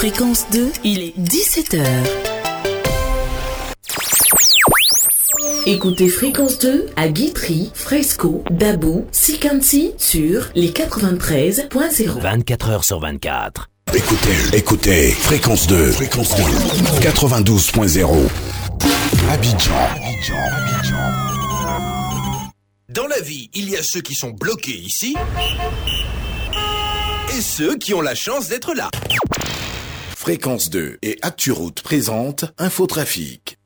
Fréquence 2, il est 17h. Écoutez Fréquence 2 à Guitry, Fresco, Dabou, Sikansi sur les 93.0. 24 heures sur 24. Écoutez, écoutez, Fréquence 2, Fréquence 2, 92.0. Abidjan, Abidjan, Abidjan. Dans la vie, il y a ceux qui sont bloqués ici et ceux qui ont la chance d'être là. Fréquence 2 et ActuRoute présente Infotrafic.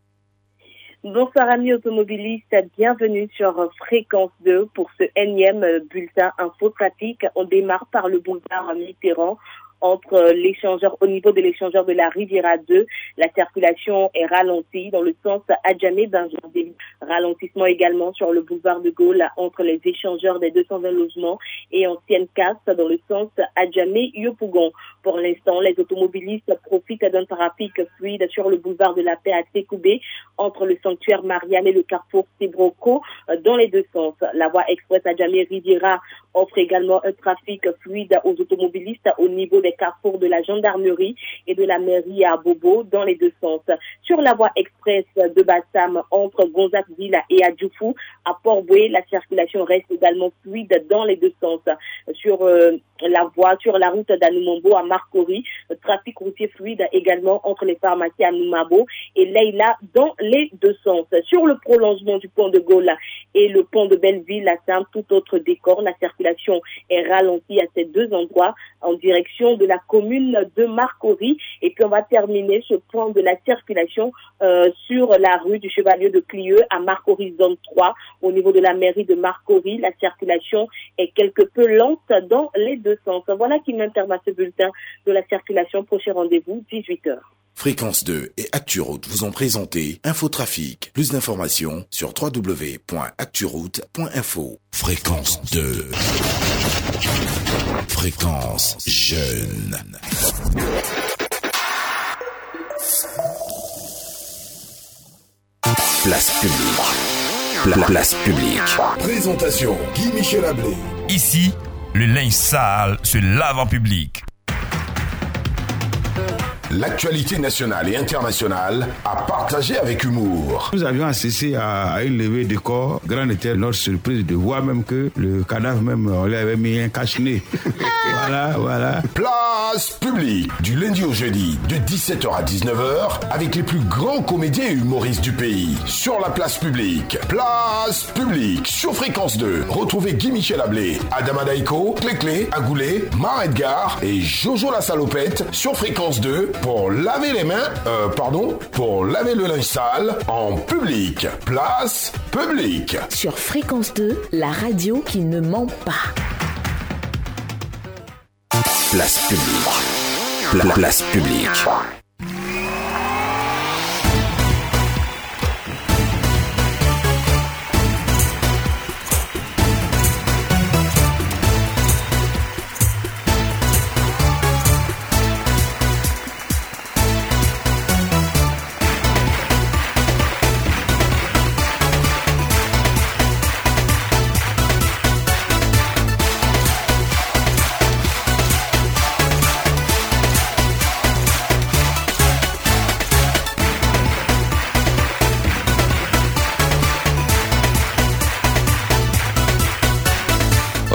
Bonsoir amis automobilistes, bienvenue sur Fréquence 2 pour ce énième bulletin Infotrafic. On démarre par le boulevard Mitterrand entre l'échangeur, au niveau de l'échangeur de la Riviera 2. La circulation est ralentie dans le sens Adjamé-Benjamin. Ralentissement également sur le boulevard de Gaulle entre les échangeurs des 220 logements et ancienne casse dans le sens Adjamé-Yopougon. Pour l'instant, les automobilistes profitent d'un trafic fluide sur le boulevard de la Paix à Técoubé entre le sanctuaire Marianne et le carrefour Sibroco dans les deux sens. La voie express Adjamé-Riviera offre également un trafic fluide aux automobilistes au niveau des carrefours de la gendarmerie et de la mairie à Bobo dans les deux sens. Sur la voie express de Bassam entre Gonzague-Ville et Adjoufou à Port-Boué, la circulation reste également fluide dans les deux sens. Sur euh, la voie, sur la route d'Anoumombo à Marcory, trafic routier fluide également entre les pharmacies à Noumabo et Leila dans les deux sens. Sur le prolongement du pont de Gaulle et le pont de Belleville, c'est un tout autre décor. La circulation est ralentie à ces deux endroits en direction de la commune de Marcory. Et puis on va terminer ce point de la circulation euh, sur la rue du Chevalier de Clieux à Marcory zone 3 au niveau de la mairie de Marcory. La circulation est quelque peu lente dans les deux sens. Voilà qui m'interme à ce bulletin de la circulation. Prochain rendez-vous, 18h. Fréquence 2 et ActuRoute vous ont présenté Infotrafic. Plus d'informations sur www.acturoute.info. Fréquence 2. Fréquence jeune. Place publique. Pla- place publique. Présentation Guy Michel Ablé. Ici, le linge sale se lave en public. L'actualité nationale et internationale à partager avec humour. Nous avions assisté à, une levée de corps. Grande était notre surprise de voir même que le cadavre même, on lui avait mis un cache-nez. voilà, voilà. Place publique du lundi au jeudi de 17h à 19h avec les plus grands comédiens et humoristes du pays sur la place publique. Place publique sur fréquence 2. Retrouvez Guy Michel Ablé, Adama Daiko, Clé Agoulé, Mar Edgar et Jojo la salopette sur fréquence 2 pour laver les mains, euh, pardon, pour laver le linge sale en public. Place publique. Sur Fréquence 2, la radio qui ne ment pas. Place publique. Pla- place publique.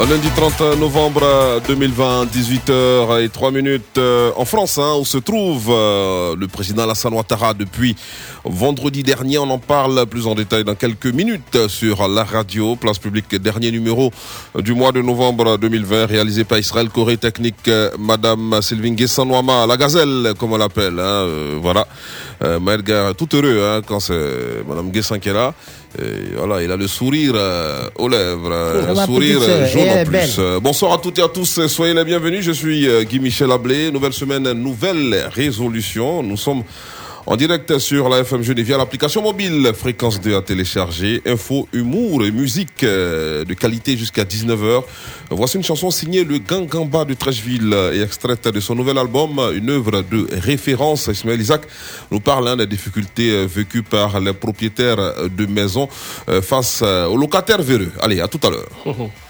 Lundi 30 novembre 2020, 18h et 3 minutes euh, en France, hein, où se trouve euh, le président Alassane Ouattara depuis vendredi dernier. On en parle plus en détail dans quelques minutes sur la radio, place publique, dernier numéro du mois de novembre 2020, réalisé par Israël Corée Technique, euh, Madame Sylvine Guessanouama, la gazelle, comme on l'appelle. Hein, euh, voilà, euh, Maël tout heureux hein, quand c'est Madame Guessan qui est là. Et voilà, il a le sourire euh, aux lèvres, euh, un sourire jaune en plus. Euh, bonsoir à toutes et à tous, soyez les bienvenus. Je suis Guy Michel Ablé. Nouvelle semaine, nouvelle résolution. Nous sommes en direct sur la FM Genève via l'application mobile Fréquence 2 à télécharger. Info, humour et musique euh, de qualité jusqu'à 19h. Voici une chanson signée Le Gangamba de Trècheville et extraite de son nouvel album, une œuvre de référence. Ismaël Isaac nous parle hein, des difficultés euh, vécues par les propriétaires de maisons euh, face aux locataires véreux. Allez, à tout à l'heure.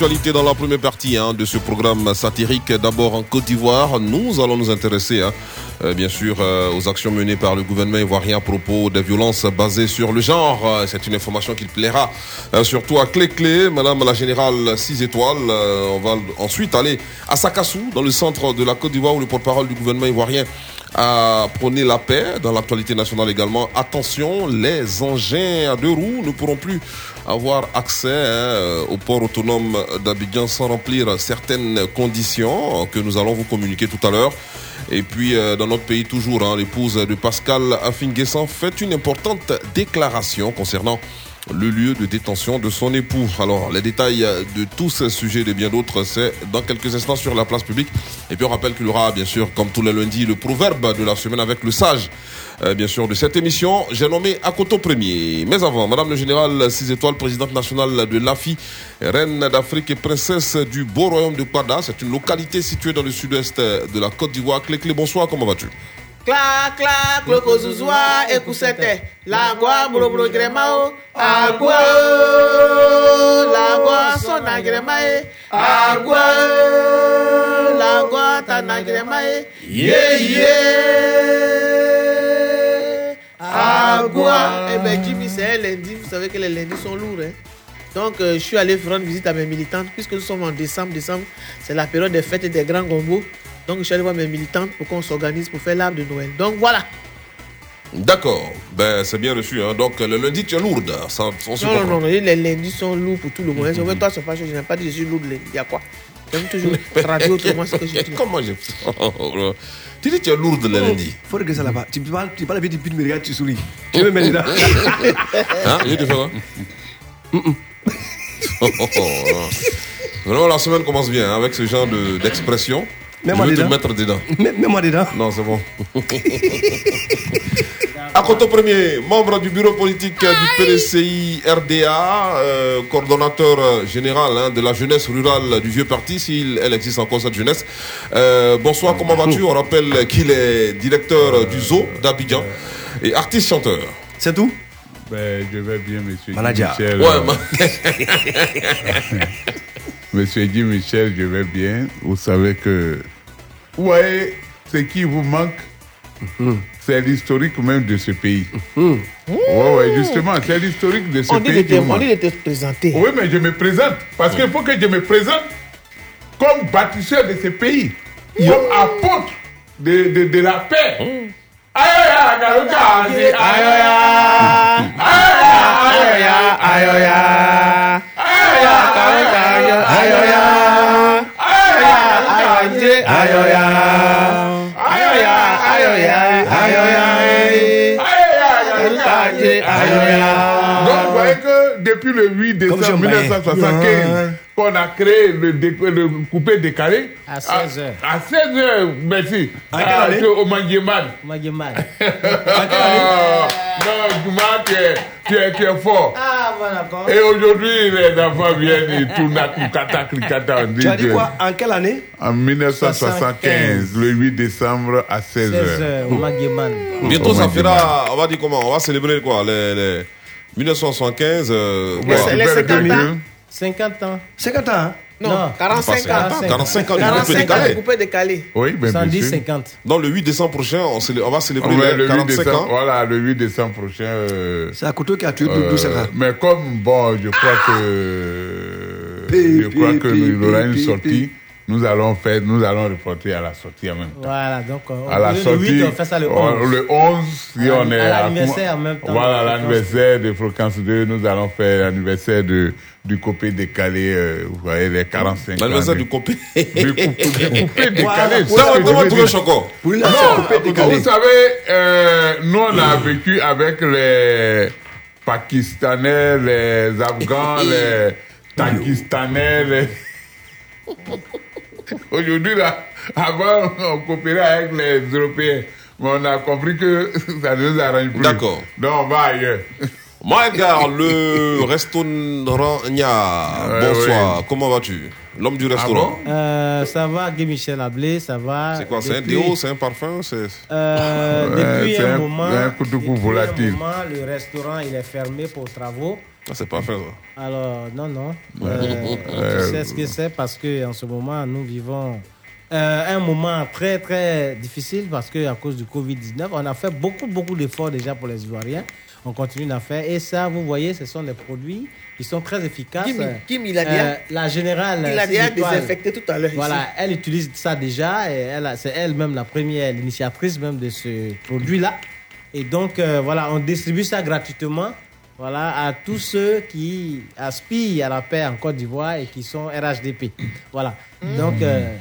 dans la première partie hein, de ce programme satirique. D'abord en Côte d'Ivoire, nous allons nous intéresser hein, euh, bien sûr euh, aux actions menées par le gouvernement ivoirien à propos des violences basées sur le genre. Euh, c'est une information qui plaira surtout à Clé Clé, Madame la Générale 6 étoiles. on va ensuite aller à Sakassou, dans le centre de la Côte d'Ivoire, où le porte-parole du gouvernement ivoirien a prôné la paix dans l'actualité nationale également. Attention, les engins à deux roues ne pourront plus avoir accès hein, au port autonome d'Abidjan sans remplir certaines conditions que nous allons vous communiquer tout à l'heure. Et puis, euh, dans notre pays toujours, hein, l'épouse de Pascal Afinguessan fait une importante déclaration concernant le lieu de détention de son époux. Alors, les détails de tous ces sujets et de bien d'autres, c'est dans quelques instants sur la place publique. Et puis, on rappelle qu'il y aura, bien sûr, comme tous les lundis, le proverbe de la semaine avec le sage, euh, bien sûr, de cette émission. J'ai nommé Akoto Premier. Mais avant, Madame le Général 6 étoiles, présidente nationale de l'AFI, reine d'Afrique et princesse du beau royaume de Kwada. C'est une localité située dans le sud-est de la Côte d'Ivoire. Clé, bonsoir, comment vas-tu? Clac, clac, tana gremae. Yeah, yeah. Agua. Eh ben, Jimmy, c'est un lundi. Vous savez que les lundis sont lourds, hein. Donc, euh, je suis allé rendre visite à mes militantes. Puisque nous sommes en décembre, décembre, c'est la période des fêtes et des grands gombos. Donc, je suis allé voir mes militantes pour qu'on s'organise pour faire l'arbre de Noël. Donc, voilà. D'accord, ben c'est bien reçu. Hein. Donc le lundi tu es lourde, ça, on Non, non, non, non, les lundis sont lourds pour tout le monde. C'est vrai, toi, c'est pas. Je n'ai pas dit que je suis lourd le lundi. Il y a quoi? J'aime toujours traduire autrement ce que je dis. Comment j'ai Tu dis tu es lourde le lundi. Faut regarder ça là-bas. Tu parles, tu parles vite, tu me regardes, tu souris. Tu me mets dedans. Hein? Je te fais quoi? Vraiment, la semaine commence bien hein, avec ce genre de- d'expression. Je Mets-moi dedans. mettre dedans. Mets- Mets-moi dedans. Non, c'est bon. Akoto Premier, membre du bureau politique du PDCI RDA, euh, coordonnateur général hein, de la jeunesse rurale du vieux parti, s'il elle existe encore cette jeunesse. Euh, bonsoir, comment vas-tu? On rappelle qu'il est directeur du zoo d'Abidjan et artiste chanteur. C'est tout? Ben, je vais bien, monsieur Manager. Michel. Ouais, ma- Monsieur Guy Michel, je vais bien. Vous savez que. Vous voyez, ce qui vous manque, c'est l'historique même de ce pays. Ouais, ouais, justement, c'est l'historique de ce On dit pays de te, on dit de te présenter. Oui, mais je me présente. Parce qu'il faut que je me présente comme bâtisseur de ce pays, comme apôtre de, de, de la paix. Aïe, depuis le 8 décembre Comme Jean-Marie. 1975, qu'on a créé le, dé- le coupé décalé. À 16 heures. À 16 heures, merci. À quelle Ah, au Manguieman. Magiman. Ah, non, tu es, tu, es, tu es fort. Ah, voilà, d'accord. Et aujourd'hui, les enfants viennent et tournent à Kukata, Krikata. Tu as dit quoi? En quelle année? En 1975, le 8 décembre à 16 16 heures. heures, au Magiman. Bientôt, ça fera, on va dire comment? On va célébrer quoi? Les, les 1975. euh, Ouais, quoi? c'est les super 50 bien. ans. 50 ans. 50 ans. hein? Non, Non. 45 ans. 45 ans du coupé 45 ans coupé décalé. Oui, bien, bien 110, sûr. 50. Non, le 8 décembre prochain, on, célé- on va célébrer Ouais, le 8 45 décembre, ans. voilà, le 8 décembre prochain. euh, C'est à Couteau qui a tué euh, Doudou Sera. mais comme, bon, je crois que. Pi, je crois pi, que pi, nous aura une pi, sortie. Nous allons faire, nous allons reporter à la sortie en même temps. Voilà, donc euh, À la au lieu sortie, de 8, on fait ça le euh, 11. le 11, si À on est à l'anniversaire en même temps Voilà, de l'anniversaire de Fréquence 2, nous allons faire l'anniversaire de, du coupé décalé, euh, vous voyez, les 45 ans. L'anniversaire du coupé. du coupé décalé. Ça, on va trouver choco. Non, c'est coupé décalé. vous savez, euh, nous on a vécu avec les Pakistanais, les Afghans, les Takistanais, les... Aujourd'hui, là, avant, on coopérait avec les Européens. Mais on a compris que ça ne nous arrange plus. D'accord. Donc, on va ailleurs. Maëgar, le restaurant Nya. Ouais, Bonsoir, ouais. comment vas-tu? L'homme du restaurant. bon? Euh, ça va, Guy Michel Ablé, ça va. c'est quoi C'est un déo C'est un parfum c'est... Euh, Ouais, depuis un, un- moment, un coup de cou depuis volatile. un moment, le restaurant il est fermé pour travaux. C'est parfum, ça. Alors, non, non. Euh, tu sais ce que c'est parce que en ce moment, nous vivons euh, un moment très, très difficile parce que à cause du Covid-19, on a fait beaucoup, beaucoup d'efforts déjà pour les Ivoiriens. On continue d'en faire. Et ça, vous voyez, ce sont des produits qui sont très efficaces. Kim, Kim, il a dit, Euh, la générale. il a déjà désinfecté tout à l'heure. Voilà, ici. elle utilise ça déjà et elle, c'est elle-même la première, l'initiatrice même de ce produit-là. Et donc, euh, voilà, on distribue ça gratuitement voilà, à tous ceux qui aspirent à la paix en Côte d'Ivoire et qui sont RHDP. Voilà. Donc, euh,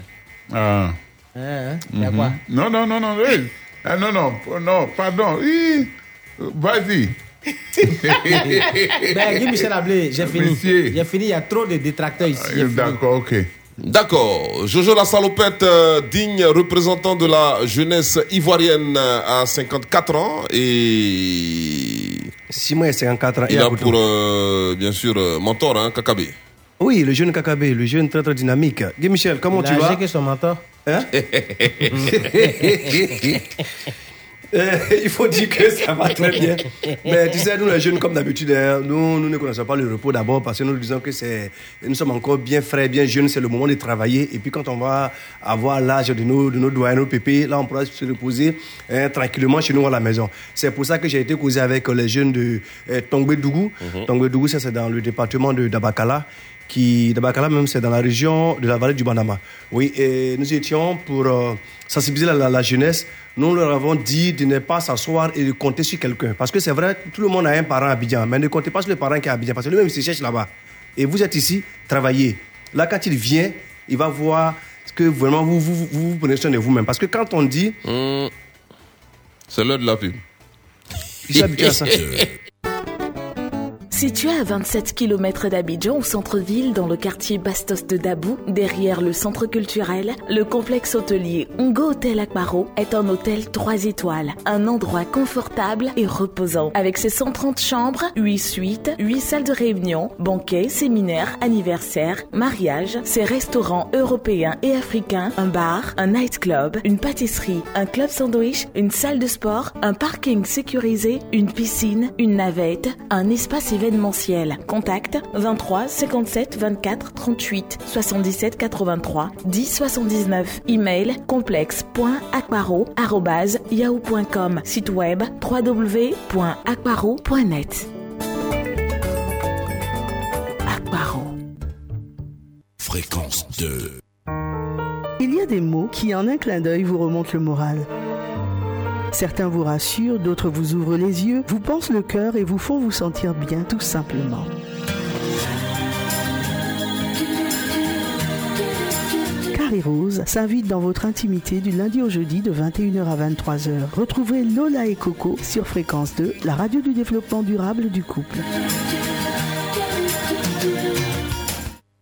Ah. hein, hein, il y a quoi? Non, non, non, non, oui. Ah, non, non, non, pardon. Oui. Vas-y. Ben, Guy Michel Ablé, j'ai fini. J'ai fini, il y a trop de détracteurs ici. D'accord, ok. D'accord. Jojo la salopette, euh, digne représentant de la jeunesse ivoirienne euh, à 54 ans et Simon a 54 ans. et il a pour euh, bien sûr euh, mentor hein, Kakabe. Oui, le jeune Kakabé, le jeune très très dynamique. Guy Michel, comment Il tu vas son mentor. Hein Il faut dire que ça va très bien. Mais tu sais, nous les jeunes, comme d'habitude, hein, nous, nous ne connaissons pas le repos d'abord parce que nous disons que c'est, nous sommes encore bien frais, bien jeunes, c'est le moment de travailler. Et puis quand on va avoir l'âge de nos, de nos doigts, nos pépés, là on pourra se reposer hein, tranquillement chez nous à la maison. C'est pour ça que j'ai été causé avec les jeunes de euh, Tongbe-Dougou. Tongbe-Dougou, ça c'est dans le département de Dabakala qui Dabakala même c'est dans la région de la vallée du Bandama. Oui, et nous étions pour euh, sensibiliser la, la- la jeunesse. Nous leur avons dit de ne pas s'asseoir et de compter sur quelqu'un. Parce que c'est vrai, tout le monde a un parent à Abidjan, mais ne comptez pas sur le parent qui est à Abidjan, parce que lui-même il se cherche là-bas. Et vous êtes ici, travaillez. Là, quand il vient, il va voir que vraiment vous vous, vous, vous prenez soin de vous-même. Parce que quand on dit, C'est l'heure de la pub. je suis habitué à ça. Situé à 27 km d'Abidjan, au centre-ville, dans le quartier Bastos de Dabou, derrière le centre culturel, le complexe hôtelier Ongo Hotel Akbaro est un hôtel 3 étoiles. Un endroit confortable et reposant. Avec ses 130 chambres, 8 suites, 8 salles de réunion, banquets, séminaires, anniversaires, mariages, ses restaurants européens et africains, un bar, un nightclub, une pâtisserie, un club sandwich, une salle de sport, un parking sécurisé, une piscine, une navette, un espace événementiel. Contact 23 57 24 38 77 83 10 79. Email complexe.aquaro@yahoo.com. Site web www.aquaro.net. Aquaro. Fréquence 2. Il y a des mots qui, en un clin d'œil, vous remontent le moral. Certains vous rassurent, d'autres vous ouvrent les yeux, vous pensent le cœur et vous font vous sentir bien, tout simplement. Carré Rose s'invite dans votre intimité du lundi au jeudi de 21h à 23h. Retrouvez Lola et Coco sur Fréquence 2, la radio du développement durable du couple.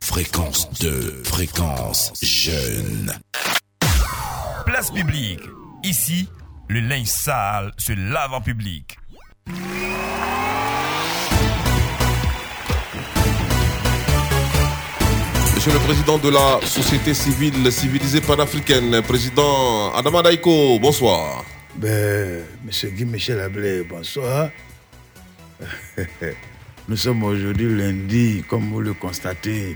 Fréquence 2. Fréquence jeune. Place publique. Ici, le linge sale se lave en public. Monsieur le président de la société civile civilisée panafricaine, président Adama Daiko, bonsoir. Ben, Monsieur Guy Michel Ablé, bonsoir. Nous sommes aujourd'hui lundi, comme vous le constatez.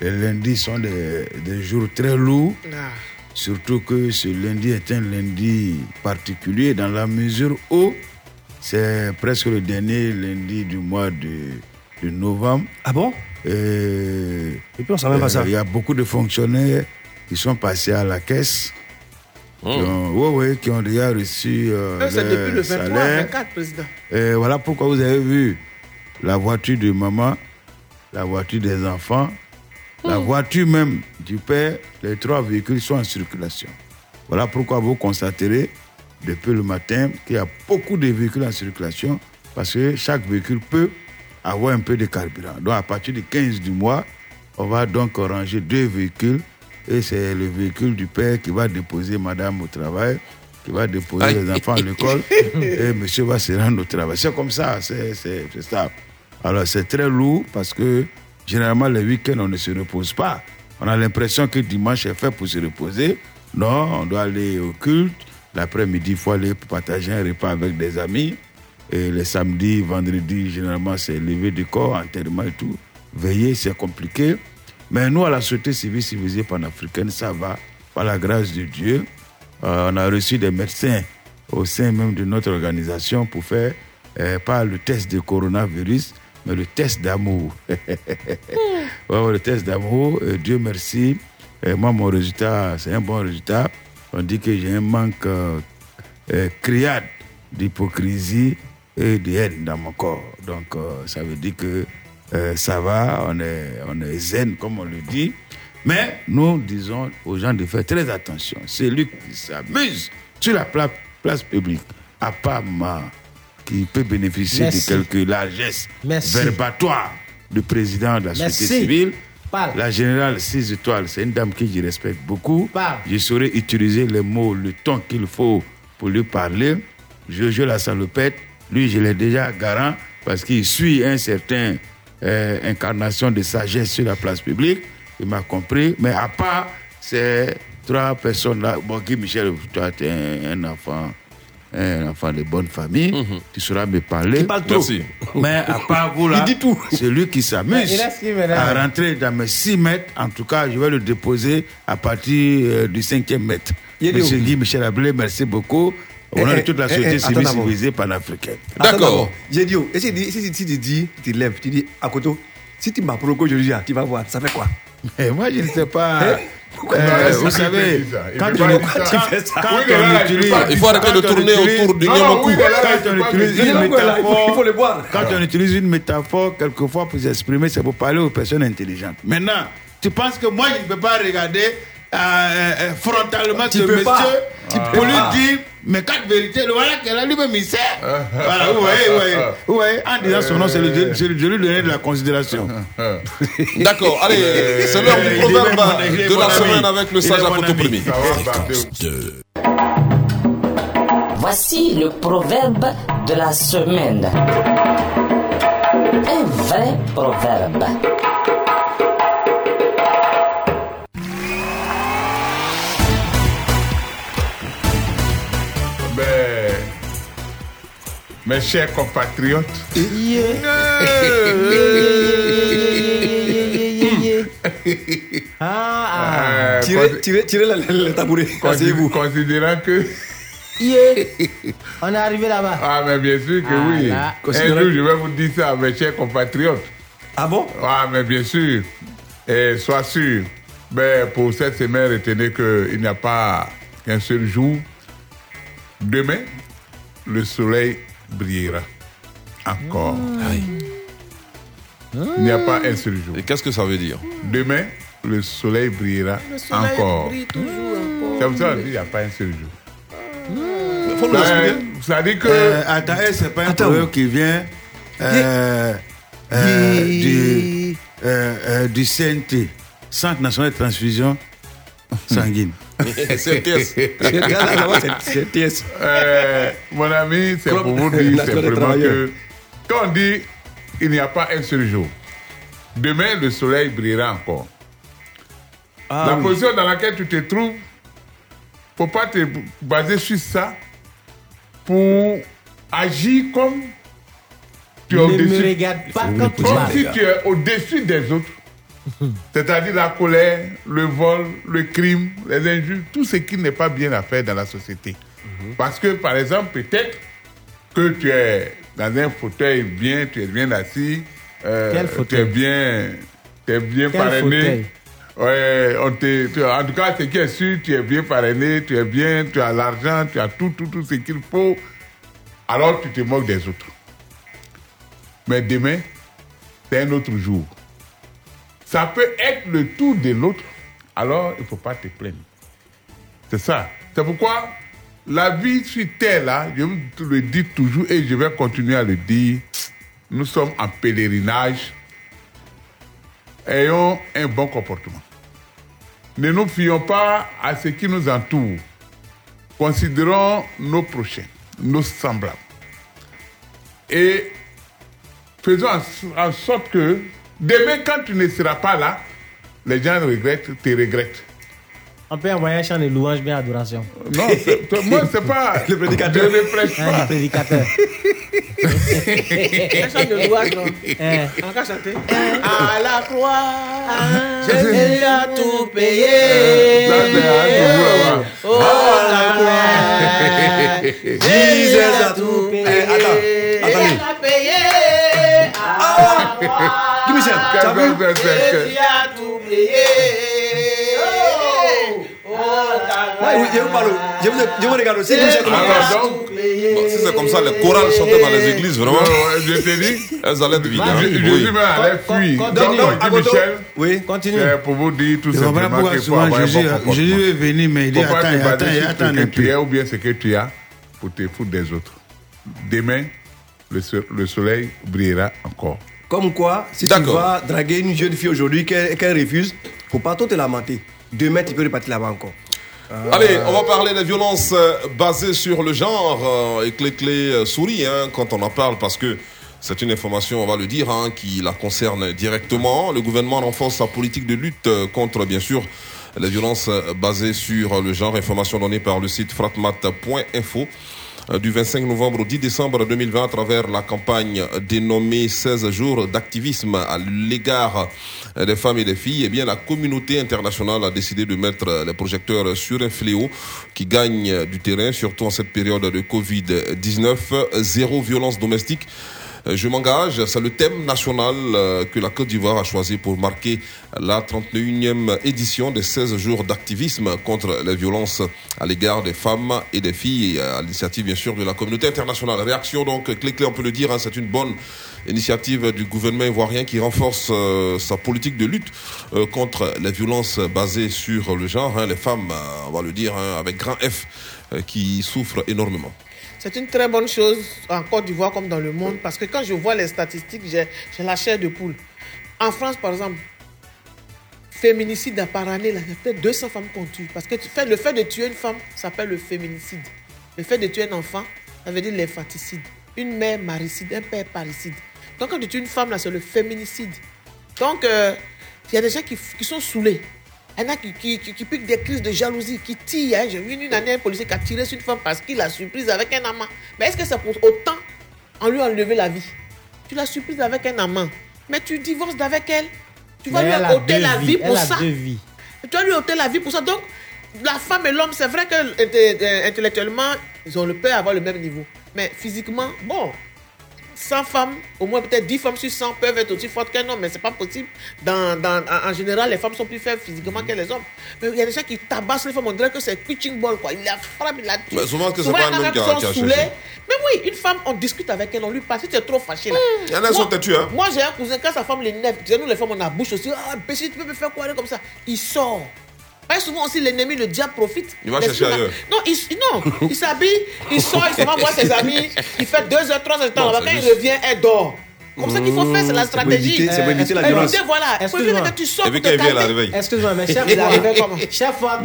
Les lundis sont des, des jours très lourds. Ah. Surtout que ce lundi est un lundi particulier dans la mesure où c'est presque le dernier lundi du mois de, de novembre. Ah bon? Et, Et puis on savait même pas ça. Il y a beaucoup de fonctionnaires qui sont passés à la caisse. Qui ont, ouais, ouais, qui ont déjà reçu euh, Euh, C'est depuis le 23 à salaire. 24, président. Et voilà pourquoi vous avez vu la voiture de maman, la voiture des enfants, la voiture même du père, les trois véhicules sont en circulation. Voilà pourquoi vous constaterez depuis le matin qu'il y a beaucoup de véhicules en circulation parce que chaque véhicule peut avoir un peu de carburant. Donc à partir du 15 du mois, on va donc ranger deux véhicules et c'est le véhicule du père qui va déposer madame au travail, qui va déposer Aïe. les enfants à l'école et monsieur va se rendre au travail. C'est comme ça, c'est ça. Alors c'est très lourd parce que généralement les week-ends on ne se repose pas. On a l'impression que dimanche est fait pour se reposer. Non, on doit aller au culte. L'après-midi, il faut aller partager un repas avec des amis. Et les samedis, vendredis, généralement, c'est lever du corps, enterrement et tout. Veiller, c'est compliqué. Mais nous, à la Société civile civilisée panafricaine, ça va. Par la grâce de Dieu, Euh, on a reçu des médecins au sein même de notre organisation pour faire euh, pas le test de coronavirus, mais le test d'amour. Ouais, le test d'amour, euh, Dieu merci. Et moi, mon résultat, c'est un bon résultat. On dit que j'ai un manque euh, euh, criade d'hypocrisie et de haine dans mon corps. Donc, euh, ça veut dire que euh, ça va, on est, zen, comme on le dit. Mais nous disons aux gens de faire très attention. Celui qui s'amuse sur la pla- place publique, à part ma qui peut bénéficier Merci. de quelques largesses verbatoires du président de la Merci. société civile. Parle. La générale 6 étoiles, c'est une dame que je respecte beaucoup. Parle. Je saurais utiliser les mots, le ton qu'il faut pour lui parler. Jojo la salopette, lui, je l'ai déjà garant parce qu'il suit un certain euh, incarnation de sagesse sur la place publique. Il m'a compris. Mais à part ces trois personnes-là, bon, Guy Michel, toi, tu es un, un enfant. Un enfant de bonne famille, tu sauras me parler. Il parle trop. Merci. Mais à part vous là, Il dit tout. c'est lui qui s'amuse à rentrer dans mes 6 mètres. En tout cas, je vais le déposer à partir euh, du 5e mètre. Monsieur Guy Michel Ablé, merci beaucoup. Au Eh, nom de eh, toute la eh, société eh, civile civilisée panafricaine. D'accord. J'ai dit, oh, et si, si, si, si tu dis, tu lèves, tu dis, à côté, si tu m'as provoqué aujourd'hui, tu vas voir, ça fait quoi? Mais moi, je ne sais pas. Euh, vous savez, quand. Tu fais ça. il faut arrêter de tourner autour du là, Quand on utilise une métaphore, il faut le boire. quand on utilise une métaphore, quelquefois pour s'exprimer, c'est pour parler aux personnes intelligentes. Maintenant, tu penses que moi, je ne peux pas regarder euh, euh, euh, frontalement Tu ce peux monsieur pas. Tu pour peux lui dire mes quatre vérités, le voilà qu'elle a lui-même il sait. Voilà, vous voyez, vous voyez, vous voyez, en disant son nom, c'est le- c'est le- je lui donner de la considération. D'accord, allez, c'est l'heure du proverbe de la ami. semaine avec le sage mon Apoto. Premier. Voici le proverbe de la semaine. Un vrai proverbe. Mes chers compatriotes, Ah, ah. euh, Tirez, tirez, tirez le, le tabouret. considérant que. Yeah. On est arrivé là-bas. Ah, mais bien sûr que Ah, oui. là. Un Considérant jour, que- je vais vous dire ça, mes chers compatriotes. Ah bon Ah, mais bien sûr. Et sois sûr. Ben, pour cette semaine, retenez qu'il n'y a pas qu'un seul jour. Demain, le soleil brillera. Encore. Il n'y a pas un seul jour. Et qu'est-ce que ça veut dire? Demain, le soleil brillera Le soleil encore. brille toujours encore. C'est pour ça qu'on dit qu'il n'y a pas un seul jour. Il faut Ça, ça dit que. Euh, attends, eh, c'est pas un Attends. proverbe qui vient euh, euh, du, euh, euh, du CNT, Centre national de transfusion sanguine. C'est. Euh, mon ami, c'est pour vous dire simplement que quand on dit il n'y a pas un seul jour, demain le soleil brillera encore. Ah La oui. position dans laquelle tu te trouves, faut pas te baser sur ça pour agir comme tu es Ne me au-dessus. regarde pas quand tu Comme si tu es au-dessus des autres. C'est-à-dire la colère, le vol, le crime, les injures, tout ce qui n'est pas bien à faire dans la société. Parce que, par exemple, peut-être que tu es dans un fauteuil bien, tu es bien assis, euh, Quel tu es bien, tu es bien Quel parrainé. fauteuil? Ouais, on te, tu- en tout cas, ce qui est sûr, tu es bien parrainé, tu es bien, tu as l'argent, tu as tout, tout, tout ce qu'il faut. Alors tu te moques des autres. Mais demain, c'est un autre jour. Ça peut être le tour de l'autre, alors il ne faut pas te plaindre. C'est ça. C'est pourquoi la vie sur Terre, là, je le dis toujours et je vais continuer à le dire, nous sommes en pèlerinage. Ayons un bon comportement. Ne nous fions pas à ce qui nous entoure. Considérons nos prochains, nos semblables. Et faisons en sorte que demain, quand tu ne seras pas là, les gens regrettent, te regrettent. On peut envoyer un chant de louange bien adoration. Non, moi, c'est pas. Le prédicateur. Je ne prêche Hein, pas. le prédicateur. Un chant de louange, non? Hein. On va chanter. À la croix, Ah. Jésus a tout payé. Oh, la croix, Jésus a tout payé. Il a payé. À la croix, Jésus. Oh, la croix, Ouais, oui, je vous. Je vous, je vous regarde aussi. Bon, si c'est comme ça, les chorales chantaient dans les églises, vraiment, je te dis, elles allaient suis même allé Con- fuir. continue. Michel, Oui. Continue. c'est pour vous dire tout simplement qu'il faut avoir un Jésus, bon. Jésus est venu, mais il dit attends, te attends, attends ce que tu es ou bien ce que tu as pour te foutre des autres. Demain, le soleil brillera encore. Comme quoi, si tu vas draguer une jeune fille aujourd'hui qu'elle qu'elle refuse, faut pas trop te lamenter. Demain, tu peux repartir là-bas encore. Allez, on va parler des violences euh, basées sur le genre. euh, et Clé Clé euh, sourit hein, quand on en parle parce que c'est une information, on va le dire, hein, qui la concerne directement. Le gouvernement renforce sa politique de lutte euh, contre, bien sûr, les violences euh, basées sur le genre. Information donnée par le site fratmat.info euh, du 25 novembre au 10 décembre 2020 à travers la campagne dénommée 16 jours d'activisme à l'égard euh, des femmes et des filles, eh bien la communauté internationale a décidé de mettre euh, les projecteurs sur un fléau qui gagne euh, du terrain, surtout en cette période de Covid-19. Zéro violence domestique. Euh, Je m'engage, c'est le thème national euh, que la Côte d'Ivoire a choisi pour marquer la 31e édition des 16 jours d'activisme contre les violences à l'égard des femmes et des filles, à l'initiative bien sûr de la communauté internationale. Réaction donc clé clé, on peut le dire, hein, c'est une bonne initiative du gouvernement ivoirien qui renforce euh, sa politique de lutte contre les violences basées sur le genre. hein. les femmes, on va le dire, hein, avec grand F, qui souffrent énormément. C'est une très bonne chose en Côte d'Ivoire comme dans le monde parce que quand je vois les statistiques, j'ai la chair de poule. En France, par exemple, féminicide par année, il y a peut-être 200 femmes qu'on tue. Parce que le fait de tuer une femme s'appelle le féminicide. Le fait de tuer un enfant, ça veut dire l'infanticide. Une mère maricide, un père parricide. Donc quand tu tues une femme, là, c'est le féminicide. Donc, euh, il y a des gens qui, qui sont saoulés. Il y en a qui, qui, qui, qui piquent des crises de jalousie, qui tirent. hein. J'ai vu une année un policier qui a tiré sur une femme parce qu'il l'a surprise avec un amant. Mais est-ce que c'est pour autant en lui enlever la vie? Tu l'as surprise avec un amant. Mais tu divorces d'avec elle. Tu vas Mais lui ôter la vie pour elle a ça. deux vies. Tu vas lui ôter la vie pour ça. Donc, la femme et l'homme, c'est vrai que inté- euh, intellectuellement, ils ont le peur avoir le même niveau. Mais physiquement, bon, 100 femmes, au moins peut-être 10 femmes sur 100 peuvent être aussi fortes qu'un homme, mais c'est pas possible. Dans, dans- en général, les femmes sont plus faibles physiquement que les hommes. Mais il y a des gens qui tabassent les femmes, on dirait que c'est pitching ball, quoi. Il la frappe, il la tue. Mais souvent que c'est pas un homme qui a- saoulés. Mais oui, une femme, on discute avec elle, on lui parle. Si tu es trop fâché, là. Il y en a qui sont têtus, hein. Moi, j'ai un cousin, quand sa femme l'énerve, nous les femmes, on a bouche aussi. Ah, péché, tu peux me faire quoi comme ça Il sort. Parce que souvent aussi, l'ennemi, le diable profite. Il va chercher ailleurs. Non, il, non, il s'habille, il sort, il s'en va voir ses amis, il fait 2 heures, 3 heures de temps Quand il revient, elle dort. Comme ça qu'il faut faire, c'est la C'est pour stratégie. éviter- c'est pour éviter la violence. éviter, voilà. Excuse-moi. que tu sors Et puis pour te calmer. réveille. Excuse-moi, mais chaque Il réveille comment chaque fois,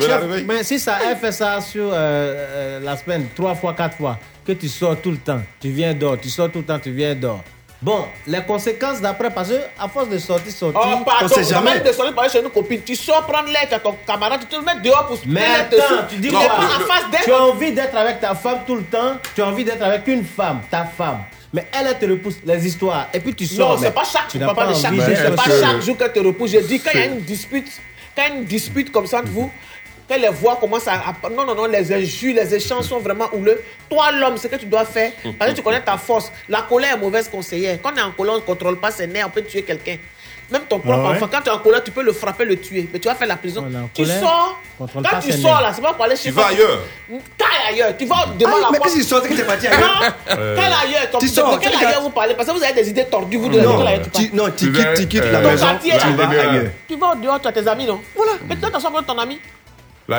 Mais si ça, elle fait ça sur euh, euh, la semaine, trois fois, quatre fois, que tu sors tout le temps, tu viens dehors, tu sors tout le temps, tu viens dehors. Bon, les conséquences d'après, parce que à force de sortir, sortir, Oh, pardon, on sait jamais. de sortir parler chez. Tu sors prendre l'air, as ton camarade, tu te le mets dehors pour Mais mettre dessus. attends, tu dis quoi? Tu as envie d'être avec ta femme tout le temps, tu as envie d'être avec une femme, ta femme. Mais elle, elle te repousse les histoires. Et puis tu sors. Non, c'est mais pas chaque jour, pas chaque jour. C'est pas chaque jour qu'elle te repousse. Je dis, quand il y a une dispute, quand il y a une dispute comme ça entre vous, que les voix commencent à, Non, non, non, les injures, les échanges sont vraiment houleux. Toi, l'homme, ce que tu dois faire, parce que tu connais ta force. La colère est mauvaise conseillère. Quand on est en colère, on ne contrôle pas ses nerfs, on peut tuer quelqu'un. Même ton propre Ah ouais? enfant, quand tu es en colère, tu peux le frapper, le tuer. Mais tu vas faire la prison. Tu colère, sors. Quand tu sors nerfs. là, c'est pas pour aller chez Tu vas ailleurs. T'ailles ailleurs. Tu vas devant Ah, la mais porte. qu'est-ce qui sort que t'es parti Non, ailleurs quel ailleurs ton- Tu de sors, quel tu ailleurs vous parlez Parce que vous avez des idées tordues, vous, de Non, quel ailleurs tu parles tu, non, tu Tu quittes, vas, tu quittes euh, la Ton maison, tu vas général. ailleurs. Tu vas au dehors, tu as tes amis, non? Voilà. Mais toi, t'as prendre ton ami.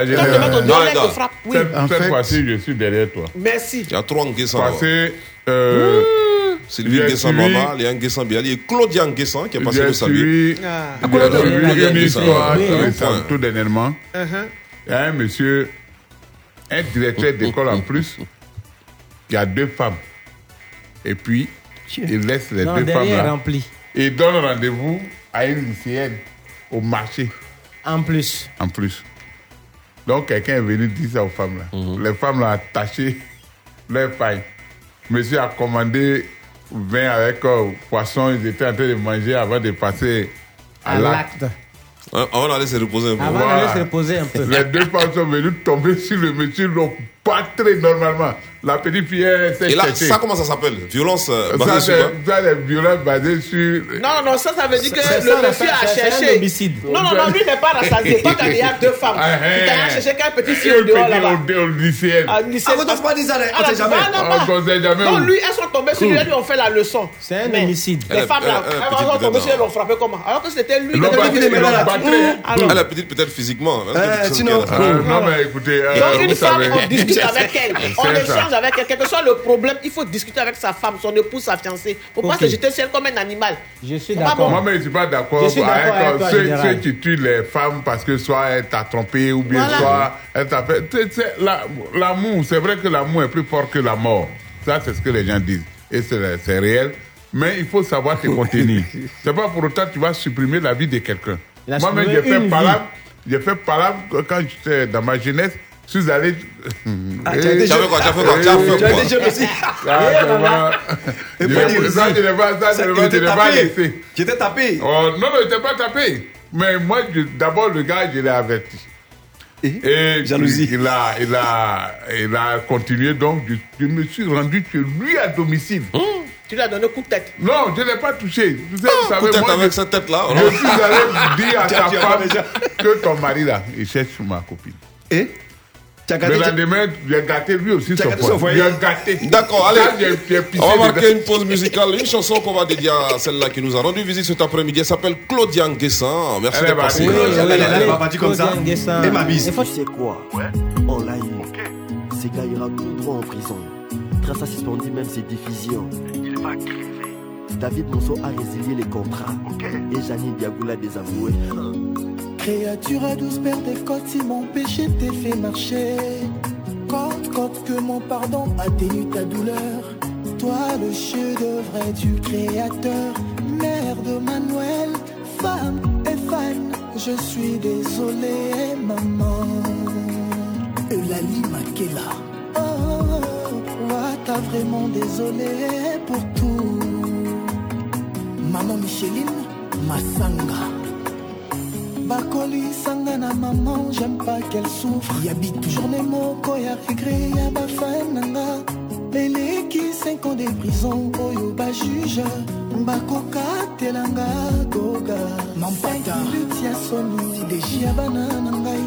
Générale, dehors, Non, les te gars. frappe. Oui. cette, En fois-ci, je suis derrière toi. Merci. Il y a trois Nguessan. Parce que euh, Sylvie J'ai Nguessan suivi- Mama, Léa Nguessan Biali et Claudia Nguessan qui est passé le suivi, Ah. j'ai une histoire Oui, tout oui. récemment, tout dernièrement. Uh-huh. Il y a un monsieur, un directeur d'école en plus, il y a deux femmes. Et puis, il laisse les Non, deux femmes là. rempli. Et il donne rendez-vous à une lycéenne au marché, En plus. en plus. Donc, quelqu'un est venu dire ça aux femmes là. Les femmes l'ont attaché leur paille. Monsieur a commandé vin avec euh, poisson. Ils étaient en train de manger avant de passer à À l'acte. On va laisser se reposer un peu. Avant Voilà. d'aller se reposer un peu. Les deux femmes sont venues tomber sur le monsieur, l'ont battu normalement. La petite fille, elle s'est Et là, cherchée. ça, comment ça s'appelle? Violence euh, Ça, basée sur c'est quoi? ça, les violences basées sur. Non, non, ça, ça veut dire que C'est le ça, monsieur c'est- a c'est un cherché. homicide. Non, non, non, lui n'est pas rassasié. Toi, quand il y a deux femmes, Ah, tu t'as hein. cherché qu'un petit fille Une au dehors là-bas. au lycéenne. Ah, lycée. Ah, vous ne pas dire ça, on Ah, sait jamais. On sait jamais Non, lui, elles sont tombées sur lui, elles lui ont fait la leçon. C'est un Mais homicide. Les Elle- femmes là, elle- elle- elles sont tombées sur elle, non. l'ont frappé comment Alors que c'était lui. Elle est petite peut-être physiquement. hein, Euh, a- Ah, non, mais écoutez, euh, Donc, une femme, on discute avec elle. On échange avec elle. Quel que soit le problème, il faut discuter avec sa femme, son épouse, sa fiancée. Faut pas se jeter elle comme un animal. Je suis d'accord. Moi, mais je suis pas d'accord avec, ceux, qui tuent les femmes parce que soit elle t'a trompé ou bien soit elle t'a fait. L'amour, c'est vrai que l'amour est plus fort que la mort. Ça, c'est ce que les gens disent. Et c'est réel. Mais il faut savoir te contenir. c'est pas pour autant que tu vas supprimer la vie de quelqu'un. Moi-même, j'ai fait palabre. J'ai fait palabre quand j'étais dans ma jeunesse. Je suis allé. Ah, tu as Tu as fait quoi Tu as fait quoi Tu as fait Tu as quoi? jeune aussi. Ah. Je l'ai- aussi. Ça, je l'ai pas, ça, je il pas, je était l'ai pas tapé. laissé. J'étais tapé. Oh, non, non, il n'était pas tapé. Mais moi, je- d'abord, le gars, je l'ai averti. Et Jalousie. Il, il a, il, a, il a continué, donc je, je me suis rendu chez lui à domicile. Tu lui as donné un coup de tête. Non, je ne l'ai pas touché. Vous savez, vous savez, moi, avec je, cette tête-là. je suis allé dire à Tu tu as femme déjà- que ton mari, là, il cherche ma copine. Et? Tu Le lendemain, j'ai gâté lui aussi son foyer. Gâté. D'accord, allez. On va marquer une pause musicale, une chanson qu'on va dédier à celle-là qui nous a rendu visite cet après-midi. Elle s'appelle Claudia Nguessan. Merci partie. Oui, elle est pas partie comme ça. Et ma bise. Il faut- Tu sais quoi On l'a eu. Ces gars ira tout droit en prison. Trace a suspendu même ses diffusions. Il va crever. David Monceau a résilié les contrats. Et Janine Diagoula désavoué. Créature à douce paire des côtes, si mon péché t'est fait marcher. Côte, côte, que mon pardon atténue ta douleur. Toi, le chef-d'œuvre du créateur. Mère de Manuel, femme et fan. Je suis désolé, maman. Eulalie Makela. Oh, oh, oh, t'as vraiment désolé pour tout. Maman Micheline Massanga. Bakolisanga na maman j'aime pas qu'elle souffre. Yabi journée moko ya regret ya bafan nanga. Eleki 5 ans de prison oyo bajuge bakokatelanga goga mampataluti ya soni deji ya bana na ngai.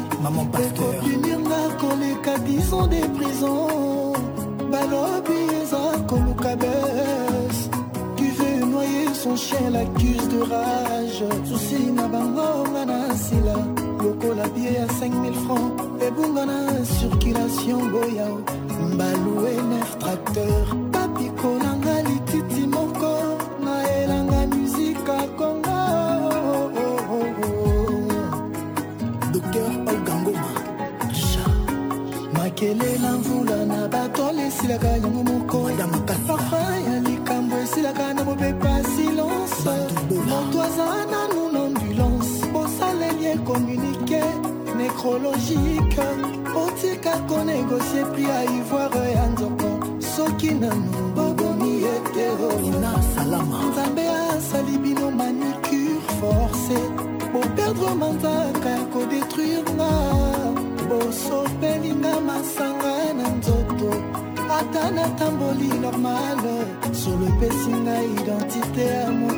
Ekopunirnga koleka 10 ans de prison. Balobi eza koluka Tu eu son chien l'accuse de rage. Susi na bango nga na nsila lokola bie ya 5000 francs. Ebunga na circulation boya mbalue nef tracteur bapikolanga lititi moko. Naelanga musika konga docteur olgangoma makelela mvula na bato lesilaka yango moko. Ya makasa ya likambo esilaka na mopepa silence. Moto aza nanu na ambulance. Bosaleli ekommunike nécrologique otika konegocie pri ya ivoire ya nzoko soki nanu bobomi eterorina salama. Nzambe asali bino manicure forcé. Boperdre manzaka ya kodétruire nga. Bosopelinga masanga na nzoto ata natamboli normal solo epesi ngai identité ya moto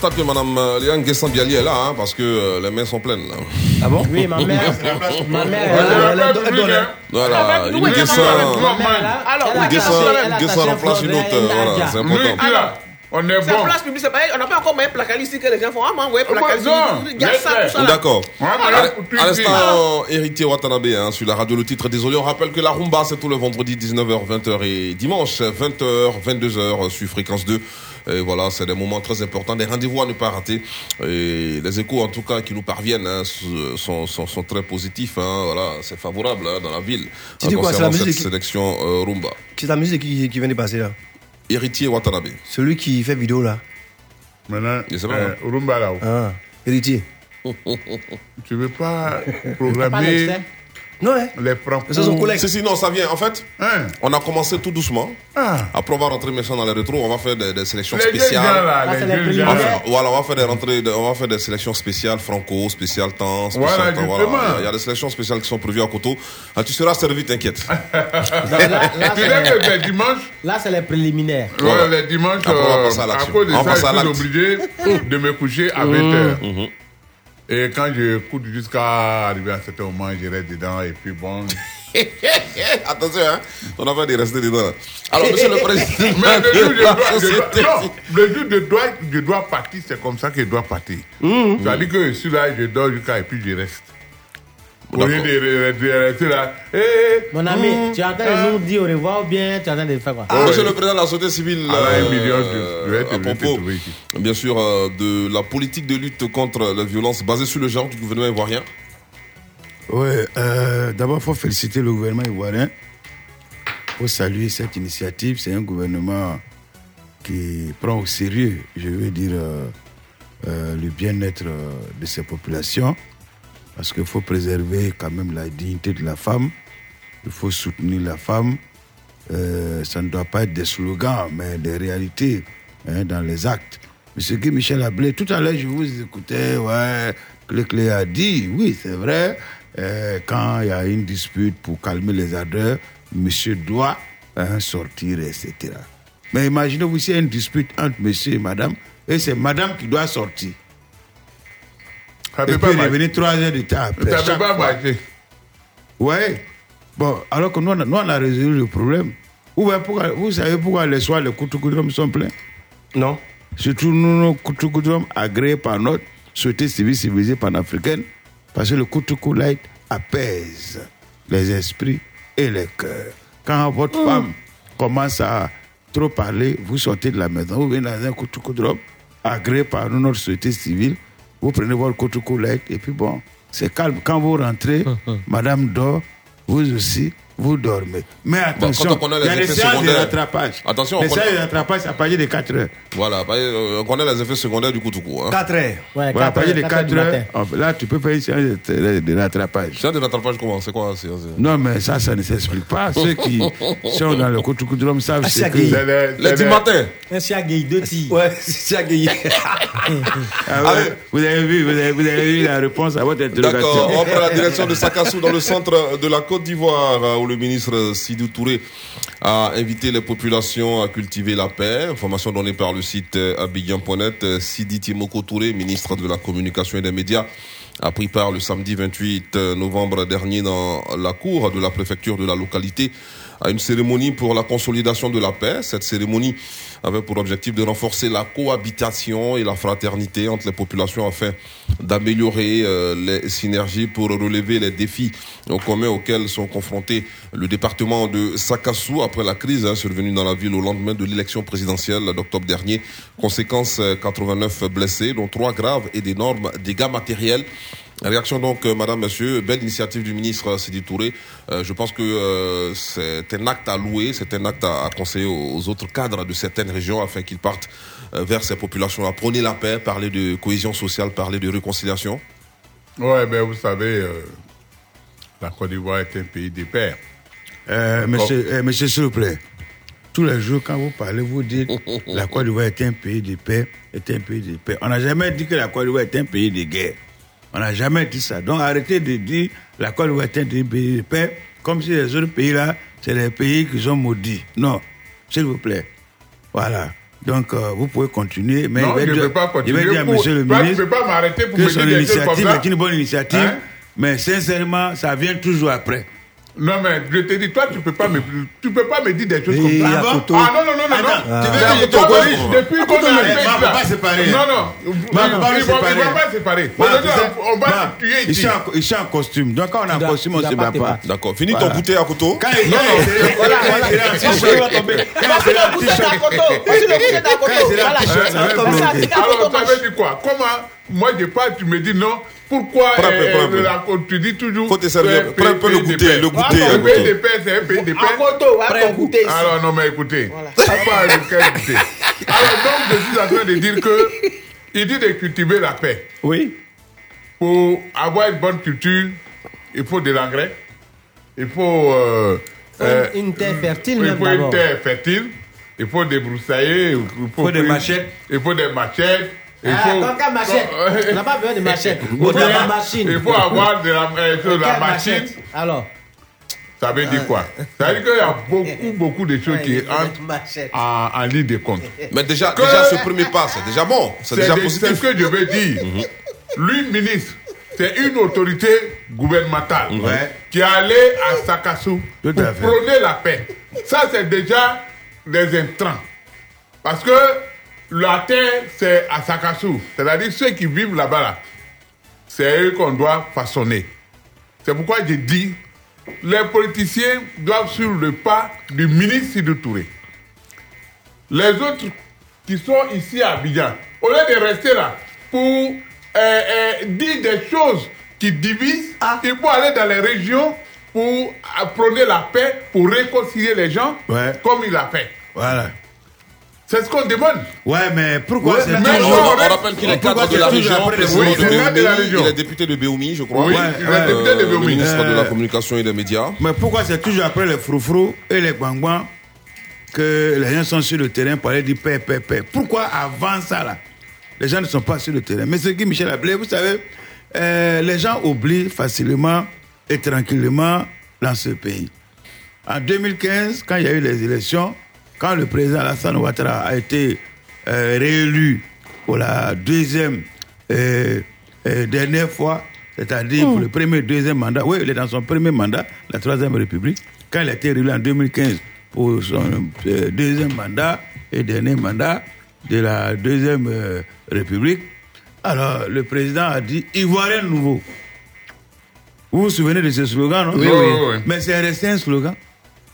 constate que Madame euh, Léane Guessan Bialy est là, hein, parce que euh, les mains sont pleines. Là. Ah bon Oui, ma mère. ma mère, elle, elle, c'est la elle, elle, hein. Voilà, une Alors, attaché remplace une autre. euh, Voilà, c'est important. on est bon. place publique, c'est pareil. On n'a pas encore moyen placal ici que les gens font. Ah, moi, ouais, placal ici. D'accord. À- l'instant, héritier Watanabe hein, sur la radio Le Titre. Désolé, on rappelle que la rumba, c'est tout le vendredi 19h, 20h et dimanche 20h, 22h sur Fréquence 2. Et voilà, c'est des moments très importants, des rendez-vous à ne pas rater. Et les échos, en tout cas, qui nous parviennent, hein, sont, sont, sont très positifs. Hein, voilà, c'est favorable hein, dans la ville. Tu dis quoi, c'est la musique cette sélection euh, rumba. C'est la musique qui, qui vient de passer là. Héritier Watanabe. Celui qui fait vidéo là. Maintenant, Je sais pas, euh, Rumba là. Ah, héritier. Tu veux pas Pas programmer hein les francs C'est son collègue. Si, si, non, ça vient. En fait, Hein on a commencé tout doucement. Ah. Après, on va rentrer maintenant dans les rétros. On va faire des, des sélections Les spéciales. là, Ah, les faire- voilà, on va faire des rentrées, de- on va faire des sélections spéciales franco, spéciales temps, spéciales Voilà, temps. justement. Il y a- des sélections spéciales qui sont prévues à Koto. Ah, tu seras servi, t'inquiète. Là, dimanches, là, c'est les préliminaires. Voilà. ouais, les dimanches, Après, on va euh, passer à à l'action. cause de On va ça, passer à je suis obligé de me coucher à 20h. Et quand je cours jusqu'à arriver à certain moment, je reste dedans et puis bon. Attention, hein. On a fait des rester dedans. Alors, monsieur le président. Mais le jour je de dois, je société dois- non, le jour je dois, je dois partir, c'est comme ça que je dois partir. C'est-à-dire que je suis là, je dors jusqu'à et puis je reste. Au lieu de, de- de rester là, eh, Mon ami, mm, tu es en train ah. de nous dire au revoir ou bien tu es en train de faire quoi? Ah, Monsieur le président de la société civile, Ah, là, un million, euh, à propos, bien sûr, euh, de la politique de lutte contre la violence basée sur le genre du gouvernement ivoirien. Oui, euh, d'abord, il faut féliciter le gouvernement ivoirien. Il faut saluer cette initiative. C'est un gouvernement qui prend au sérieux, je veux dire, euh, euh, le bien-être de ses populations. Parce qu'il faut préserver quand même la dignité de la femme. Il faut soutenir la femme. Euh, ça ne doit pas être des slogans, mais des réalités hein, dans les actes. Monsieur Guy Michel Ablé, tout à l'heure, je vous écoutais, ouais, Clé a dit, oui, c'est vrai, euh, quand il y a une dispute pour calmer les ardeurs, monsieur doit hein, sortir, etc. Mais imaginez-vous s'il y a une dispute entre monsieur et madame, et c'est madame qui doit sortir. Ça et peut puis pas marcher. revenir trois heures de temps après. Ça peut pas marcher. Ouais. Bon, alors que nous, on a, nous, on a résolu le problème. Vous, voyez pourquoi- vous savez pourquoi les soirs, les couteaux sont pleins? Non. Surtout nous, nos couteaux agréés par notre société civile civilisée panafricaine. Parce que le couteau light apaise les esprits et les cœurs. Quand votre femme commence à trop parler, vous sortez de la maison, vous venez dans un couteau agréé par notre société civile, vous prenez votre couteau light et puis bon, c'est calme. Quand vous rentrez, madame dort, vous aussi, vous dormez. Mais attention, quand on connaît il y a les des effets séances de secondaires- rattrapage. Attention, on les connaît- séances de rattrapage, à partir de 4 heures. Voilà, bah, euh, on connaît les effets secondaires du coup tout coup. Hein. 4 heures. Ouais, Ouais, à partir de heures, 4 du heures, matin. là, tu peux faire une séance de, de rattrapage. C'est de rattrapage comment? C'est quoi Non, mais ça, ça ne s'explique pas. Ceux qui sont dans le Koutoukoudoum savent Ah, ce c'est que... les- Les c'est 10 les- matins. Un siagui, deux tirs. Ouais, agréé. Ah vous, avez vu, vous, avez, vous avez vu la réponse à votre D'accord, interrogation. on prend la direction de Sakassou dans le centre de la Côte d'Ivoire euh, où le ministre Sidou Touré a invité les populations à cultiver la paix. Information donnée par le site euh, abidjan.net. Euh, Sidi Timoko Touré, ministre de la Communication et des Médias, a pris part le samedi 28 novembre dernier dans la cour de la préfecture de la localité à une cérémonie pour la consolidation de la paix. Cette cérémonie avait pour objectif de renforcer la cohabitation et la fraternité entre les populations afin d'améliorer euh, les synergies pour relever les défis euh, communs auxquels sont confrontés le département de Sakassou après la crise hein, survenue dans la ville au lendemain de l'élection présidentielle d'octobre dernier. Conséquence, euh, 89 blessés, dont trois graves et d'énormes dégâts matériels. Réaction donc, euh, Madame, Monsieur, belle initiative du ministre euh, Sidi Touré. Euh, je pense que euh, c'est un acte à louer, c'est un acte à, à conseiller aux, aux autres cadres de certaines régions afin qu'ils partent euh, vers ces populations-là. Prenez la paix, parler de cohésion sociale, parler de réconciliation. Ouais, ben vous savez, euh, la Côte d'Ivoire est un pays des pères. Euh, monsieur, euh, monsieur, s'il vous plaît, tous les jours, quand vous parlez, vous dites la Côte d'Ivoire est un pays de paix, est un pays de paix. On n'a jamais dit que la Côte d'Ivoire est un pays de guerre. On n'a jamais dit ça. Donc arrêtez de dire la Côte d'Ivoire est un pays de paix, comme si les autres pays-là, c'est les pays qui sont maudits. Non, s'il vous plaît. Voilà. Donc, euh, vous pouvez continuer. Mais Non, il va je ne peux pas continuer. dire à Pour- monsieur le ministre peux pas m'arrêter pour que son initiative est une bonne initiative. Hein? Mais sincèrement, ça vient toujours après. Non, mais je te dis, toi, tu peux pas me, tu peux pas me dire des choses Et comme il a ça. Ah, photo. non, non, non, non, Attends, non. tu veux Mais que je te corrige Depuis qu'on a fait on peut ça. pas séparer. Non, non. Mais on peut Ils pas vont pas séparer. C'est- on va bah, tuer il ici. est en- Il est en costume. Donc, quand on est en dois- costume, tu on dois se bat pas. D'accord. Finis Voilà. ton bouteille à couteau. Quand il quand il- Voilà, quand il voilà. est en t-shirt, Voici le quand il est le bouteille d'Akoto. Quand il est Voilà. ça va ça, bloquer. c'est Akoto, Alors, ça veut dire quoi? Comment Moi, je parle, tu me dis non. Pourquoi Prends euh, prends peu. la- tu dis toujours. Faut te servir. euh, Prends un peu le pays de goûter, paix. le goûter, à Le pays goûter. de paix, c'est un pays de paix. Prends goûter. Alors, non, mais écoutez. Faut pas le quel goûter? Alors, donc, je suis en train de dire que. Il dit de cultiver la paix. Oui. Pour avoir une bonne culture, il faut de l'engrais. Il faut. euh, euh, Une- Une terre fertile, il même faut une terre fertile. Il faut des broussailles. Il faut, faut des machettes. Il faut des machettes. Il Ah, faut. quand quelle machette On n'a pas besoin de machette. Il faut, la machine. il faut avoir de la, euh, de la machine. machette Alors Ça veut dire quoi? Ça veut dire qu'il y a beaucoup, beaucoup de choses qui entrent en, en ligne de compte. Mais déjà, Que- déjà ce premier pas, c'est déjà bon. C'est déjà de- positif. Mhm. c'est ce que je veux dire. Lui, ministre, c'est une autorité gouvernementale qui est allée à Sakassou Tout pour prôner la paix. Ça, c'est déjà des intrants. Parce que la terre, c'est à Sakassou. C'est-à-dire ceux qui vivent là-bas, là, c'est eux qu'on doit façonner. C'est pourquoi j'ai dit, les politiciens doivent suivre le pas du ministre Sidou Touré. Les autres qui sont ici à Abidjan, au lieu de rester là pour euh, euh, dire des choses qui divisent, il faut aller dans les régions pour prôner la paix, pour réconcilier les gens, Ouais. comme il a fait. Voilà. C'est ce qu'on demande. Ouais, mais pourquoi Ouais, c'est mais toujours- non, On, rappelle qu'il est cadre de la région, président Oui, de c'est cadre de la Béoumi. région. Il est député de Béoumi, je crois. Oui, Ouais, il est ouais. député de Béoumi. ministre de la Euh, communication et des médias. Mais pourquoi c'est toujours après les froufrous et les gbangban que les gens sont sur le terrain pour aller dire paix, paix, paix? Pourquoi avant ça, là, les gens ne sont pas sur le terrain? Mais ce qui, Michel Ablé, vous savez, euh, les gens oublient facilement et tranquillement dans ce pays. En 2015, quand il y a eu les élections, quand le président Alassane Ouattara a été euh, réélu pour la deuxième euh, euh, dernière fois, c'est-à-dire pour le premier et deuxième mandat, oui, il est dans son premier mandat, la troisième république, quand il a été réélu en 2015 pour son euh, deuxième mandat et dernier mandat de la deuxième euh, république, alors le président a dit Ivoirien nouveau. Vous vous souvenez de ce slogan, non? Oui, oui, oui. Mais c'est resté un slogan.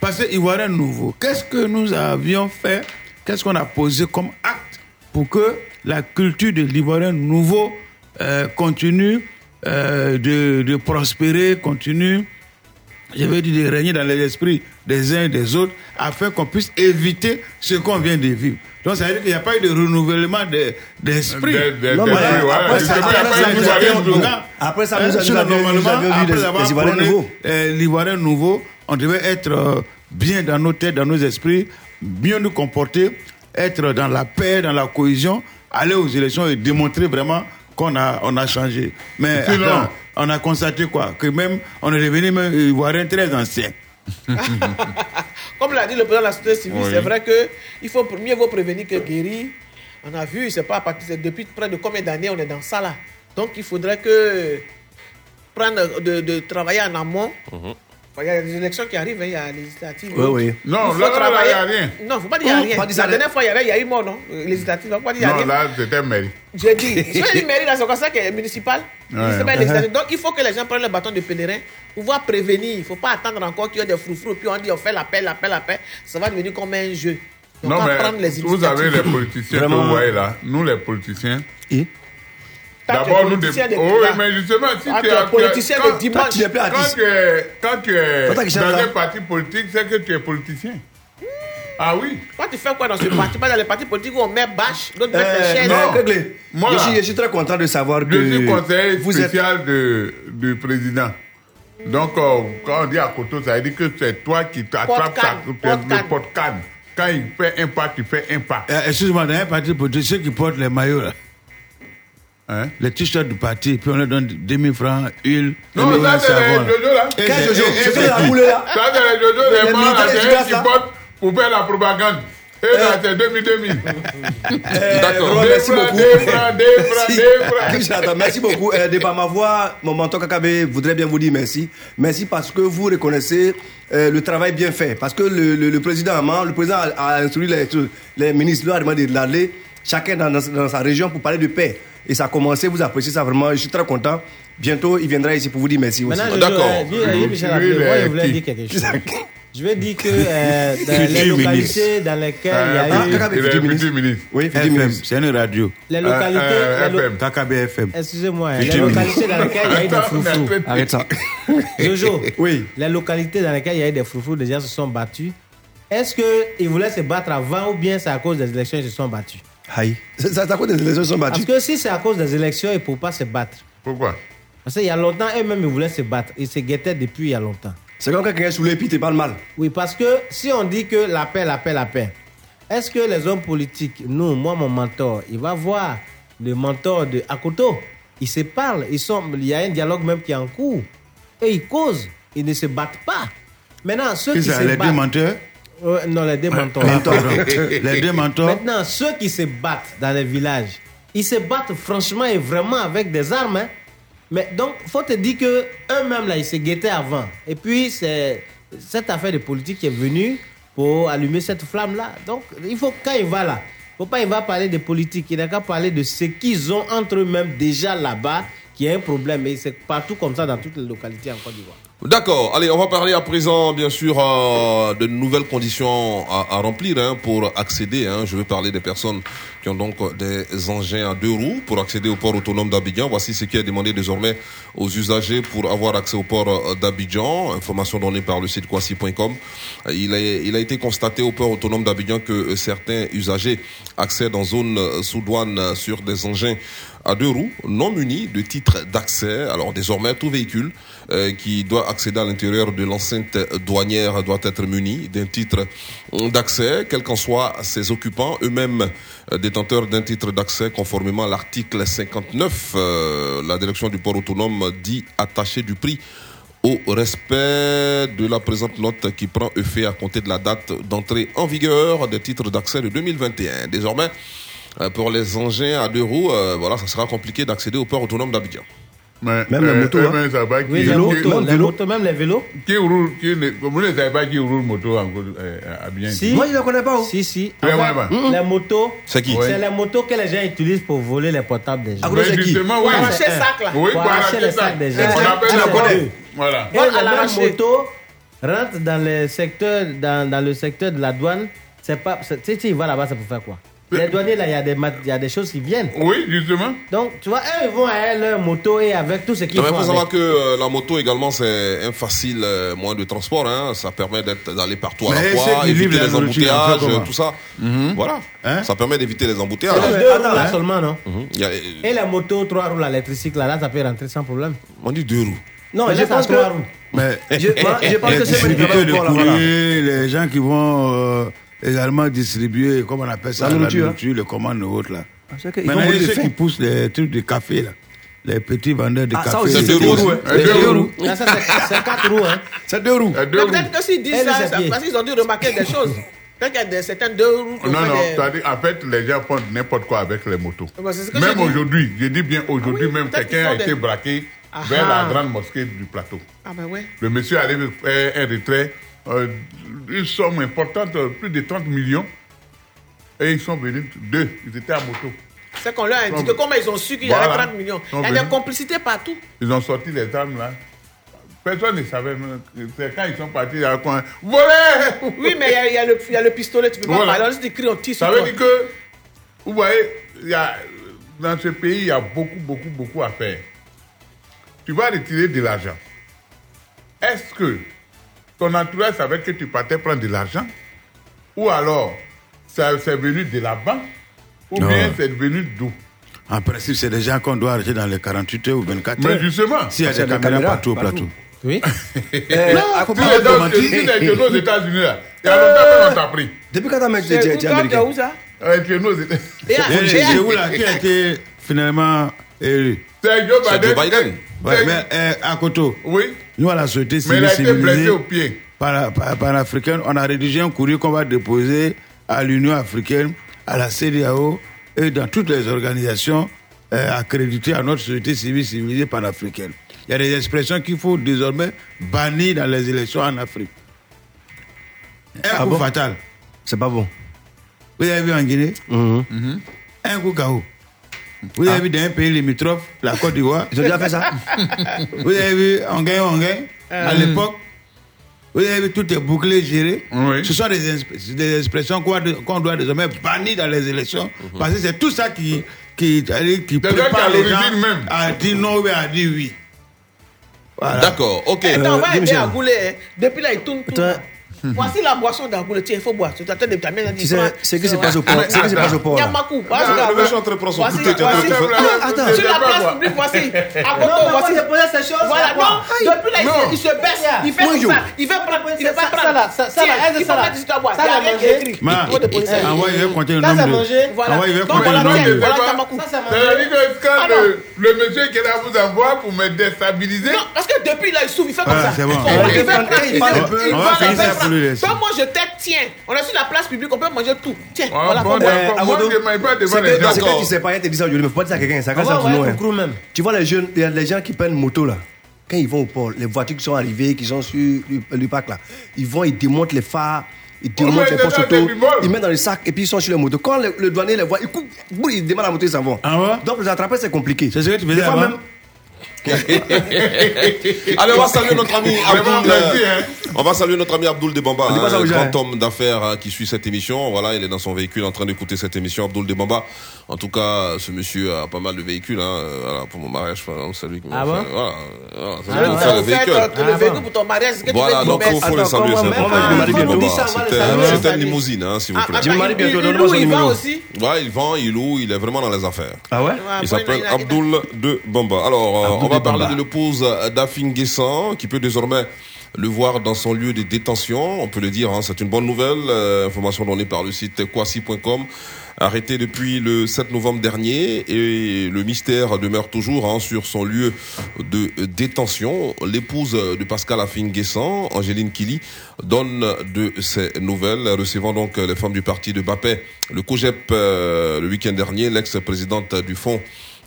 Parce que Ivoirien nouveau, qu'est-ce que nous avions fait? Qu'est-ce qu'on a posé comme acte pour que la culture de l'Ivoirien nouveau euh, continue euh, de, de prospérer, continue, je veux dire, de régner dans les esprits des uns et des autres, afin qu'on puisse éviter ce qu'on vient de vivre. Donc, ça veut dire qu'il n'y a pas eu de renouvellement de- d'esprit. De- de- après ça- a nous ça, Hein, normalement, après avoir euh, l'Ivoirien nouveau, on devait être euh, bien dans nos têtes, dans nos esprits, bien nous comporter, être dans la paix, dans la cohésion, aller aux élections et démontrer vraiment qu'on a, on a changé. Mais attends, on a constaté quoi? Que même, on est devenu même Ivoirien très ancien. Comme l'a dit le président de la société civile, Oui. c'est vrai que il faut mieux vaut prévenir que guérir. On a vu, c'est pas à partir c'est depuis près de combien d'années on est dans ça là? Donc il faudrait que prendre de, de travailler en amont. Il y a des élections qui arrivent, hein, il y a les législatives. Oui, oui. Il Non, faut là, il y a rien. Non, faut pas dire qu'il n'y a rien. La dernière fois, il y avait, il y a eu mort, non? Législative, faut pas dire qu'il y a Non, rien. là, c'était mairie. J'ai dit, il a une mairie là, c'est comme ça qu'elle est municipale. Donc il faut que les gens prennent le bâton de pèlerin pour pouvoir prévenir. Il ne faut pas attendre encore qu'il y ait des froufrous. Puis on dit on fait la paix, la paix, la paix. Ça va devenir comme un jeu. Donc, Non, on va mais prendre les vous avez les politiciens que vous voyez là. Nous, les politiciens. D'abord, nous. politicien dé- de- Oh, oui, mais justement, si tu es as- politicien quand- de dimanche. Quand artiste. tu es, quand tu es dans un parti politique, c'est que tu es politicien. Ah oui. Toi, tu fais quoi dans ce parti? Pas dans les partis politiques où on met bâche, d'autres mettent les Euh, chaises. non, Kegley, Moi, je, là, suis, je suis très content de savoir que Je suis conseiller vous êtes spécial de, du président. Donc, euh, quand on dit à Koto, ça veut dire que c'est toi qui t'attrapes le porte-canne. porte-canne. Quand il fait un pas, tu fais un pas. Euh, Excuse-moi, dans un parti politique, ceux qui portent les maillots, là, Hein? les t-shirts du parti, puis on leur donne 2000 francs, huile, Non, ça, c'est les jojo, là. Quel et- C'est? la boule là Ça, c'est les jojo, Les morts, là, c'est eux qui là. portent pour faire la propagande. Et là, c'est 2000-2000. D'accord. Des merci francs, beaucoup. des francs, des francs, des francs. Richard, merci beaucoup. De par ma voix, mon mentor Kakabe voudrait bien vous dire merci. Merci parce que vous reconnaissez euh, le travail bien fait. Parce que le, le- le président le président a, a instruit les, les ministres, leur a demandé d'aller chacun dans, dans- dans sa région pour parler de paix. Et ça a commencé, vous appréciez ça vraiment. Je suis très content. Bientôt, il viendra ici pour vous dire merci aussi. Maintenant, je- euh, voulais dire quelque chose. Je vais dire que euh, dans les localités dans lesquelles il y a Ah, eu... Oui, c'est une radio. Les localités... Euh, lo- FM. KKB FM. Excusez-moi, hein, les localités dans lesquelles il y a eu des froufrous. Arrête ça. Jojo, Oui. les localités dans lesquelles il y a eu des froufrous, déjà se sont battus. Est-ce qu'ils voulaient se battre avant ou bien c'est à cause des élections qu'ils se sont battus Aïe. C'est à cause des élections sont Parce battues. que si c'est à cause des élections, ils ne peuvent pas se battre. Pourquoi? Parce qu'il y a longtemps, eux-mêmes, ils voulaient se battre. Ils se guettaient depuis il y a longtemps. C'est comme quand quelqu'un est sous les pieds, tu parles mal. Oui, parce que si on dit que la paix, la paix, la paix, est-ce que les hommes politiques, nous, moi, mon mentor, il va voir le mentor de Akoto? Ils se parlent, ils sont, il y a un dialogue même qui est en cours. Et ils causent, ils ne se battent pas. Maintenant, ceux Qui se les battent... deux menteurs? Non, les deux mentors. Les deux mentors Maintenant, ceux qui se battent dans les villages, ils se battent franchement et vraiment avec des armes. hein. Mais donc, faut te dire que eux-mêmes là, ils se guettaient avant. Et puis, c'est cette affaire de politique qui est venue pour allumer cette flamme-là. Donc, il faut quand il va là, faut pas il va parler de politique. Il n'a qu'à parler de ce qu'ils ont entre eux-mêmes déjà là-bas, qui est un problème. Et c'est partout comme ça dans toutes les localités en Côte d'Ivoire. D'accord, allez, on va parler à présent, bien sûr, euh, de nouvelles conditions à, remplir hein, pour accéder. Hein, je vais parler des personnes qui ont donc des engins à deux roues pour accéder au port autonome d'Abidjan. Voici ce qui est demandé désormais aux usagers pour avoir accès au port euh, d'Abidjan. Information donnée par le site quasi.com. Il a, il a été constaté au port autonome d'Abidjan que euh, certains usagers accèdent en zone sous douane sur des engins à deux roues non munis de titre d'accès. Alors désormais, tout véhicule euh, qui doit accéder à l'intérieur de l'enceinte douanière doit être muni d'un titre d'accès, quels qu'en soient ses occupants, eux-mêmes euh, détenteurs d'un titre d'accès conformément à l'article 59. euh, la direction du port autonome dit attaché du prix au respect de la présente note qui prend effet à compter de la date d'entrée en vigueur des titres d'accès de 2021. Désormais, euh, pour les engins à deux roues, euh, voilà, ça sera compliqué d'accéder au port autonome d'Abidjan. Mais, Même la moto, hein. mais ça va qui, Oui, les les même les vélos. qui roule, qui ne, vous ne savez pas qui roule moto en Côte- euh, à bien. Si. Moi, je ne connais pas. oh. Si, si. Enfin, ouais. Les motos, C'est qui? Ouais. c'est les motos que les gens utilisent pour voler les portables des gens. Ah, Mais c'est qui? justement, Pour oui. arracher le sac là. Oui, Pour pour arracher arracher les sacs des gens. On appelle Ah. Voilà. Et les l'arraché. motos rentrent dans le secteur, dans, dans le secteur de la douane. C'est pas, tu sais, vas là-bas, c'est pour faire quoi? Les douaniers, là, il y, a des mat- il y a des choses qui viennent. Oui, justement. Donc, tu vois, eux, ils vont à leur moto et avec tout ce qu'ils Non, mais font. il faut savoir avec. que euh, la moto également c'est un facile euh, moyen de transport. Hein. Ça permet d'être d'aller partout à Mais la ceux fois, éviter la les nourriture, en fait embouteillages, comment tout ça. Voilà. Hein? Ça permet d'éviter les embouteillages. C'est les deux roues là seulement, non? Mhm. Il y a- Et les motos, trois roues, là, les tricycles, là, là, ça peut rentrer sans problème. on dit deux roues. Non, Mais je là, pense que. trois roues. Mais Je, moi, je pense les que c'est distributeurs de voilà. courrier, les gens qui vont euh, également distribuer, comment on appelle ça, La nourriture, hein. les commandes ou autres là. Ah, c'est qu'ils Maintenant, il y a ceux qui poussent les trucs de café là. Les petits vendeurs de Ah, ça café. aussi, C'est deux deux roues. hein. C'est deux deux roues. c'est quatre roues, hein. C'est deux roues. Peut-être que s'ils disent Et ça, c'est parce qu'ils ont dû remarquer des choses. Quand il y a des, certains deux roues Non, non, des- en fait, les gens font n'importe quoi avec les motos. Bah, que Même aujourd'hui, je dis bien aujourd'hui, Ah oui, même peut-être quelqu'un a été braqué vers la grande mosquée du plateau. Ah ben ouais. Le monsieur arrive faire un retrait, euh, une somme importante, plus de 30 millions. Et ils sont venus, deux, ils étaient à moto. C'est qu'on leur a indiqué comment ils ont su qu'il y voilà. avait 30 millions. Il y a des complicités partout. Ils ont sorti les armes là. Personne ne savait. C'est quand ils sont partis dans le coin. Volez Oui, mais il y a- il y, a le- il y a le pistolet, tu peux pas Voilà. parler. On dit crie, on tire Ça veut dire que, vous voyez, il y a, dans ce pays, il y a beaucoup, beaucoup, beaucoup à faire. Tu vas retirer de l'argent. Est-ce que ton entourage savait que tu partais prendre de l'argent Ou alors, ça c'est venu de la banque Ou Non. bien c'est venu d'où? En principe, c'est des gens qu'on doit arrêter dans les 48 heures ou 24 heures. Mais justement. S'il y a des caméras caméras partout au plateau. Oui. Euh, Non, à gens, romantique. si les genoux aux États-Unis, là, il y a longtemps qu'on t'a pris. Depuis quand t'as mec, tu es C'est tu es américain où ça? Euh, Les genoux aux États-Unis. Et à- Et et à- C'est où là? Qui a été finalement élu C'est Joe C'est Biden. Ouais, mais euh, à Koto, Oui, nous à la société mais il civile a été blessé au pied. par, par, par l'africaine, on a rédigé un courrier qu'on va déposer à l'Union africaine, à la CDAO et dans toutes les organisations euh, accréditées à notre société civile civilisée panafricaine. Il y a des expressions qu'il faut désormais bannir dans les élections en Afrique. Un Ah coup bon? fatal. C'est pas bon. Vous avez vu en Guinée? Un coup KO. Vous avez vu dans un pays limitrophe, la Côte d'Ivoire Ils ont déjà fait ça Vous avez vu on gagne À Euh. l'époque, vous avez vu tout est bouclé, géré. Ce sont des, expressions qu'on doit, désormais bannir dans les élections. Parce que c'est tout ça qui, qui, qui, prépare les gens même. à dire non ou à dire oui. Voilà. D'accord, ok. Eh, non, on va aider à Goulé. hein. Depuis là, il tourne tout. Voici la boisson d'Agoulé. Tiens, il faut boire. Tu t'attends de ta main. Tu sais, c'est que c'est pas au port. C'est que c'est pas au port. Yamakou. Ah, prendre Voici, voici. Ah. Sur la place publique, voici. À Coco, voici. Voilà, non. Depuis là, il se- baisse. Il fait ça. Il veut prendre. Il pas Ça, prendre. ça, là, ça, ça, là, ça, faut là. mettre sur ta boîte. Ça, là, manger. Ma, ça. va compter le Ça, nombre c'est de. manger. Voilà. Envoie, il va Donc, voilà, voilà, Ça, Tamakou. Ça, c'est Ça veut dire que quand Ah, le, monsieur qui est là vous envoie pour me déstabiliser. Non, parce que depuis là, il souffle, il fait comme ça. c'est bon. Il Ouais, va- il prendre, Donc moi je t'aide, tiens. On est sur la place publique, on peut manger tout. Tiens, Ah, voilà. bon, d'accord. Eh, Moi, je ne mange pas devant c'est les que- gens. c'est que tu sais pas, il te dit ça aujourd'hui, mais faut pas dire ça à quelqu'un, ça hein. coucou même. Tu vois, les jeunes, il y a des gens qui prennent moto là. Quand ils vont au port, les voitures qui sont arrivées, qui sont sur le, le parc là, ils vont, ils démontent les phares, ils démontent les postes auto, ils mettent dans les sacs et puis ils sont sur les motos. Quand le, le douanier les voit, ils coupent, boum, ils démarrent la moto, ils s'en vont. Ah ouais? Donc les attraper, c'est compliqué. C'est ce que tu faisais avant? même. Allez, on va saluer notre ami Abdoul. euh, hein. On va saluer notre ami Abdoul Debamba, gens, grand homme d'affaires hein, qui suit cette émission. Voilà, il est dans son véhicule en train d'écouter cette émission. Abdoul Debamba. En tout cas, ce monsieur a pas mal de véhicules. Hein. euh, Voilà, pour mon mariage, enfin, c'est lui qui m'a Ah fait- bon Voilà, voilà, c'est Ah, lui qui tu fait as le véhicule. le Ah, véhicule pour ton mariage. Est-ce que tu Voilà, veux donc qu'il faut, les saluer. c'est C'était une limousine, hein, s'il vous Ah, plaît. ah, Tu me maries il- bientôt, il- donne-moi il loue, son il vend numéro. aussi. Ouais, il vend, il loue, il est vraiment dans les affaires. Ah ouais Il s'appelle il il Abdoul de Bamba. Alors, euh, on va parler de l'épouse d'Afin Guessan, qui peut désormais le voir dans son lieu de détention. On peut le dire, hein, c'est une bonne nouvelle. Euh, information donnée par le site kwasi.com. Arrêté depuis le 7 novembre dernier et le mystère demeure toujours hein, sur son lieu de détention. L'épouse de Pascal Afin Guessan, Angéline Kili, donne de ces nouvelles, recevant donc les femmes du parti de Bapé, le COGEP euh, le week-end dernier, l'ex-présidente du Fonds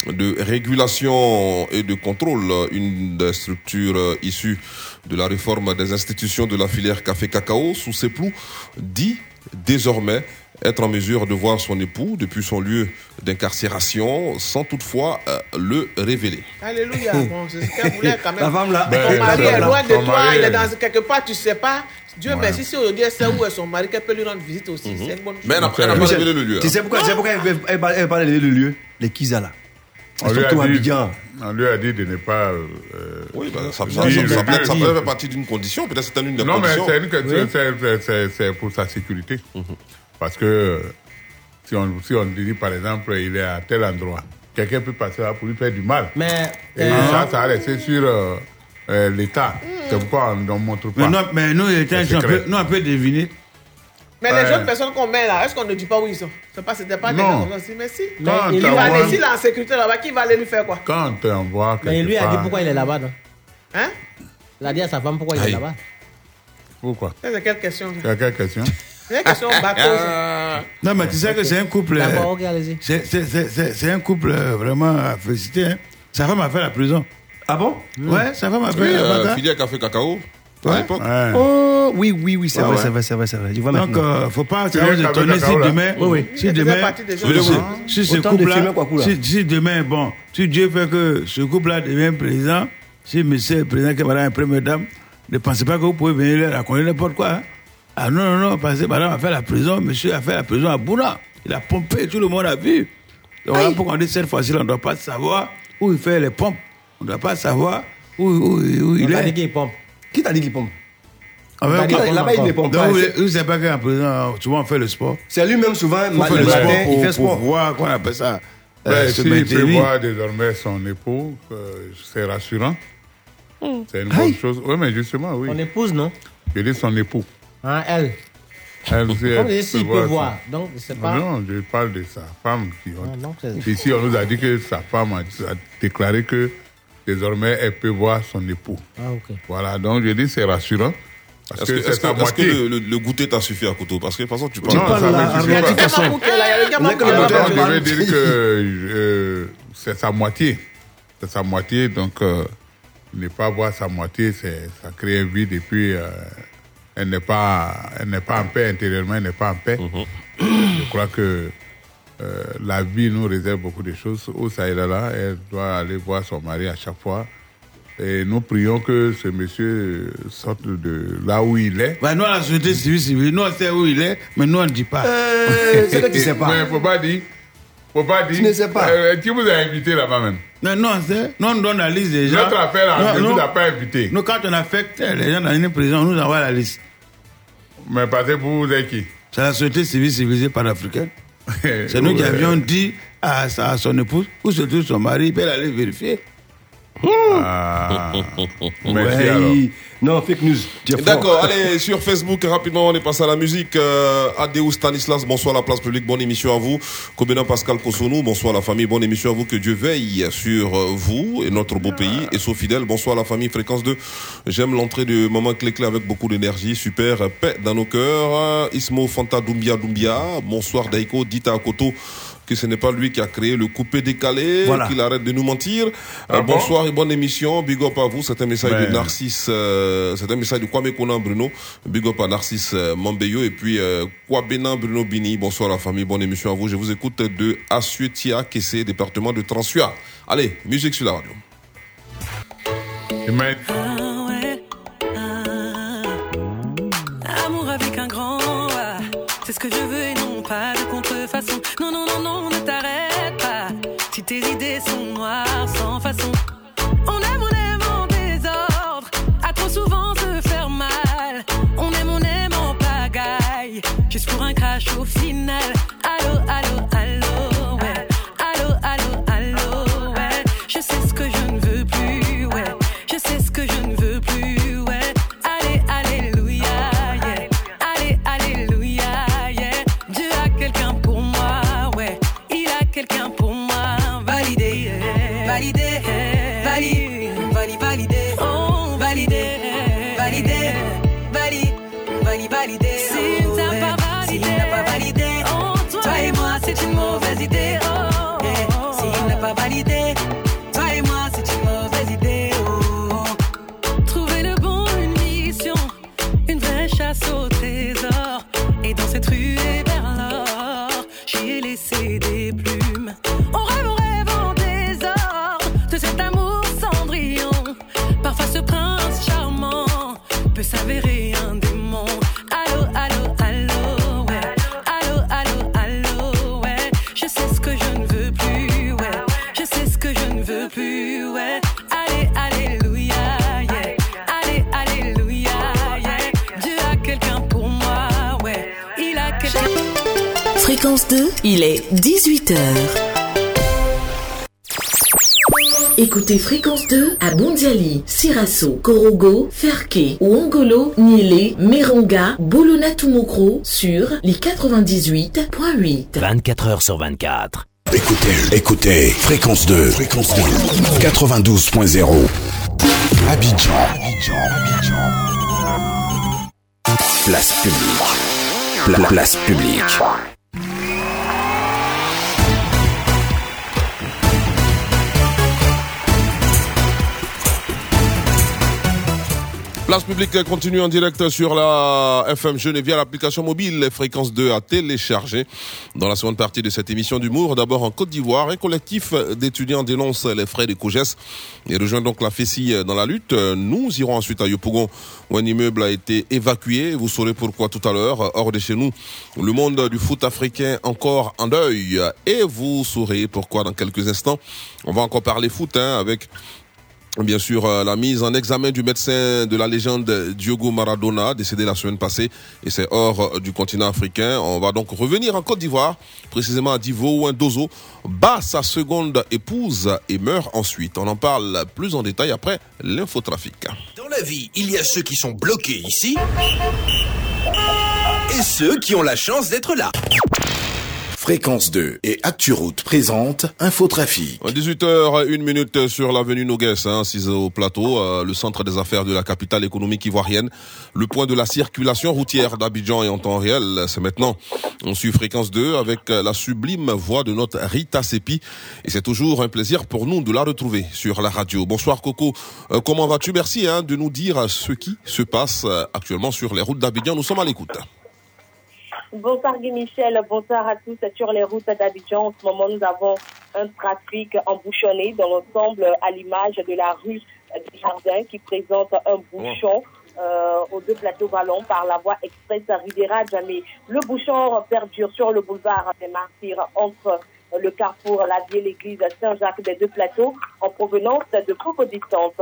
de régulation et de contrôle, une des structures issues de la réforme des institutions de la filière café-cacao, sous ses ploux, dit désormais être en mesure de voir son époux depuis son lieu d'incarcération sans toutefois euh, le révéler. Alléluia. Bon, c'est ce qu'elle voulait quand même. La femme là. Mais ton Ben, mari est loin de toi, il est dans quelque part, tu sais pas. Dieu merci, si aujourd'hui elle sait où est son mari, qu'elle peut lui rendre visite aussi. C'est une bonne chose. Mais elle n'a elle n'a pas révélé le lieu. Tu hein. sais pourquoi, tu sais pourquoi elle, parle- elle parle du lieu? Les Kiza là. On lui, a dit, Abidjan. on lui a dit de ne pas. euh, Oui, bah, ça, ça, Oui, ça, le ça, peut- faire partie d'une condition, peut-être c'est une des Non, mais conditions. c'est c'est pour sa sécurité. Parce que si on, si on dit par exemple, il est à tel endroit, quelqu'un peut passer là pour lui faire du mal. Mais. Et euh, ça, ça a resté sur euh, euh, l'État. C'est pourquoi on ne montre pas. Mais, non, mais nous, les C'est gens, on peut, nous, on peut deviner. Mais Ouais. les autres personnes qu'on met là, est-ce qu'on ne dit pas où ils sont C'est pas, c'était pas des Non. gens ça aussi, mais si. Mais Quand il va aller, s'il est en sécurité là-bas, qui va aller lui faire quoi? Quand on voit mais lui a dit pourquoi il est là-bas, non? Hein? Il a dit à sa femme pourquoi il est là-bas. Pourquoi? C'est quelle question? A quelle question? C'est une question bateau. ça. Non, mais tu sais que c'est un couple. euh, D'accord, ok, allez-y. C'est c'est- c'est- c'est- c'est un couple euh, vraiment à féliciter. hein. Sa femme a fait la prison. Ah bon? Ouais, sa femme a fait Oui, la euh, prison. filière café cacao, à l'époque. Ouais. Oh, oui, oui, oui, c'est Ouais, vrai, c'est vrai, c'est vrai, c'est vrai. Je vois Donc, euh, faut pas de étonner si demain, Oui, oui. si demain, si, ce couple-là, si, si demain, bon, si Dieu fait que ce couple-là devient président, si monsieur est président, que madame est première dame, ne pensez pas que vous pouvez venir leur raconter n'importe quoi. Ah non, non, non, parce que madame a fait la prison, monsieur a fait la prison à Bouna. Il a pompé, tout le monde a vu. Donc voilà pourquoi on dit cette fois-ci, on ne doit pas savoir où il fait les pompes. On ne doit pas savoir où, où, où On il t'a dit est. qu'il pompe. Qui t'a dit qu'il pompe? Dit Là-bas, il ne pompe? Donc, pas. vous, C'est- vous savez pas qu'en prison, souvent on fait le sport. C'est lui-même souvent, ma- faire le matin, sport il pour, fait pour sport. voir, qu'on appelle ça, euh, Ben, peut maintenir. voir désormais son époux, euh, c'est rassurant. C'est une bonne Aïe. chose. Oui, mais justement, oui. Son épouse, non? Je dis son époux. Hein, elle. Elle aussi, Comme elle je dis, s'il peut voir. Donc, c'est pas. Non, je parle de sa femme. Qui ont... Ah, non, Ici, on nous a dit que sa femme a, a déclaré que désormais, elle peut voir son époux. Ah, ok. Voilà, donc je dis c'est rassurant. Parce Est-ce que que, c'est est-ce que- est-ce le, le- le goûter t'a suffi à couteau Parce que de toute façon, tu parles. Non, ça suffit pas. Vous Alors, je vais dire que euh, c'est sa moitié. C'est sa moitié, donc euh, ne pas voir sa moitié, c'est- ça crée un vide et puis euh, elle n'est pas, elle n'est pas en paix intérieurement, elle n'est pas en paix. Je crois que euh, la vie nous réserve beaucoup de choses. Au Sahel, là, elle doit aller voir son mari à chaque fois. Et nous prions que ce monsieur sorte de là où il est. Bah, nous, à la société civile, civile, nous, on sait où il est, mais nous, on ne dit pas. c'est que tu sais pas. Mais faut pas dire. Faut pas dire. Tu ne sais pas. Euh, qui vous a invité là-bas même? Non, on sait. Nous, on donne la liste des gens. Notre affaire, là, ne Non, vous non. a pas invité. Nous, quand on affecte les gens dans une prison, on nous envoie la liste. Mais parce que vous, qui? C'est la société civile civilisée panafricaine. C'est nous qui avions dit à, à son épouse où se trouve son mari, puis elle allait vérifier. Ah. Ouais, Non, fake news. D'accord, allez, sur Facebook, rapidement, on est passé à la musique. Euh, Stanislas, bonsoir la place publique, bonne émission à vous. Kobena Pascal Kosonou, bonsoir la famille, bonne émission à vous. Que Dieu veille sur euh, vous et notre beau pays. Et sauf fidèle, bonsoir la famille, fréquence 2. J'aime l'entrée de Maman Clé-Clé avec beaucoup d'énergie, super, paix dans nos cœurs. Ismo Fanta Doumbia Doumbia, bonsoir Daiko, dites à Akoto que ce n'est pas lui qui a créé le coupé décalé, Voilà. qu'il arrête de nous mentir. Euh, Ah bon bonsoir et bonne émission, big up à vous, c'est un message de. Narcisse, euh, c'est un message de Kwame Konan Bruno, big up à Narcisse euh, Mambeyo et puis euh, Kwabena Bruno Bini, bonsoir la famille, bonne émission à vous, je vous écoute de Asuetia Kessé, département de Transua. Allez, musique sur la radio. Amour avec un grand. C'est ce que je veux et non pas Non, non, non, non, ne t'arrête pas. Si tes idées sont noires, sans façon. On aime, on aime en désordre. À trop souvent se faire mal. On aime, on aime en pagaille. Juste pour un crash au final. Fréquence 2, il est 18h. Écoutez Fréquence 2 à Bondiali, Sirasso, Korogo, Ferke, Ouangolo, Niélé, Meronga, Bolona Tumokro sur les 98.8. 24 heures sur 24. Écoutez, écoutez, fréquence 2, fréquence 2, 92.0. Abidjan, Abidjan, Place publique. Pla- place publique. you Place publique continue en direct sur la FM Geneviève, l'application mobile Fréquence 2 à télécharger. Dans la seconde partie de cette émission d'humour, d'abord en Côte d'Ivoire, un collectif d'étudiants dénonce les frais des COGES et rejoint donc la FECI dans la lutte. Nous irons ensuite à Yopougon où un immeuble a été évacué. Vous saurez pourquoi tout à l'heure. Hors de chez nous, le monde du foot africain encore en deuil et vous saurez pourquoi dans quelques instants. On va encore parler foot hein, avec Bien sûr, euh, la mise en examen du médecin de la légende Diogo Maradona, décédé la semaine passée, et c'est hors euh, du continent africain. On va donc revenir en Côte d'Ivoire, précisément à Divo, où un Dozo bat sa seconde épouse et meurt ensuite. On en parle plus en détail après l'infotrafic. Dans la vie, il y a ceux qui sont bloqués ici et ceux qui ont la chance d'être là. Fréquence 2 et ActuRoute présente Infotrafic. 18h, une minute sur l'avenue Noguès, hein, 6 au plateau, euh, le centre des affaires de la capitale économique ivoirienne. Le point de la circulation routière d'Abidjan est en temps réel. C'est maintenant. On suit Fréquence 2 avec la sublime voix de notre Rita Sepi. Et c'est toujours un plaisir pour nous de la retrouver sur la radio. Bonsoir Coco. Euh, comment vas-tu? Merci hein, de nous dire ce qui se passe euh, actuellement sur les routes d'Abidjan. Nous sommes à l'écoute. Bonsoir Guy Michel, bonsoir à tous sur les routes d'Abidjan. En ce moment, nous avons un trafic embouchonné dans l'ensemble à l'image de la rue des Jardins qui présente un bouchon. Euh, aux deux plateaux ballons par la voie express Riviera Jamais. Le bouchon perdure sur le boulevard des Martyrs entre le carrefour La Vie l'église Saint-Jacques des deux plateaux en provenance de courte distance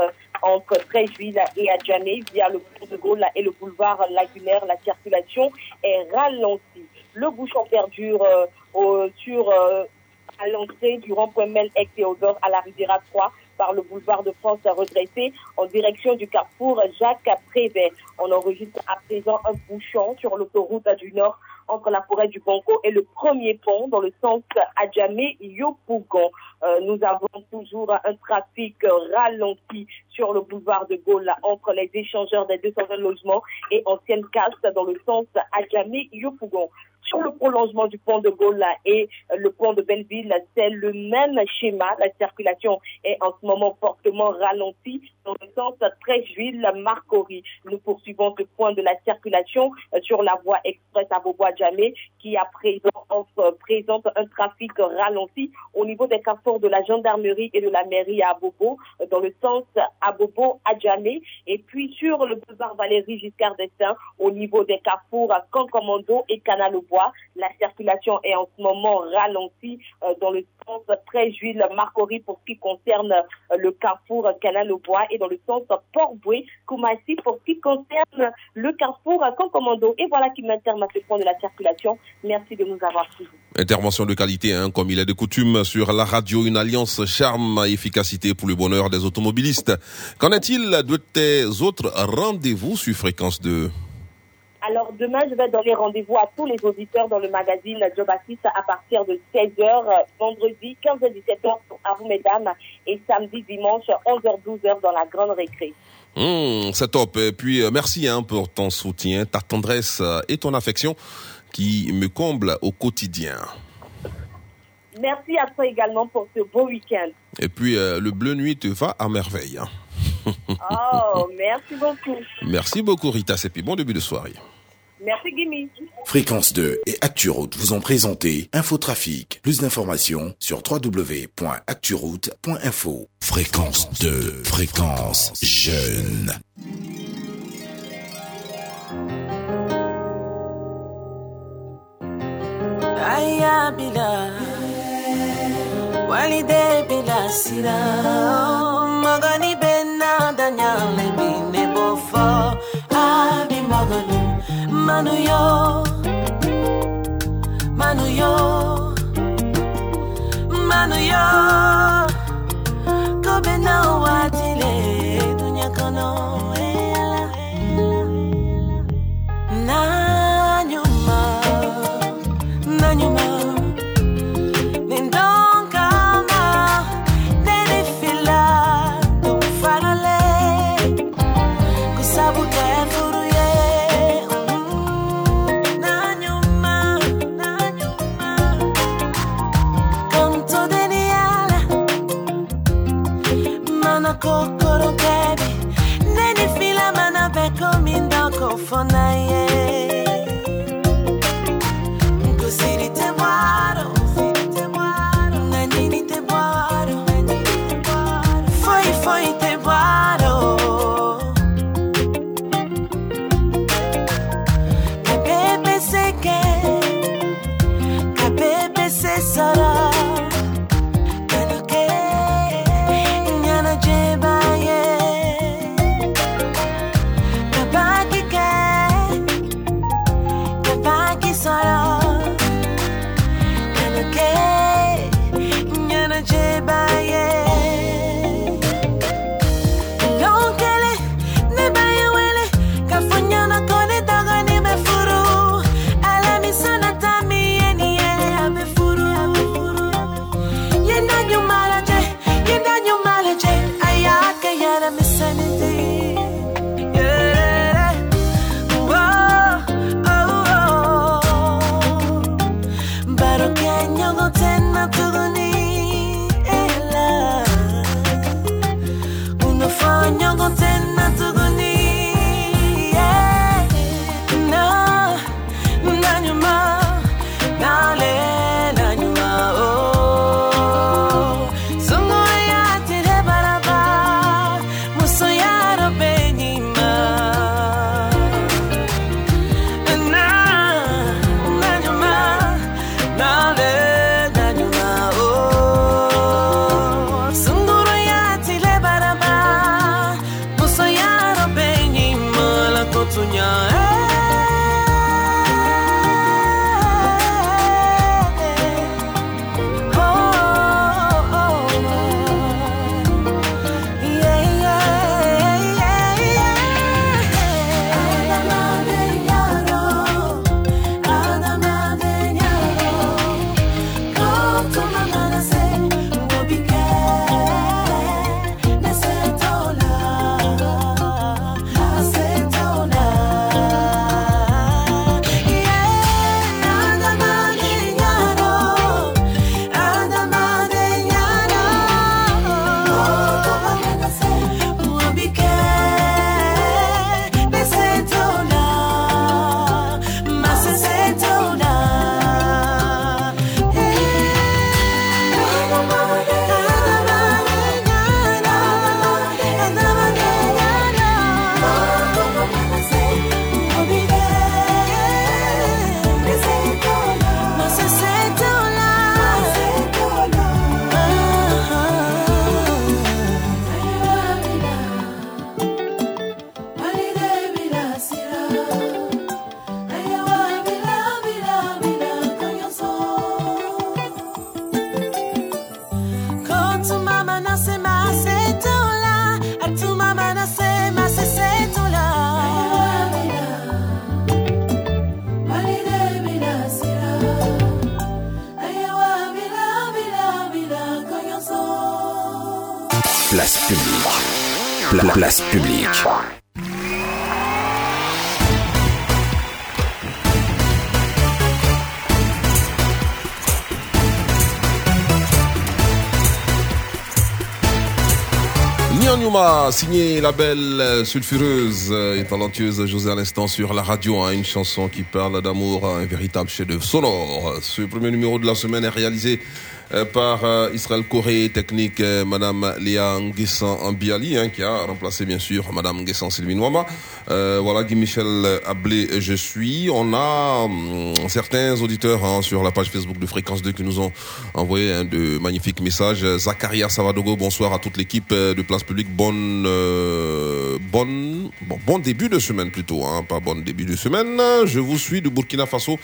entre Tréjuil et Adjamé via le pont de Gaulle et le boulevard lagunaire. La circulation est ralentie. Le bouchon perdure euh, sur euh, à l'entrée du rond-point Mel et Théodore à la Riviera 3 par le boulevard de France redressé en direction du carrefour Jacques Prévert. On enregistre à présent un bouchon sur l'autoroute du Nord entre la forêt du Bongo et le premier pont dans le sens Adjamé-Yopougon. Euh, nous avons toujours un trafic ralenti sur le boulevard de Gaulle entre les échangeurs des 220 logements et ancienne caste dans le sens Adjamé-Yopougon. Sur le prolongement du pont de Gaulle et le pont de Belleville, c'est le même schéma. La circulation est en ce moment fortement ralentie dans le sens Tréjuil-Marcory. Nous poursuivons ce point de la circulation sur la voie express à Qui à présent offre- présente un trafic ralenti au niveau des carrefours de la gendarmerie et de la mairie à Bobo euh, dans le sens à Bobo-Adjamé et puis sur le boulevard Valérie Giscard d'Estaing au niveau des carrefours à et Canal au Bois. La circulation est en ce moment ralentie euh, dans le sens Tréjuil Marcory pour ce qui concerne euh, le carrefour Canal au Bois et dans le sens Port-Boué Koumassi pour ce qui concerne le carrefour Cancommando. Et voilà qui met terme à ce point de la circulation. Merci de nous avoir suivis. Intervention de qualité, hein, comme il est de coutume sur la radio, une alliance charme et efficacité pour le bonheur des automobilistes. Qu'en est-il de tes autres rendez-vous sur Fréquence 2 Alors demain, je vais donner rendez-vous à tous les auditeurs dans le magazine Job Assist à partir de 16h, vendredi 15h 17h à vous mesdames et samedi dimanche 11h 12h dans la grande récré. Hum, C'est top. Et puis, euh, merci hein, pour ton soutien, ta tendresse euh, et ton affection qui me comble au quotidien. Merci à toi également pour ce beau week-end. Et puis, euh, le bleu nuit te va à merveille. hein. Oh, merci beaucoup. Merci beaucoup, Rita Sepi. Bon début de soirée. Merci Gimme. Fréquence 2 et ActuRoute vous ont présenté Infotrafic. Plus d'informations sur www.acturoute.info. Fréquence 2, fréquence jeune. Aya bila walide bila sira. Oh, magani benna danyale bine bofo. Abi maganu manu yo manu yo manu yo. Kobe na watile dunya kono signé la belle euh, sulfureuse euh, et talentueuse José à l'instant sur la radio, hein, une chanson qui parle d'amour, un véritable chef-d'œuvre sonore. Ce premier numéro de la semaine est réalisé euh, par Israël Corée Technique, Madame Léa Nguessan Ambiali, hein, qui a remplacé bien sûr Madame Nguessan Sylvine Wama. Euh, voilà, Guy Michel Ablé, je suis. On a hum, certains auditeurs hein, sur la page Facebook de Fréquence 2 qui nous ont envoyé hein, de magnifiques messages. Zacharia Savadogo, bonsoir à toute l'équipe euh, de Place Publique. Bonne, euh, bonne, bon, bon début de semaine plutôt, hein, pas bon début de semaine. Je vous suis du Burkina Faso.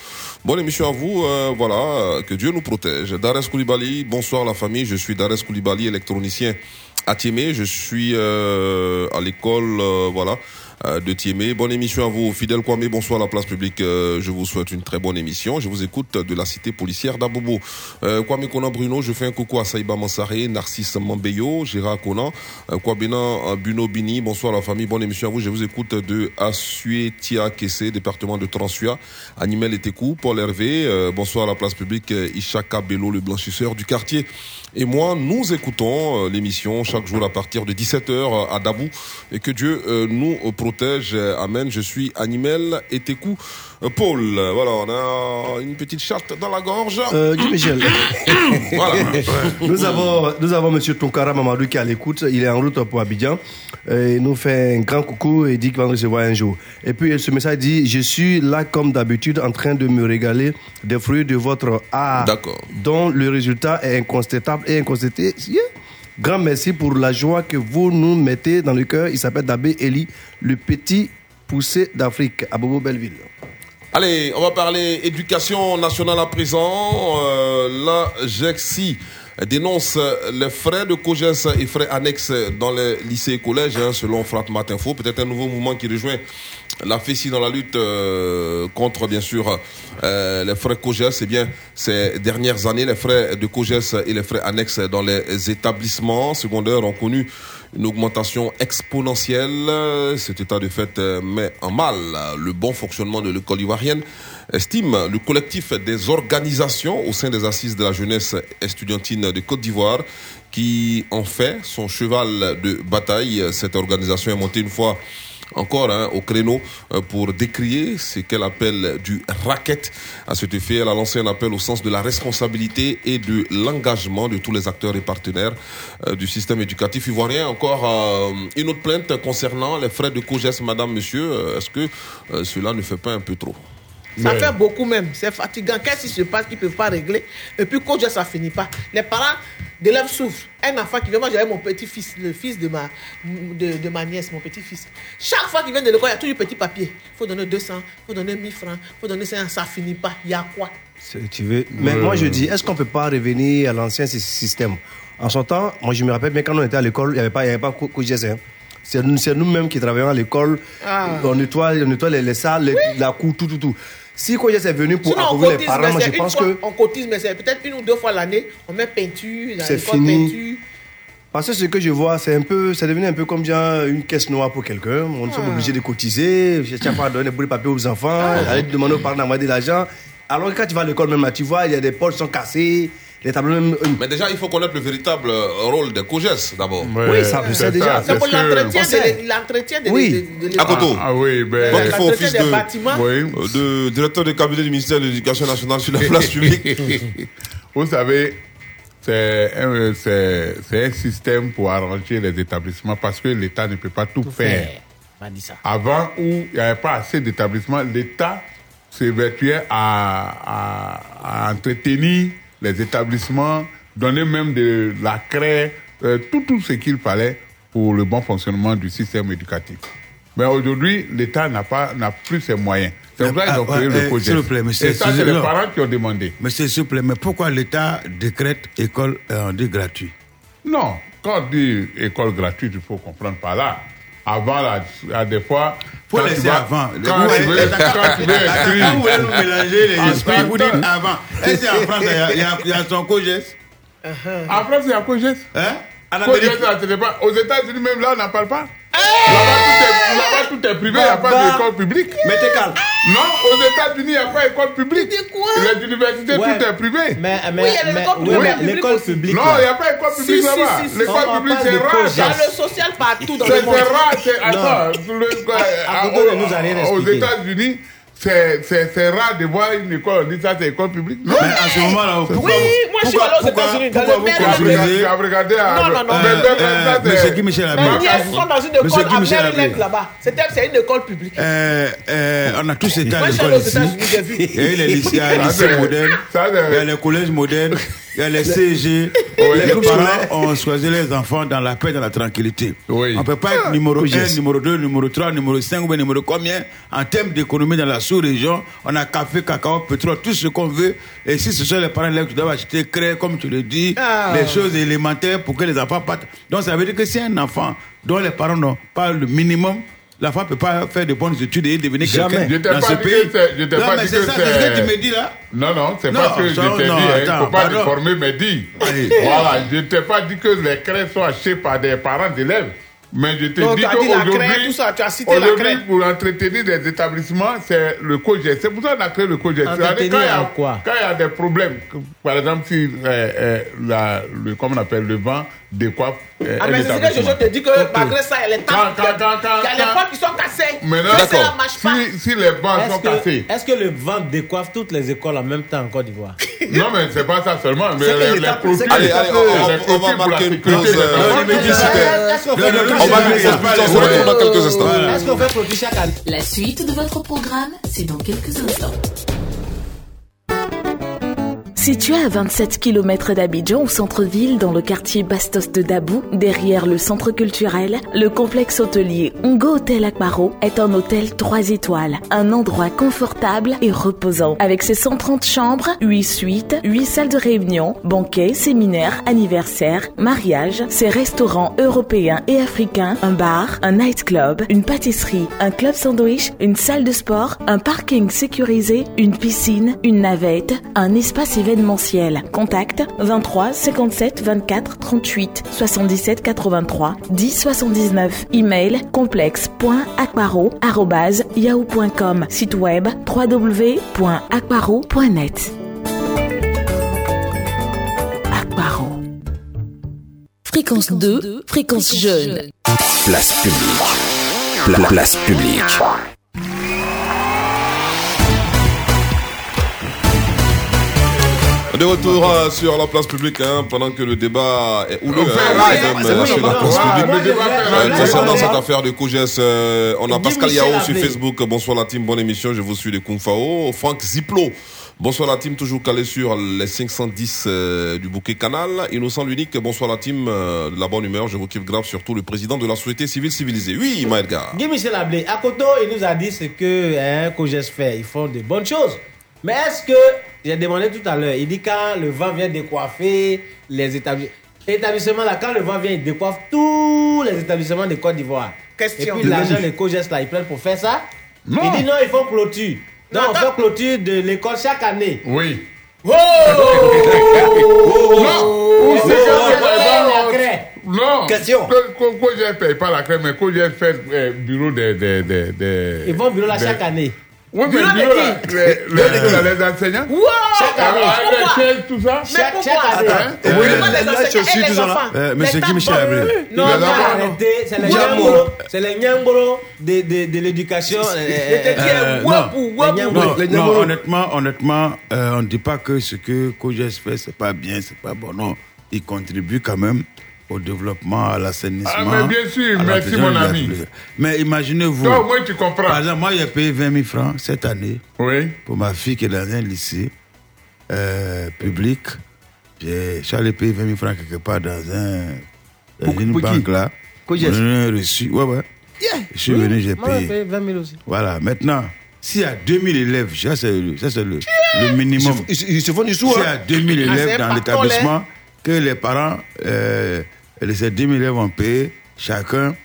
Bonne émission à vous. euh, voilà, euh, que Dieu nous protège. Dares Koulibaly, bonsoir la famille. Je suis Dares Koulibaly, électronicien à Tiémé. Je suis euh, à l'école, euh, voilà, euh, de Tiémé. Bonne émission à vous, fidèle Kwame. Bonsoir la place publique. Euh, je vous souhaite une très bonne émission. Je vous écoute de la cité policière d'Abobo. Euh, Kwame Konan Bruno, je fais un coucou à Saïba Mansaré, Narcisse Mambeyo, Gérard Konan, euh, Kwabena euh, Buno Bini. Bonsoir la famille. Bonne émission à vous. Je vous écoute de Asuetia Kessé, département de Transua, Animel Etekou, Paul Hervé. Euh, bonsoir la place publique, euh, Ishaka Bello, le blanchisseur du quartier. Et moi, nous écoutons euh, l'émission chaque jour à partir de 17h à Dabou. Et que Dieu euh, nous protège. Euh, Amen. Je suis Animel. Euh, Paul, euh, voilà, on a une petite chatte dans la gorge. Euh, Guy Michel. voilà. nous avons, nous avons Monsieur Tonkara Mamadou qui est à l'écoute. Il est en route pour Abidjan. Euh, Il nous fait un grand coucou et dit qu'il va nous recevoir un jour. Et puis ce message dit Je suis là comme d'habitude en train de me régaler des fruits de votre art. Dont le résultat est incontestable et incontesté. Yeah. Grand merci pour la joie que vous nous mettez dans le cœur. Il s'appelle Dabé Eli, le petit poussé d'Afrique, à Bobo Belleville. Allez, on va parler éducation nationale à présent. Euh, la GEXI dénonce les frais de COGES et frais annexes dans les lycées et collèges, hein, selon Frat Matinfo. Peut-être un nouveau mouvement qui rejoint la FECI dans la lutte euh, contre, bien sûr, euh, les frais COGES. Eh bien, ces dernières années, les frais de COGES et les frais annexes dans les établissements secondaires ont connu une augmentation exponentielle. Cet état de fait euh, met en mal le bon fonctionnement de l'école ivoirienne, estime le collectif des organisations au sein des assises de la jeunesse estudiantine de Côte d'Ivoire qui en fait son cheval de bataille. Cette organisation est montée une fois encore hein, au créneau euh, pour décrier ce qu'elle appelle du racket. À cet effet, elle a lancé un appel au sens de la responsabilité et de l'engagement de tous les acteurs et partenaires euh, du système éducatif ivoirien. Encore euh, une autre plainte concernant les frais de COGES, madame, monsieur. Est-ce que cela ne fait pas un peu trop? Ça fait beaucoup même. C'est fatigant. Qu'est-ce qui se passe qu'ils ne peuvent pas régler? Et puis, quand ça finit pas. Les parents d'élèves souffrent. Un enfant qui vient, moi j'avais mon petit-fils, le fils de ma, de, de ma nièce, mon petit-fils. Chaque fois qu'il vient de l'école, il y a toujours petit papier. Il faut donner 200, il faut donner 1000 francs, il faut donner 500. Ça finit pas. Il y a quoi? Tu veux. Mais moi, je dis, est-ce qu'on peut pas revenir à l'ancien sy- système? En son temps, moi, je me rappelle bien quand on était à l'école, il n'y avait pas, il y avait pas hein. C'est nous- c'est nous-mêmes qui travaillons à l'école. Ah. On nettoie, on nettoie les, les salles, les- la cour, tout, tout, tout. Si COGES est venu pour Sinon, on approuver les parents, moi, je pense fois, que On cotise, mais c'est peut-être une ou deux fois l'année. On met peinture, C'est fini. peinture. Parce que ce que je vois, c'est un peu, c'est devenu un peu comme genre une caisse noire pour quelqu'un. On Ah. sommes obligés de cotiser, chaque fois donner des de papier aux enfants, aller demander aux parents d'envoyer de l'argent. Alors que quand tu vas à l'école même là, tu vois, il y a des poches qui sont cassées, Mais déjà, il faut connaître le véritable euh, rôle des COGES d'abord. Oui, ça, sais déjà. C'est pour l'entretien On sait. de, l'entretien de, Oui. de, de, de Koto. Ah oui, ben. Donc il faut office des de, bâtiments. euh, de directeur de cabinet du ministère de l'Éducation nationale sur la place publique. Vous savez, c'est un, c'est- c'est un système pour arranger les établissements parce que l'État ne peut pas tout, faire. On ça. Avant, où il n'y avait pas assez d'établissements, l'État s'évertuait à, à, à entretenir les établissements, donner même de la craie, euh, tout, tout ce qu'il fallait pour le bon fonctionnement du système éducatif. Mais aujourd'hui, l'État n'a pas n'a plus ses moyens. C'est pour ça qu'ils ont créé le projet. s'il vous plaît, monsieur, Et ça, c'est les parents qui ont demandé. Mais s'il vous plaît, mais pourquoi l'État décrète école euh, on dit gratuit? Non, quand on dit école gratuite, il faut comprendre par là. Avant, là, à des fois. Faut quand laisser avant. Quand Vous- tu veux, quand tu veux. Quand vous voulez nous mélanger les esprits, vous dites avant. Est-ce qu'en France, il y a- son COGES En France, il y a COGES Hein? Aux États-Unis, même là, on n'en parle pas. Est- là-bas, tout est privé, il n'y a pas d'école publique. Mais t'es calme. Non, aux États-Unis, il n'y a pas d'école publique. Les universités, Ouais. tout est privé. Mais, mais, Oui, il y a les mais- écoles oui, privées, mais l'école publique. Non, il n'y a pas d'école publique là-bas. si, si. L'école publique, c'est rare. Il y a le social partout dans C'est le monde. c'est rare. c'est- Attends, allez aux-. États-Unis, c'est rare de voir une école. On dit ça, c'est école publique. Non. Mais à ce moment-là, pourquoi, Oui, moi je suis allé aux États-Unis, dans pourquoi vous Maryland. Tu as regardé- à. Non, non, non. Mais- Euh, Monsieur Guy Michel Mes Abbé. nièces sont dans une école à Michel Maryland là-bas. C'est une école publique. Euh, euh, on a tous été à Moi, je suis l'école allé aux ici. États-Unis, j'ai vu. Il y a eu les lycées, modernes, il y a les collèges modernes, il y a les CG. Oui. Les parents ont choisi les enfants dans la paix, dans la tranquillité. Oui. On ne peut pas être numéro 1, numéro 2, numéro 3, numéro 5 ou bien numéro combien en termes d'économie dans la sous-région. On a café, cacao, pétrole, tout ce qu'on veut. Et si ce sont les parents là qui doivent acheter crème, comme tu le dis, Ah. les choses élémentaires pour que les enfants partent. Donc ça veut dire que si un enfant dont les parents n'ont pas le minimum, L'enfant ne peut pas faire de bonnes études et devenir Jamais. quelqu'un Je t'ai dans pas ce pays. je t'ai Non, pas mais dit c'est que ça, c'est- c'est ce que tu me dis là. Non, non, c'est pas ce que je t'ai dit. hein. Il ne attends, faut pas déformer mes dits. Voilà, je ne t'ai pas dit que les crèches sont achetées par des parents d'élèves. Mais je t'ai Donc, dit tu as dit la craie, qu'aujourd'hui, tout ça, tu as cité la aujourd'hui, craie. pour entretenir des établissements, c'est le COGES. C'est pour ça qu'on a créé le COGES. Quand il y a- quoi quand il y a des problèmes, par exemple, si euh, euh, la, le, comment on appelle, le vent décoiffe euh, Ah, mais c'est ce que je te dis que malgré ça, il y a les Quand- tables. quand- quand- quand- Il y a les quand- portes qui sont cassées. Maintenant, Mais ça marche pas. si, si les bancs Est-ce sont cassés. que, est-ce que le vent décoiffe toutes les écoles en même temps en Côte d'Ivoire Non, mais c'est pas ça seulement. Mais les, les Allez, allez, on, va clôtures pour la marquer une sécurité pause. On va non, On se non, retrouve dans quelques instants. Est-ce qu'on fait clôture chaque année La suite de votre programme, c'est dans quelques instants. Situé à 27 km d'Abidjan, au centre-ville, dans le quartier Bastos de Dabou, derrière le centre culturel, le complexe hôtelier Ongo Hotel Akbaro est un hôtel 3 étoiles. Un endroit confortable et reposant. Avec ses 130 chambres, 8 suites, 8 salles de réunion, banquets, séminaires, anniversaires, mariages, ses restaurants européens et africains, un bar, un nightclub, une pâtisserie, un club sandwich, une salle de sport, un parking sécurisé, une piscine, une navette, un espace événementiel. Contact 23 57 24 38 77 83 10 79. Email complexe.akbaro@yahoo.com. Site web www.akbaro.net. Akbaro. Fréquence 2, fréquence jeune. Place publique. Pla- place publique. De retour euh, sur la place publique, hein, pendant que le débat est houleux, hein, même, euh, sur la place publique. Euh, concernant cette affaire de Coges, euh, on a Pascal Yao sur. Facebook. Bonsoir la team, bonne émission. Je vous suis de Kung Fao. Franck Ziplo. Bonsoir la team, toujours calé sur les 510 euh, du bouquet canal. Innocent l'unique. Bonsoir la team, euh, de la bonne humeur. Je vous kiffe grave, surtout le président de la société civile civilisée. Oui, Maëlgar. Guy Michel Ablé, à Koto, il nous a dit ce que hein, fait. Ils font de bonnes choses. Mais est-ce que, j'ai demandé tout à l'heure, il dit quand le vent vient décoiffer les établissements. Établissements là, quand le vent vient, il décoiffe tous les établissements de Côte d'Ivoire. Question. Et puis l'argent des Coges là, ils prennent pour faire ça. Non. Il dit non, ils font clôture. Non, Non, on fait clôture de l'école chaque année. Oui. Oh Non, Oh. Non. Question. Que- que- que j'ai paye pas la crème, mais que j'ai fait euh, bureau des. Ils vont au bureau là chaque année. Oui, mais Bureau qui les, les, les, les enseignants. Wow Chaque année. Tout ça. Mais pourquoi. Hein? Et oui, Pourquoi les- les les enseignants chaussures, et tout les ça là. enfants Euh, monsieur. Non. C'est les nyangoro. C'est les nyangoro de, de, de l'éducation. euh, Euh. Non, honnêtement, honnêtement, euh, on ne dit pas que ce que Coges fait, c'est pas bien, c'est pas bon. Non, il contribue quand même au développement, à l'assainissement. Ah, mais bien sûr, merci, mon ami. Mais imaginez-vous, Toi, moins, tu par comprends. exemple, moi, j'ai payé 20 000 francs cette année Oui. pour ma fille qui est dans un lycée euh, public. J'ai- Je suis allé payer 20 000 francs quelque part dans, un, dans Pour- une pour qui banque là. A reçu. Ouais, ouais. Je suis venu, j'ai Moi, j'ai payé. payé 20 000 aussi. Voilà, maintenant, s'il y a 2000 élèves, ça c'est le, ça, c'est le, le minimum. Ils, se- font du sou. S'il y Hein. a 2000 Ah, c'est élèves dans l'établissement, que les parents, euh, les- ces 2000 élèves ont payé chacun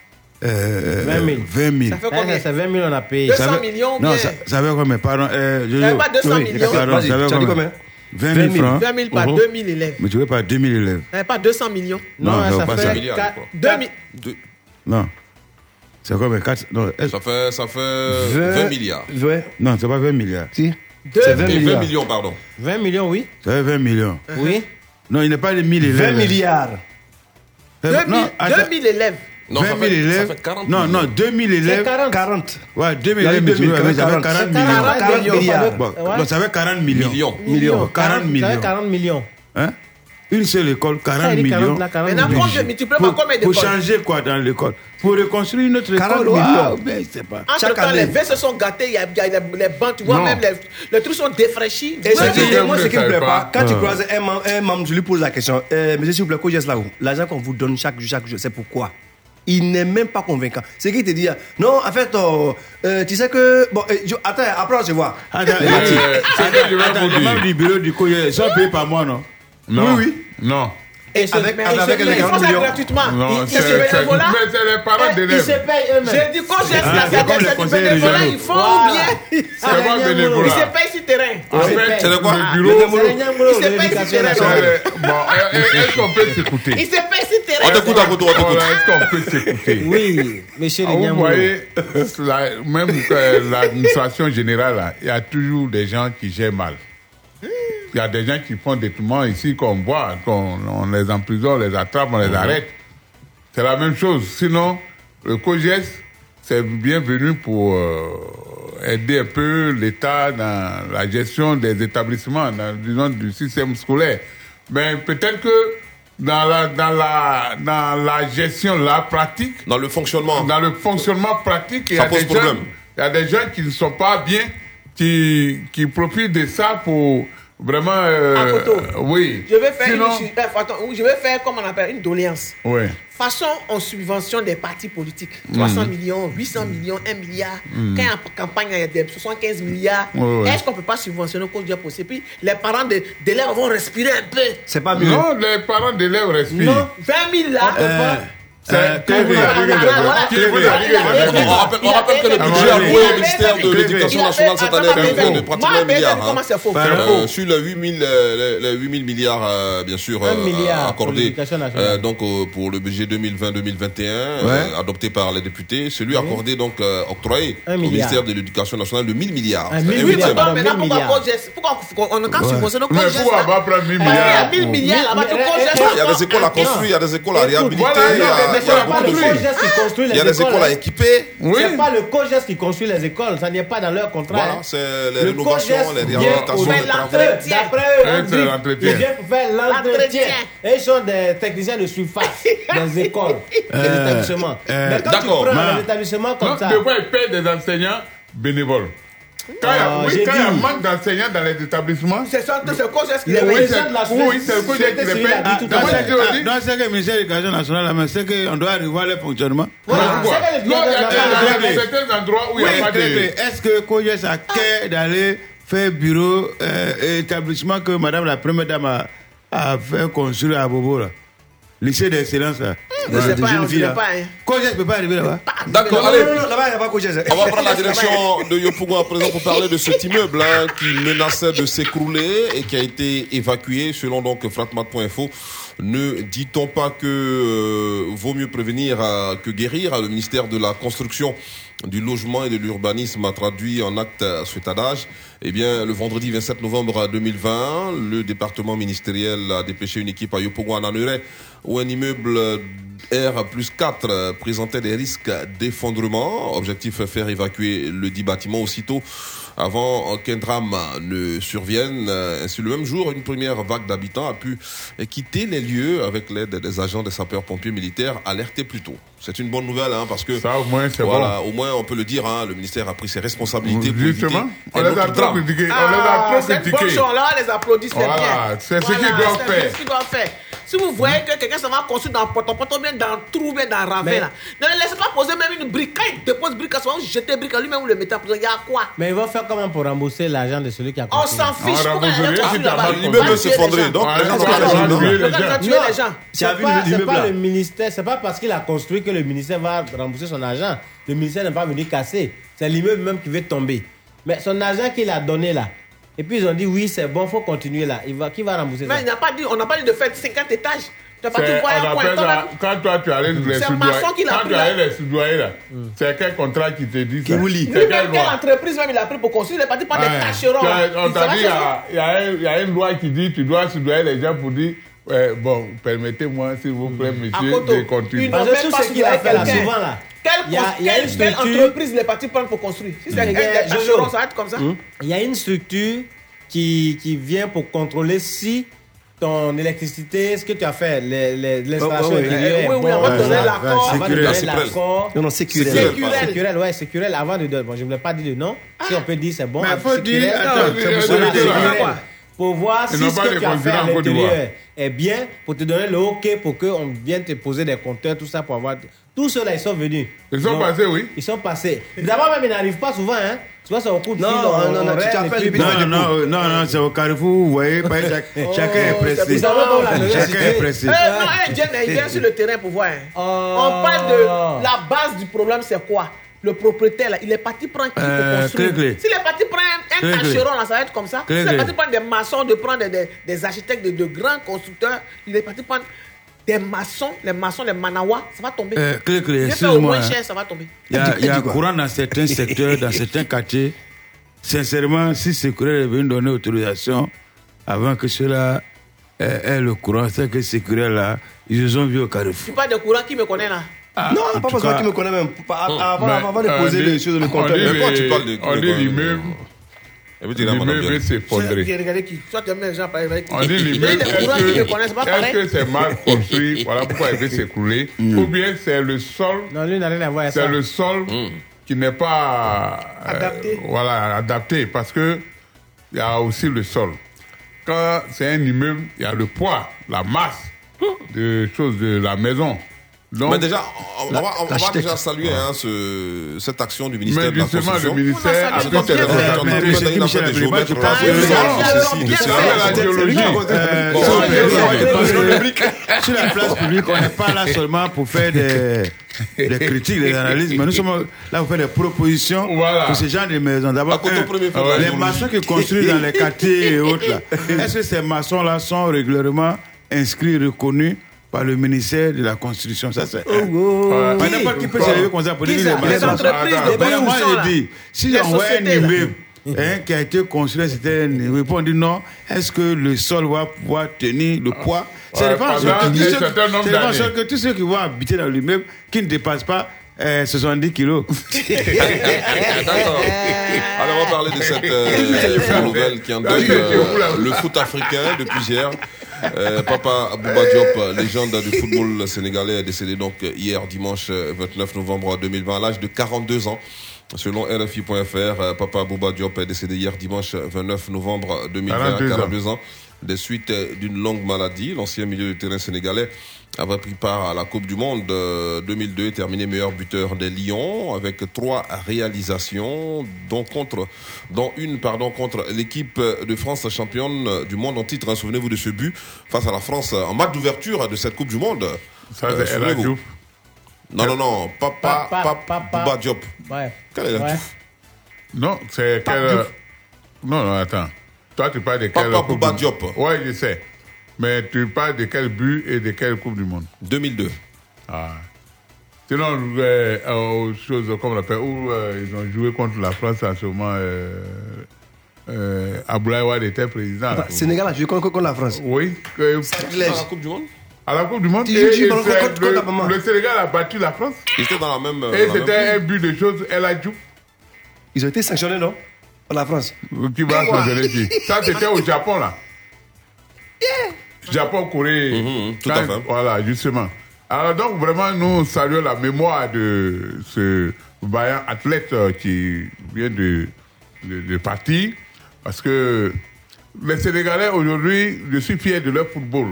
euh, 20 000. 20 000. Ça fait Eh, combien C'est 20 000 on a payé. 200 Ça veut- millions, Non, bien. ça, ça veut combien? Pardon. Euh, je- Ça veut pas 200 oui, millions. Pardon, ça veut tu as dit combien? combien? 20 000 francs. 20 000 par Mhm. 2 000 élèves. Mais tu veux pas 2 000 élèves? Ça fait pas 200 millions. Non, ça fait quoi. 2 000. Non. C'est combien? 4 non, est-ce- Ça fait, ça fait 20 milliards. Non, c'est pas 20 milliards. Si. C'est 20 Et 20 millions, pardon. 20 millions, oui. Ça fait 20 millions. Oui. Non, il n'est pas de 1000 élèves. 20 milliards. Euh, 2 non, 000 attends. 2 000 élèves. 20 000 élèves. non, non, 2000 élèves. 40. 40. Ouais, 2000 Il y a eu élèves, mais tu 2000, veux, mais ça fait 40 40 millions. millions. 40 milliards. Bon, Ouais. non, ça fait 40 millions. Millions. Millions. 40 Ça fait millions. 40 millions. Hein? Une seule école, 40 il dit 40 millions. là, 40 Maintenant, millions. combien- mais tu peux pas Pour, combien pour d'écoles changer quoi dans l'école? Pour reconstruire une autre 40 école millions. waouh, mais c'est pas. Entre Chaque temps, année. les vins se sont gâtés, il y a, il y a les, les bancs, tu vois, Non. même les, les trucs sont défraîchis. Et ce qui, moi, ce qui me plaît pas, quand tu Euh. croises un membre, un membre, je lui pose la question, euh, monsieur, s'il vous plaît, qu'est-ce là où? L'argent qu'on vous donne chaque jour, chaque jour, c'est pourquoi? Il n'est même pas convaincant. C'est qui te dit, non, en fait, euh, euh, tu sais que. Bon, euh, je- attends, après, on se voit. Attends, c'est ce que je vais attends, vous les membres dire. Bureau ils non Non. Oui, oui. Non. Et ce- Avec- mais avec ils ils font 40 ça gratuitement. Non, Ils- ils c'est se bénévolat. mais c'est les parents Ils se d'élèves. payent eux-mêmes. J'ai dit, quand j'ai Ah, la c'est du bénévolat, ils font Voilà. bien. C'est Ils bénévolat. se payent sur terrain. En fait, C'est le quoi? le bureau. C'est les Nyangolo Il se de paye l'éducation si c'est c'est nationale. le- Bon, euh, est-ce qu'on peut s'écouter? Ils se payent sur terrain. On t'écoute à côté, on t'écoute. Est-ce qu'on peut s'écouter? Oui, monsieur Ah, les Vous voyez, même l'administration générale, là, il y a toujours des gens qui gèrent mal. Il y a des gens qui font des tourments ici qu'on voit, qu'on on les emprisonne, on les attrape, on les arrête. C'est la même chose. Sinon, le COGES, c'est bienvenu pour euh, aider un peu l'État dans la gestion des établissements, dans, disons, du système scolaire. Mais peut-être que dans la, dans, la, dans la gestion, la pratique, Dans le fonctionnement. dans le fonctionnement pratique, il y, a des gens, il y a des gens qui ne sont pas bien, qui, qui profitent de ça pour vraiment... euh, oui. Je vais faire Sinon, une, je- oui, je vais faire, comme on appelle, une doléance. oui. Façon en subvention des partis politiques. Mm. 300 millions, 800 millions, 1 milliard. Quand il y a en campagne, il y a des 75 milliards. Est-ce qu'on ne peut pas subventionner au cause du possible Puis les parents de- d'élèves vont respirer un peu. C'est pas mieux. Non, les parents d'élèves respirent. Non, 20 000 là. Euh, On rappelle, que le budget alloué au ministère de l'Éducation nationale cette année est de pratiquement Moi, un milliard. mais Sur les 8 000, euh, les, les 8 000 milliards, bien sûr, accordés donc, pour le budget 2020-2021, euh, adopté par les députés, celui accordé, donc euh, octroyé au ministère de l'Éducation nationale de 1000 milliards. Un C'est mille un Oui, milliards. huitième. pardon, Mille maintenant, pourquoi on a qu'à subventionner Mais COGES pourquoi là pas prendre 1000 Il y a milliards 1000 milliards là-bas, Mais- tu COGES Il y a des écoles à construire, il y a des écoles à réhabiliter, a, beaucoup le de COGES choses. qui construit les Il y a des écoles à hein. équiper. Oui. C'est pas le COGES qui construit les écoles, ça n'est pas dans leur contrat. Voilà, hein. c'est les Le rénovations, les réhabilitations, les travaux. l'entretien. D'après eux, ils viennent pour faire l'entretien. Et ils sont des techniciens de surface des écoles, des Euh, établissements. euh, Mais quand tu d'accord, prends les établissements comme ça, des fois, ils payent des enseignants bénévoles. Quand il y a, Ah, oui, j'ai quand il y a dit. manque d'enseignants dans les établissements, C'est ça, c'est COGES qui Les les oui, paye. présidents c'est de la oui, c'est le COGES qui société les civile paye. a dit tout Dans à Dans ce l'heure. que le ministère de l'Éducation nationale, mais c'est qu'on doit revoir le fonctionnement. Voilà, Pourquoi c'est que les Non, y a y a certains endroits où il n'y a pas de... Est-ce que COGES a cœur d'aller faire bureau euh, et établissement que Madame la Première Dame a, a fait construire à Bobo là? Lycée d'excellence là. Je sais Des pas, filles, sait là. pas. hein. Ne pas arriver là-bas. D'accord, allez. non, non, non, là-bas, il n'y a pas COGES. On va prendre la direction de Yopougon à présent pour parler de cet immeuble hein, qui menaçait de s'écrouler et qui a été évacué selon donc fratmat.info. Ne dit-on pas que euh, vaut mieux prévenir euh, que guérir Le ministère de la Construction, du Logement et de l'Urbanisme a traduit en acte cet adage. Eh bien, le vendredi 27 novembre 2020, le département ministériel a dépêché une équipe à à Naneret où un immeuble R plus 4 euh, présentait des risques d'effondrement. Objectif faire évacuer le dit bâtiment aussitôt avant qu'un drame ne survienne. Euh, Ainsi, le même jour, une première vague d'habitants a pu quitter les lieux avec l'aide des agents des sapeurs-pompiers militaires alertés plus tôt. C'est une bonne nouvelle, hein, parce que Ça, au moins, c'est voilà, bon. au moins on peut le dire, hein, le ministère a pris ses responsabilités pour Justement, éviter on un les a autre trop drame. critiqués. On les a Ah, trop cette critiqués. chose-là, on les applaudit, c'est Voilà, bien. c'est ce qu'ils doivent c'est faire. ce qu'ils doivent faire. Si vous voyez que quelqu'un s'en va construire dans Poto, bien dans trou, bien dans le ravin, Mais- là, ne le laissez pas poser même une brique. Quand il dépose brique, à ce moment, jeter brique à lui-même ou le mettre en prison. Il y a quoi? Mais ils vont faire comment pour rembourser l'argent de celui qui a On construit? s'en fiche. Ah, vous mal Va L'immeuble tuer se les fondrait, gens. donc les gens vont non, pas non, les non, gens. les Le gars gens. va tuer les gens. C'est pas, le ministère, c'est pas parce qu'il a construit que le ministère va rembourser son argent. Le ministère n'est pas venu casser. C'est l'immeuble même qui veut tomber. Mais son argent qu'il a donné là, Et puis ils ont dit oui, c'est bon, faut continuer là. Il va, qui va rembourser Mais ça? il n'a pas dit, on n'a pas dit de faire 50 étages. Tu n'as pas dit un point. ça- Quand toi tu allais les C'est soudoyer, maçon qui l'a quand tu là. allais les soudoyer là, c'est quel contrat qui te dit ça Lui, C'est même quelle quelle loi entreprise même il a pris pour construire, il est parti par des Ouais. tâcherons. Là. On Il t'a dit, il y a- une loi qui dit tu dois soudoyer les gens pour dire ouais, bon, permettez-moi s'il vous plaît, monsieur, de continuer. N'ont même pas ce qu'il a fait là, souvent, là. Quelle, Il y a- il quelle- entreprise il est parti prendre pour construire Si c'est un Il ça va être comme ça. Il y a une structure qui, qui vient pour contrôler si ton électricité, ce que tu as fait, les- les- l'installation Oh, oh, oui. oui, avant de donner Ouais, l'accord. Avant de donner l'accord. Non, non, Sécurel. Sécurel. Sécurel, ouais, Sécurel, avant de donner. Bon, je ne voulais pas dire le nom. Si on peut dire c'est bon. Mais Ah, faut dire- attends, c'est pour voir Ils si ce que tu as fait à l'intérieur est bien, pour te donner le OK, pour qu'on vienne te poser des compteurs, tout ça, pour avoir. Tous ceux-là, ils sont venus. Ils sont passés, oui. Ils sont passés. D'abord, même, ils n'arrivent pas souvent, hein. Tu vois, c'est au coup de Non, fil. non, on- non, on non, tu t'appelles les Non, non, euh, non, non, c'est au carrefour, vous voyez, Oh, chacun est pressé. Chacun est pressé. Eh, non, eh, Jen, il vient sur le terrain pour voir. hein. On parle de la base du problème, c'est quoi? Le propriétaire, là, il est parti prendre qui Euh, pour construire? clé, clé. S'il est parti prendre un, tâcheron, là, ça va être comme ça. S'il est parti prendre des maçons, de prendre des, des, des architectes, de, de grands constructeurs, il est parti prendre des maçons, les maçons, les manawa, ça va tomber. Euh, clé, clé, excuse-moi, hein. cher, ça va tomber. Il y a, y a courant dans certains secteurs, dans certains quartiers. Sincèrement, si Sécurel est venu donner autorisation avant que cela ait, ait le courant, c'est que Sécurel là, ils se sont vus au carrefour. Tu parles de courant qui me connaît là? Non, en pas forcément cas- qui me connaît même. Pas- Avant, de euh, poser les choses, le compteur. Mais quand tu parles de- On dit l'immeuble. Et L'immeuble Regardez qui tu aimes les gens qui On dit l'immeuble, est-ce que- c'est mal construit? Voilà pourquoi il veut s'écrouler. Ou bien c'est le sol, Non, lui n'a rien à voir avec ça. c'est le sol qui n'est pas euh, Adapté. voilà, adapté parce que il y a aussi le sol. Quand c'est un immeuble, il y a le poids, la masse de choses de la maison. Donc, Mais déjà, on, on va, on va déjà saluer hein, ce, cette action du ministère mais de la justement, Construction. le ministère a fait. la. Euh, sur la- la place publique, on n'est pas là seulement pour faire des, des critiques, des analyses, mais nous sommes là pour faire des propositions Voilà. pour ce genre de maisons. D'abord, ouais. les maçons qui construisent dans les quartiers et autres, est-ce que ces maçons-là sont régulièrement inscrits, reconnus par le ministère de la Construction Ça, c'est. Ouais. Pas n'importe qui peut se lever comme ça pour dire les entreprises, Ben, moi, je dis, si voit un immeuble hein, qui a été construit à certain niveau, on dit non, est-ce que le sol va pouvoir tenir le poids? C'est Ouais, dépend un c'est sur que tous ceux qui vont habiter dans l'immeuble qui ne dépassent pas euh, 70 kilos. D'accord. Alors, on va parler de cette euh, nouvelle qui endeuille euh, le foot africain depuis hier. Euh, Papa Bouba Diop, légende du football sénégalais, est décédé donc hier dimanche euh, 29 novembre 2020 à l'âge de 42 ans. Selon RFI.fr, euh, Papa Bouba Diop est décédé hier dimanche 29 novembre 2020 à 42 ans. 42 ans des suites euh, d'une longue maladie. L'ancien milieu de terrain sénégalais avait pris part à la Coupe du Monde euh, 2002 et terminé meilleur buteur des Lions avec trois réalisations, dont contre, dont une pardon contre l'équipe de France championne du monde en titre. hein. Souvenez-vous de ce but face à la France en match d'ouverture de cette Coupe du Monde. Ça, Euh, c'est souvenez-vous. Hadjouf. Non, non, non, Papa, Papa, Papa. Bouba Diop. Ouais. Quel est Ouais. Non, c'est quel. Diouf. Non, non, attends. Toi, tu parles de quel. Papa Bouba Diop. Ouais, je sais. Mais tu parles de quel but et de quelle Coupe du Monde? 2002. Ah. Sinon, euh, euh, autre chose, comme on l'appelle, où euh, ils ont joué contre la France en ce moment. Euh, euh, Abdoulaye était président. là. Sénégal a joué contre, contre la France. Oui. Dans la Coupe du Monde? À la Coupe du Monde. Et- et la le, le Sénégal a battu la France. Il était dans la même. euh, Et la c'était un but de choses. Elle a joué. Ils ont été sanctionnés, non? Par la France. Qui va se donner qui? Ça, c'était au Japon, là. Japon, Corée. Mhm, tout Quand- à fait. Voilà, justement. Alors, donc, vraiment, nous saluons la mémoire de ce vaillant athlète euh, qui vient de, de, de partir. Parce que les Sénégalais, aujourd'hui, je suis fier de leur football.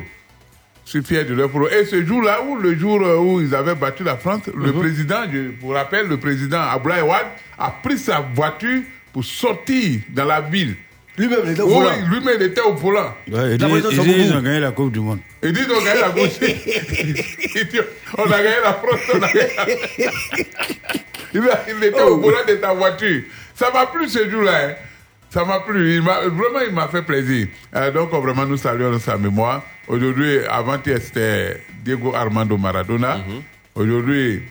Je suis fier de leur football. Et ce jour-là, où le jour euh, où ils avaient battu la France, le président, je vous rappelle, le président Abdoulaye Wade a pris sa voiture pour sortir dans la ville. Lui-même, il était au Oui, volant. lui-même, il était au volant. Ouais, ils présidence ils ont gagné la Coupe du Monde. Il dit on a gagné la gauche. Il dit, on a gagné la France. On a gagné la... il, était au volant de ta voiture. Ça m'a plu ce jour-là. hein. Ça m'a plu. Il m'a- vraiment, il m'a fait plaisir. Euh, donc, vraiment, nous saluons sa mémoire. Aujourd'hui, avant-hier, c'était Diego Armando Maradona. Mhm. Aujourd'hui,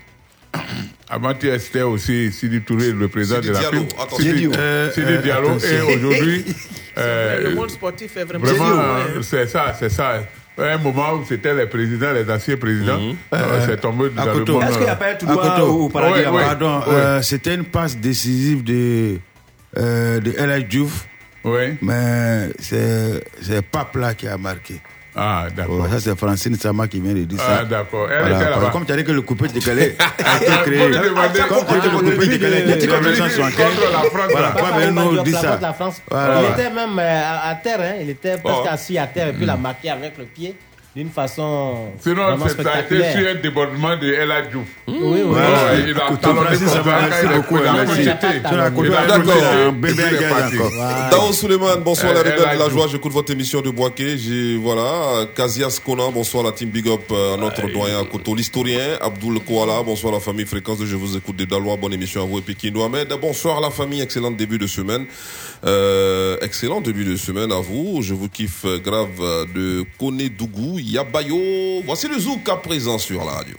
avant-hier, c'était aussi Sidi Touré, le président de la Diallo. Sidi, Diallo. euh, Sidi Euh, Diallo. Et aujourd'hui, euh, Le monde sportif est vraiment. Vraiment, euh, ouais. c'est ça, c'est ça. Un moment où c'était les présidents, les anciens présidents, euh, c'est tombé dans le monde. Est-ce qu'il y a pas un tout au paradis Ouais, Pardon, ouais. euh, c'était une passe décisive de, euh, de El Hadj Diouf. Oui. Mais c'est c'est Pape là qui a marqué. Ah, d'accord. ça, c'est Francine Sama qui vient de dire ça. Ah, d'accord. Elle était là-bas. Comme tu as dit que le coupé décalé a été créé. Comme tu as dit que le coupé décalé a été créé Contre 1975. la France, Voilà, Papa nous dit la ça. France, la France. Voilà. Il était même euh, à, à terre, hein. il était presque Oh. assis à terre et puis il a marqué avec le pied d'une façon Sinon, ça a été sur un débordement de El Hadj Diouf. Oui, oui. Ouais, Ouais. Il a talonné comme ça il a beaucoup, il a merci. crocheté. Tu l'as crocheté, Il a D'accord. bébé. Dao Suleiman, bonsoir la rebelle de la joie, j'écoute votre émission de Boaké. J'ai, voilà, Kazias Kona, bonsoir la team Big Up, euh, notre doyen à Koto, l'historien, Abdul Koala, bonsoir la famille Fréquence, de je vous écoute des Dalois, bonne émission à vous et Pékin Ahmed. Bonsoir la famille, excellent début de semaine. Euh, excellent début de semaine à vous, je vous kiffe grave de Kone Dougou, Yabayo. Voici le zouk à présent sur la radio.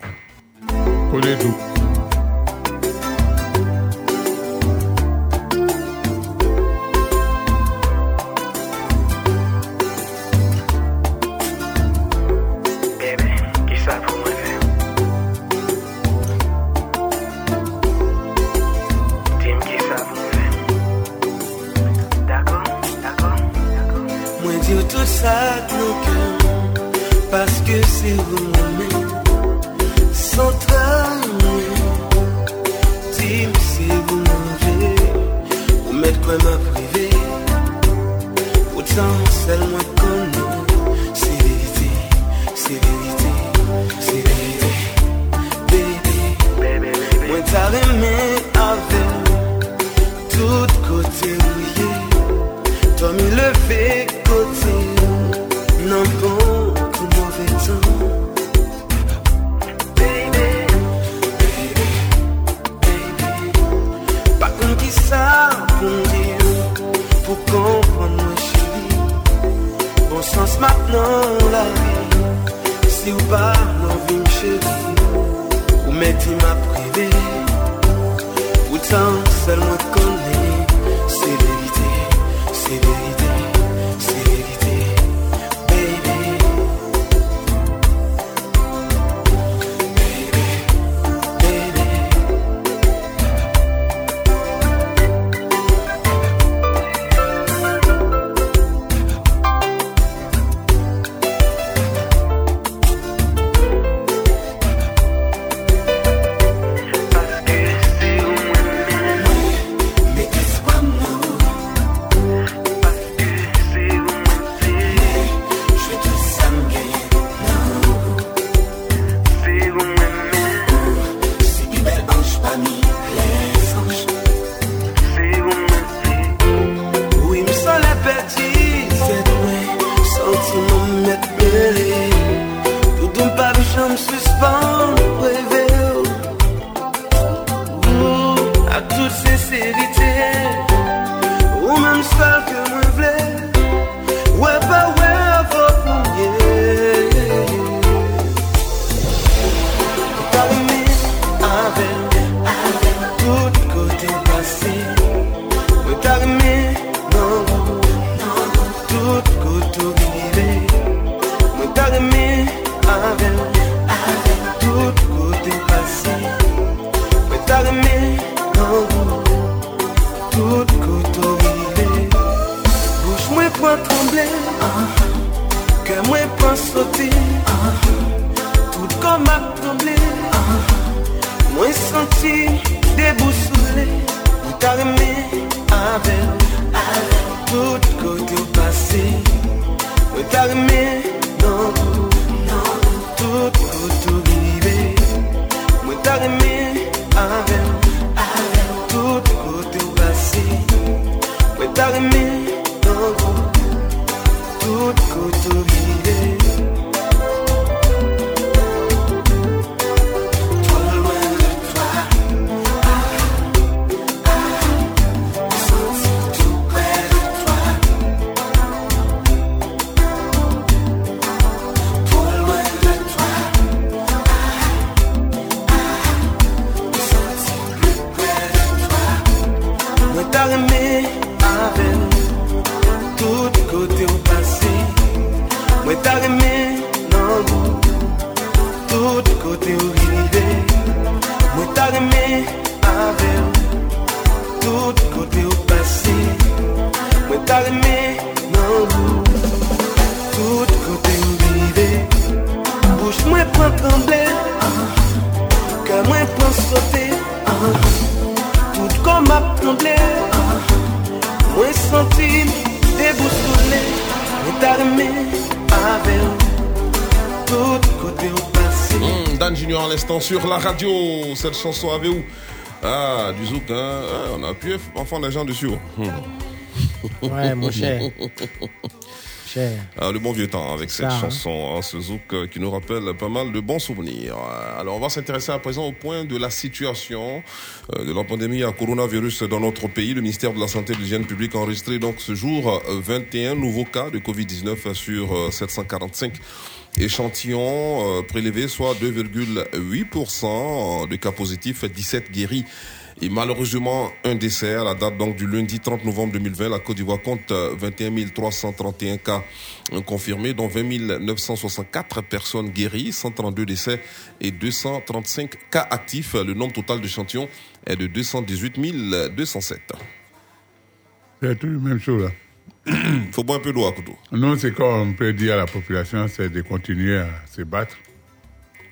Cette chanson avait où? Ah, du zouk, hein. Ah, on a appuyé enfant des gens dessus. Hmm. Ouais, mon cher. Cher. Ah, le bon vieux temps avec cette Ça, hein. chanson, hein, ce zouk euh, qui nous rappelle pas mal de bons souvenirs. Euh, Alors, on va s'intéresser à présent au point de la situation euh, de la pandémie à coronavirus dans notre pays. Le ministère de la Santé et de l'Hygiène publique a enregistré donc ce jour euh, 21 nouveaux cas de Covid-19 sur euh, 745 échantillons euh, prélevés, soit 2,8% de cas positifs, 17 guéris. Et malheureusement, un décès à la date donc du lundi 30 novembre 2020. La Côte d'Ivoire compte euh, 21 331 cas euh, confirmés, dont 20 964 personnes guéries, 132 décès et 235 cas actifs. Le nombre total d'échantillons est de 218 207. C'est tout la même chose là. Faut boire un peu d'eau à couteau. Nous, c'est qu'on peut dire à la population, c'est de continuer à se battre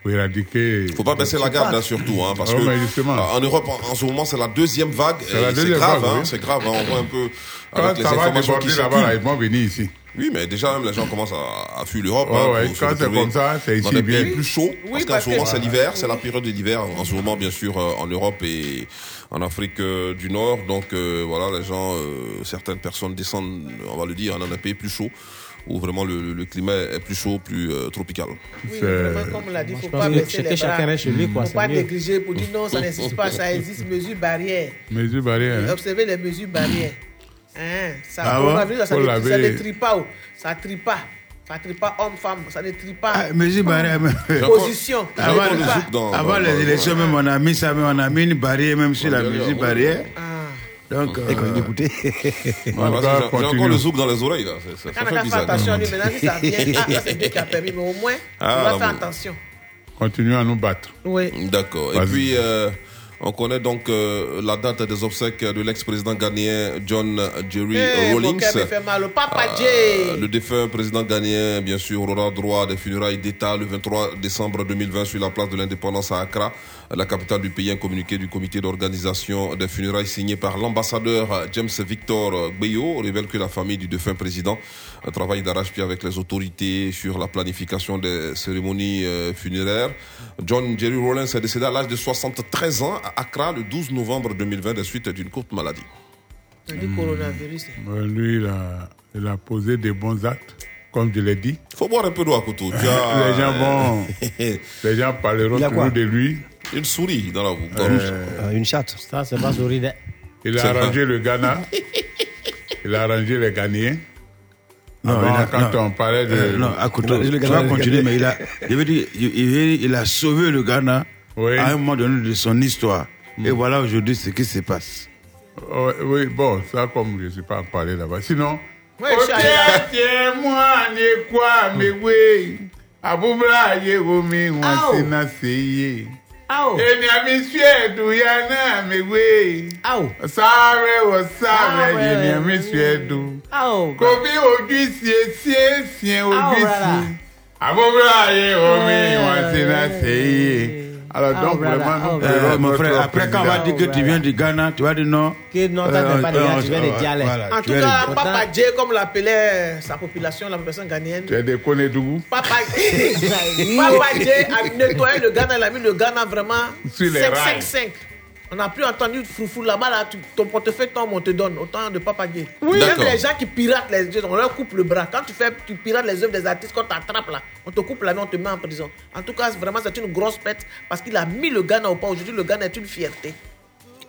pour éradiquer. Faut pas baisser la garde, surtout, hein, parce Oh, que mais justement. euh, en Europe, en, en ce moment, c'est la deuxième vague. C'est la et deuxième grave, vague, hein, oui. c'est grave. hein, on voit un peu Quand avec les ça va informations qui déborder là-bas, ils vont venir ici. Oui, mais déjà, même les gens commencent à, à fuir l'Europe. Ouais, hein, ouais, quand c'est comme ça, c'est dans ici des bien. pays plus chauds. Oui, parce qu'en parce ce moment, c'est l'hiver, c'est la période de l'hiver. En ce moment, bien sûr, euh, en Europe et en Afrique euh, du Nord. Donc, euh, voilà, les gens, euh, certaines personnes descendent, on va le dire, dans un pays plus chaud où vraiment le, le climat est plus chaud, plus euh, tropical. Oui, vraiment, comme on l'a dit, il ne faut pas baisser les chacun bras. lui, quoi, faut pas mieux. négliger pour dire non, ça n'existe pas, ça existe, mesures barrières. Mesures barrières. hein. Observez les mesures barrières. Hein, ça, Ah ça, ne, ça ne trie pas. oh. Ça trie pas. Ça trie pas homme-femme. Ça ne trie pas. Ah, mesures barrières, même. Position. Ça ne Avant, trie pas. dans- avant dans- les élections, même, on a mis ça, même, on a mis une barrière, même sur la oui. barrière. Ah. Donc, Et quand euh, il écoutait. J'ai- encore le zouk dans les oreilles, là. Ça- Ça Quand on fait a fait bizarre. attention à lui, maintenant, si ça vient, ah, ça, c'est Dieu qui a permis, mais au moins, Ah, on va là, faire bon. attention. Continuons à nous battre. Oui. D'accord. Et puis, euh, on connaît donc euh, la date des obsèques de l'ex-président ghanéen John Jerry Eh, Rawlings. me fait mal. Le Papa Euh, J. le défunt président ghanéen, bien sûr, aura droit à des funérailles d'État le 23 décembre 2020 sur la place de l'indépendance à Accra, la capitale du pays. Un communiqué du comité d'organisation des funérailles signé par l'ambassadeur James Victor Gbeyo révèle que la famille du défunt président euh, travaille d'arrache-pied avec les autorités sur la planification des cérémonies euh, funéraires. John Jerry Rawlings est décédé à l'âge de 73 ans à Accra le 12 novembre 2020 des suites d'une courte maladie. Dit coronavirus. Euh, Lui, il a, il a posé des bons actes, comme je l'ai dit. Faut boire un peu d'eau à couteau. As- Les gens vont. Les gens parleront Il toujours de lui. Une souris dans la Euh, gorge. Euh, une chatte. Ça, c'est pas sourire. Il a arrangé le Ghana. Il a arrangé les Ghanéens. Non, Avant, il a- quand non. on parlait de. Euh, non, à côté, Le Ghana, continuer, mais il a, je veux dire, il, il- il a sauvé le Ghana Oui. à un moment donné de son histoire. Et voilà aujourd'hui ce qui se passe. Oh, oui, bon, ça, comme je ne suis pas encore allé là-bas. Sinon. Quoi, mais oui. Aboubla, seye. Sáré sáré, suedu. Kofi ojú siesie sie ojú si. Abomra ye omi wansina seye. Alors donc vraiment, euh, mon frère, après quand on va dire que tu viens du Ghana, tu vas dire non. Que non, t'as pas de tu viens des dialectes. en tout cas, Papa J, comme l'appelait euh, sa population, la population ghanéenne. Tu es des Konedougou. Papa J, Papa J a nettoyé le Ghana, il a mis le Ghana vraiment 5-5-5. On n'a plus entendu foufou là-bas, là, tu- ton portefeuille tombe, on te donne, autant de Papa J. Même les gens qui piratent les œuvres, on leur coupe le bras. Quand tu, fais, tu pirates les œuvres des artistes, quand tu attrapes là, on te coupe la main, on te met en prison. En tout cas, vraiment, c'est une grosse pète parce qu'il a mis le Ghana au pas. Aujourd'hui, le Ghana est une fierté.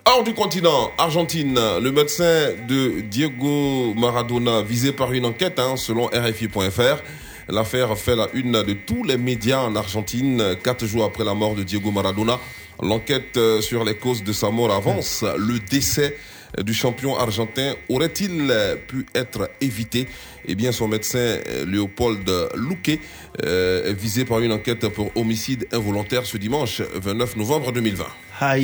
Hors du continent, Argentine, le médecin de Diego Maradona visé par une enquête, hein, selon RFI.fr. L'affaire fait la une de tous les médias en Argentine, quatre jours après la mort de Diego Maradona. L'enquête euh, sur les causes de sa mort avance. Le décès du champion argentin aurait-il euh, pu être évité? Eh bien, son médecin euh, Léopold Louquet euh, est visé par une enquête pour homicide involontaire ce dimanche 29 novembre 2020.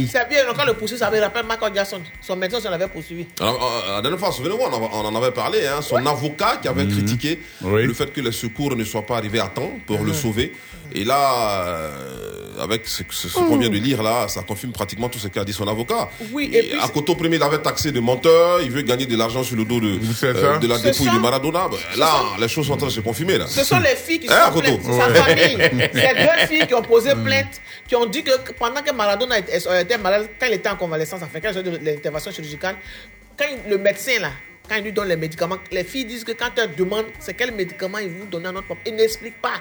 C'est bien, quand le poursuit, ça me rappelle Michael Jackson. Son médecin s'en avait poursuivi. Alors, euh, la dernière fois, souvenez-vous, on, en- on en avait parlé, hein, son avocat qui avait critiqué le fait que les secours ne soient pas arrivés à temps pour le sauver. Et là, euh, avec ce, ce- ce qu'on vient de lire là, ça confirme pratiquement tout ce qu'a dit son avocat. Oui, et puis. À Coto Premier, il avait taxé de menteur, il veut gagner de l'argent sur le dos de, euh, de la dépouille de Maradona. Là, les choses sont en train de se confirmer. Là. Ce sont les filles qui Hein, sont Akoto plaintes. Sa famille. C'est deux filles qui ont posé plainte, qui ont dit que pendant que Maradona était, euh, malade, quand il était en convalescence, enfin, quand il faisait l'intervention chirurgicale, quand le médecin, là, quand il lui donne les médicaments, les filles disent que quand elles demandent c'est quel médicament il vous donne à notre papa, il n'explique pas.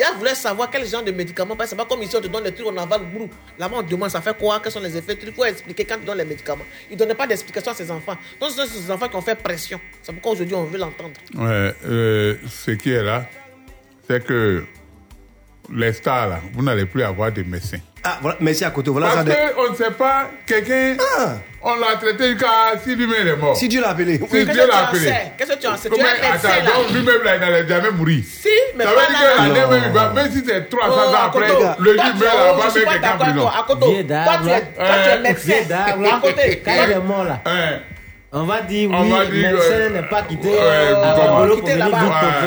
Et elles voulaient savoir quel genre de médicaments, parce que c'est pas comme ici on te donne les trucs, on avale, brou. Là-bas on demande ça fait quoi, quels sont les effets, il faut expliquer quand tu donnes les médicaments. Il ne donnait pas d'explication à ses enfants. Donc ce sont ces enfants qui ont fait pression. C'est pourquoi aujourd'hui on veut l'entendre. Ouais, euh, ce qui est là, c'est que les stars, là, vous n'allez plus avoir de médecins. Ah, voilà, merci à côté. Voilà. Parce de- qu'on ne sait pas, quelqu'un, on l'a traité jusqu'à si lui-même est mort. Si Dieu l'a appelé. Si Oui. Dieu l'a appelé. Qu'est-ce que tu en sais Tu Comment- médecin, attends, là. donc lui-même, là, il n'allait jamais mourir. Si, mais Ça veut dire là, que l'année même, il va- même si c'est 300 Oh, ans après, le juge tu- oh, là, va mettre quelqu'un en prison. toi. Akoto, Vieux toi, tu es, tu médecin. À côté, Quand il est mort là. On va dire On oui, va dire, médecin euh, n'est pas quitté. ouais, venir là-bas.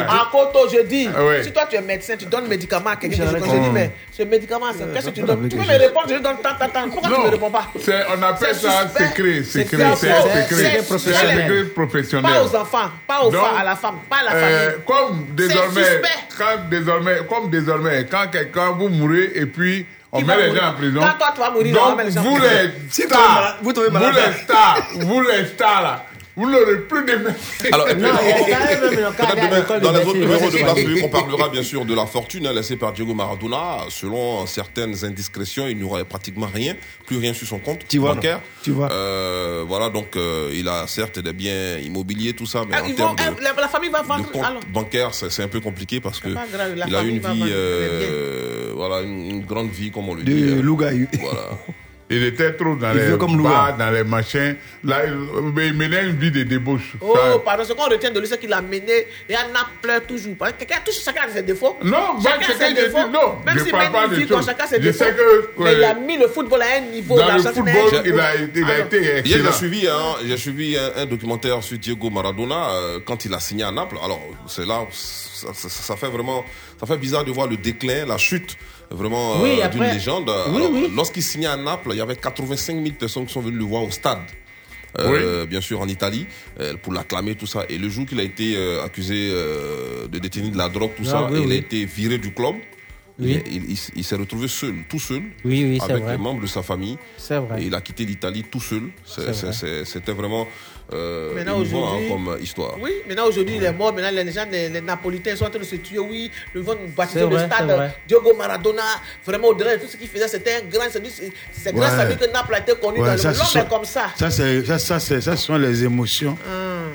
À Koto, je dis, Ah ouais. si toi tu es médecin, tu donnes médicament à quelqu'un, je je dis, mais ce médicament, c'est- qu'est-ce que tu donnes? Tu peux me répondre, je lui donne tant, tant, tant. Pourquoi tu ne me réponds pas? c'est- on appelle ça secret, secret, secret. C'est un professionnel. secret professionnel. Pas aux enfants, pas aux femmes, à la femme, pas à la Euh, famille. comme désormais, suspect. quand désormais, comme désormais, quand quelqu'un vous mourrez et puis on met va les gens en prison. Quand toi, tu vas mourir, on donc met les gens en vous prison. les Si stars, malade- vous vous les stars, vous les stars là, vous n'aurez plus de. Alors, Non, à demain, dans les autres numéros de Place Publique, on parlera bien sûr de la fortune laissée par Diego Maradona. Selon certaines indiscrétions, il n'aurait pratiquement rien, plus rien sur son compte Tu vois, bancaire. Tu vois. Euh, voilà, donc euh, il a certes des biens immobiliers, tout ça, mais Ah, en vont- termes de, la, la famille va de vendre. compte Alors, bancaire, c'est un peu compliqué parce que grave, il a une vie, euh, voilà, une, une grande vie comme on le De dit. Lougaï. Voilà. Il était trop dans Il les comme bars, Louga. dans les machins. Là, il, mais il menait une vie de débauche. Oh, Ça- pardon, ce qu'on retient de lui, c'est qu'il a mené et Anna pleure toujours. Parce que Quelqu'un touche chacun a ses défauts. Non, moi, chacun a ses défauts. non, Même je s'il parle mène pas une de vie, chacun a ses Je défauts. sais que, Mais il a mis le football à un niveau. Dans le football, il a, il a été j'ai suivi, hein, j'ai suivi un, un documentaire sur Diego Maradona euh, quand il a signé à Naples. Alors, c'est là, ça, ça- ça fait vraiment, ça fait bizarre de voir le déclin, la chute, vraiment euh, Oui, d'une après- légende. Oui, Alors, oui. Lorsqu'il signait à Naples, il y avait 85 000 personnes qui sont venues le voir au stade. Euh, bien sûr en Italie euh, pour l'acclamer tout ça et le jour qu'il a été euh, accusé euh, de détenir de la drogue tout Ah, ça oui, il a été viré du club Oui. il, il- il- il s'est retrouvé seul tout seul Oui, oui, c'est avec vrai. les membres de sa famille C'est vrai. et il a quitté l'Italie tout seul. Vrai. C'était vraiment euh, émouvant, hein, aujourd'hui- comme histoire. Oui, maintenant aujourd'hui il est mort. Maintenant les gens, les, les Napolitains sont en train de se tuer. Oui, le vont baptiser C'est le vrai, c'est stade. Diogo Maradona. Vraiment au-delà de tout ce qu'il faisait, c'était un grand. C'est c'est grâce Ouais. à lui que Naples a été connu Ouais, dans le ça, monde. ce L'homme est comme ça. Ça, c'est, ça, ça, c'est- ça, ce sont les émotions.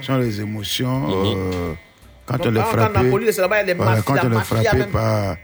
Ce sont les émotions. Euh, quand Donc, on est frappé. à Napoli, c'est là-bas, il y a les voilà, mafias, quand on est frappé par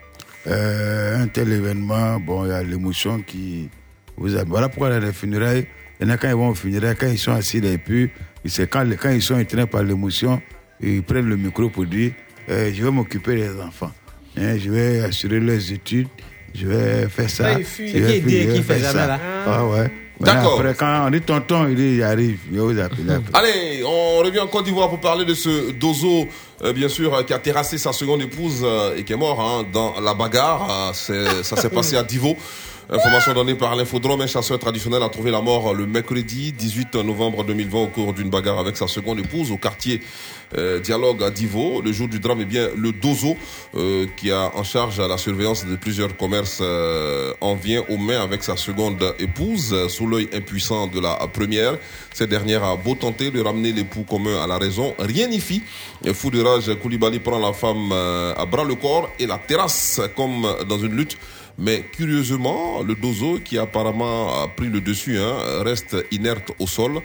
euh, un tel événement, bon, il y a l'émotion qui vous a. Voilà pourquoi les funérailles, il y en a quand ils vont aux funérailles, quand ils sont assis là, et puis, c'est quand, quand ils sont entraînés par l'émotion, ils prennent le micro pour dire euh, Je vais m'occuper des enfants. Hein, je vais assurer leurs études. Je vais faire ça. Ouais, je C'est qui je vais qui fait ça. là? Ah ouais. D'accord. Après, quand on dit tonton, il dit, il arrive. Il va vous. Allez, on revient en Côte d'Ivoire pour parler de ce Dozo, euh, bien sûr, euh, qui a terrassé sa seconde épouse euh, et qui est mort hein, dans la bagarre. Euh, ça s'est passé à Divo. Information donnée par l'infodrome, un chasseur traditionnel a trouvé la mort le mercredi 18 novembre 2020 au cours d'une bagarre avec sa seconde épouse au quartier euh, Dialogue à Divo. Le jour du drame, eh bien, le Dozo, euh, qui a en charge la surveillance de plusieurs commerces, euh, en vient aux mains avec sa seconde épouse, sous l'œil impuissant de la première. Cette dernière a beau tenter de ramener l'époux commun à la raison, rien n'y fit. Fou de rage, Koulibaly prend la femme euh, à bras le corps et la terrasse comme dans une lutte. Mais curieusement, le dozo, qui apparemment a pris le dessus, hein, reste inerte au sol.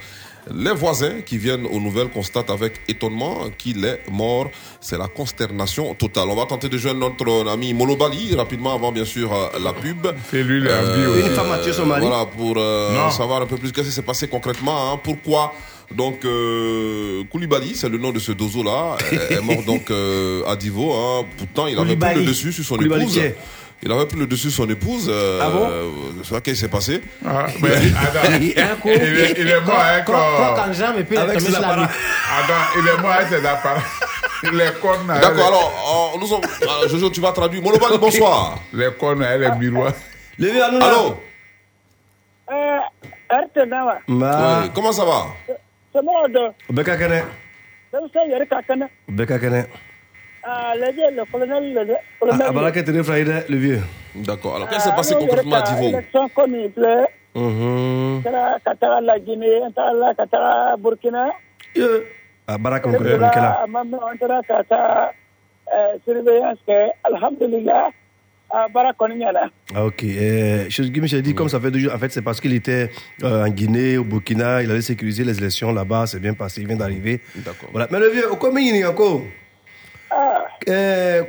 Les voisins qui viennent aux nouvelles constatent avec étonnement qu'il est mort. C'est la consternation totale. On va tenter de joindre notre ami Molobali rapidement avant bien sûr euh, la pub. C'est lui, le Euh, Une femme a tué son mari. Voilà, pour euh, savoir un peu plus qu'est-ce qui s'est passé concrètement. hein. pourquoi? Donc euh, Koulibaly, c'est le nom de ce dozo-là, est est mort donc euh, à Divo. hein. Pourtant, il avait pris le dessus sur son Koulibaly épouse. qui est Il avait pris le dessus son épouse. euh, Ah bon euh, C'est ça qui s'est passé. Ah, mais attends, il, est, il est mort avec. Quand, euh, quand Jean me paye la Avec ses appareils. Attends, il est mort avec ses appareils. Les cornes. D'accord, alors, euh, nous sommes. euh, Jojo, tu vas traduire. Molobali, bonsoir. Les cornes avec les miroirs. Le vieux, nous. Allô. Oui, comment ça va? Sama do Beka kene. dan sai yar kakana Beka kene. a leje le colonel le colonel Ah, le vieux. D'accord, alors qu'est-ce qui s'est passé concrètement à Divo élection comme il plaît kara katara la Guinée kara la katara Burkina Yo. Ah, Baraka Mkele, Mkela. mamme on tara kata surveillance que alhamdulillah ah, Ah, ok. Euh, qui me dit, comme ça fait deux jours, en fait, c'est parce qu'il était euh, en Guinée, au Burkina, il allait sécuriser les élections là-bas, c'est bien passé, il vient d'arriver. D'accord. Voilà. Mais le vieux, au combien il y a encore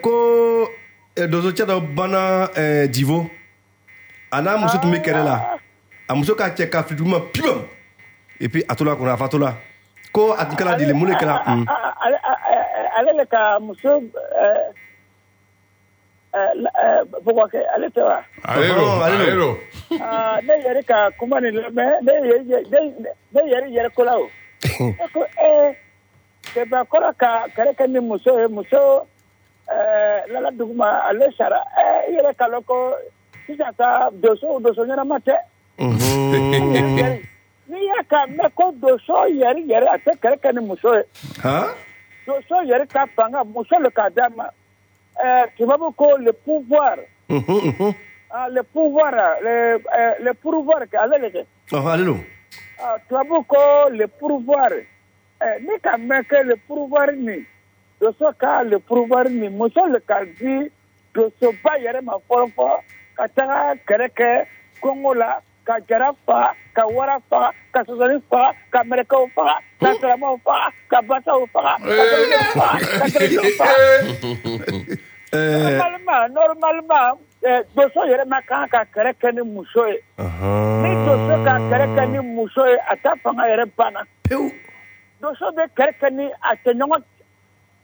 Ko eh, dozo tia do bana eh, divo. Ana muso tumbe kere la. A muso ka cɛ ka fituma pibam. Et puis atola kuna fatola. Ko atikala dile mune kala. Mm. Ah, ale ah, ale le ka muso eh, eh, la- eh, pourquoi que ale te wa Allélo, Oh, allélo. allélo. Ah, ne yɛrɛ ka kuma nin lamɛn ne ye- ye- ne ne yɛrɛ yɛrɛ ko la o ne ko ee kɛmɛ kɔrɔ ka kɛlɛ kɛ ni muso ye muso ɛɛ lala duguma ale sara ɛɛ i yɛrɛ ka lɔn ko sisan ta doso doso ɲɛnama tɛ n'i y'a ka mɛn ko doso yɛrɛ yɛrɛ a tɛ kɛlɛ kɛ ni muso ye doso yɛrɛ ka fanga muso le ka d'a ma tubabu ko le pouvoir. Mhm, mhm. ah, le pouvoir le pouvoir ale le kɛ. Allélo. Ah, tubabu ko le pourvoir eh, ne ka mɛn kɛ le pourvoir ni. Doso ka le pourvoir ni. Muso le ka di dosoba yɛrɛ ma fɔlɔ fɔlɔ ka taga kɛlɛ kɛ kongo la ka jara faga ka wara faga ka sɔsɔli faga ka mɛrɛkɛw faga ka siramaw faga ka basaw faga ka kɛlɛkɛw faga ka kɛlɛkɛw faga. Euh, normalement normalement eh, doso yɛrɛ ma kan ka kɛlɛ kɛ ni muso ye ni doso ka kɛlɛ kɛ ni muso ye a ta fanga yɛrɛ banna pewu. Doso bɛ kɛlɛ kɛ ni a tɛ ɲɔgɔn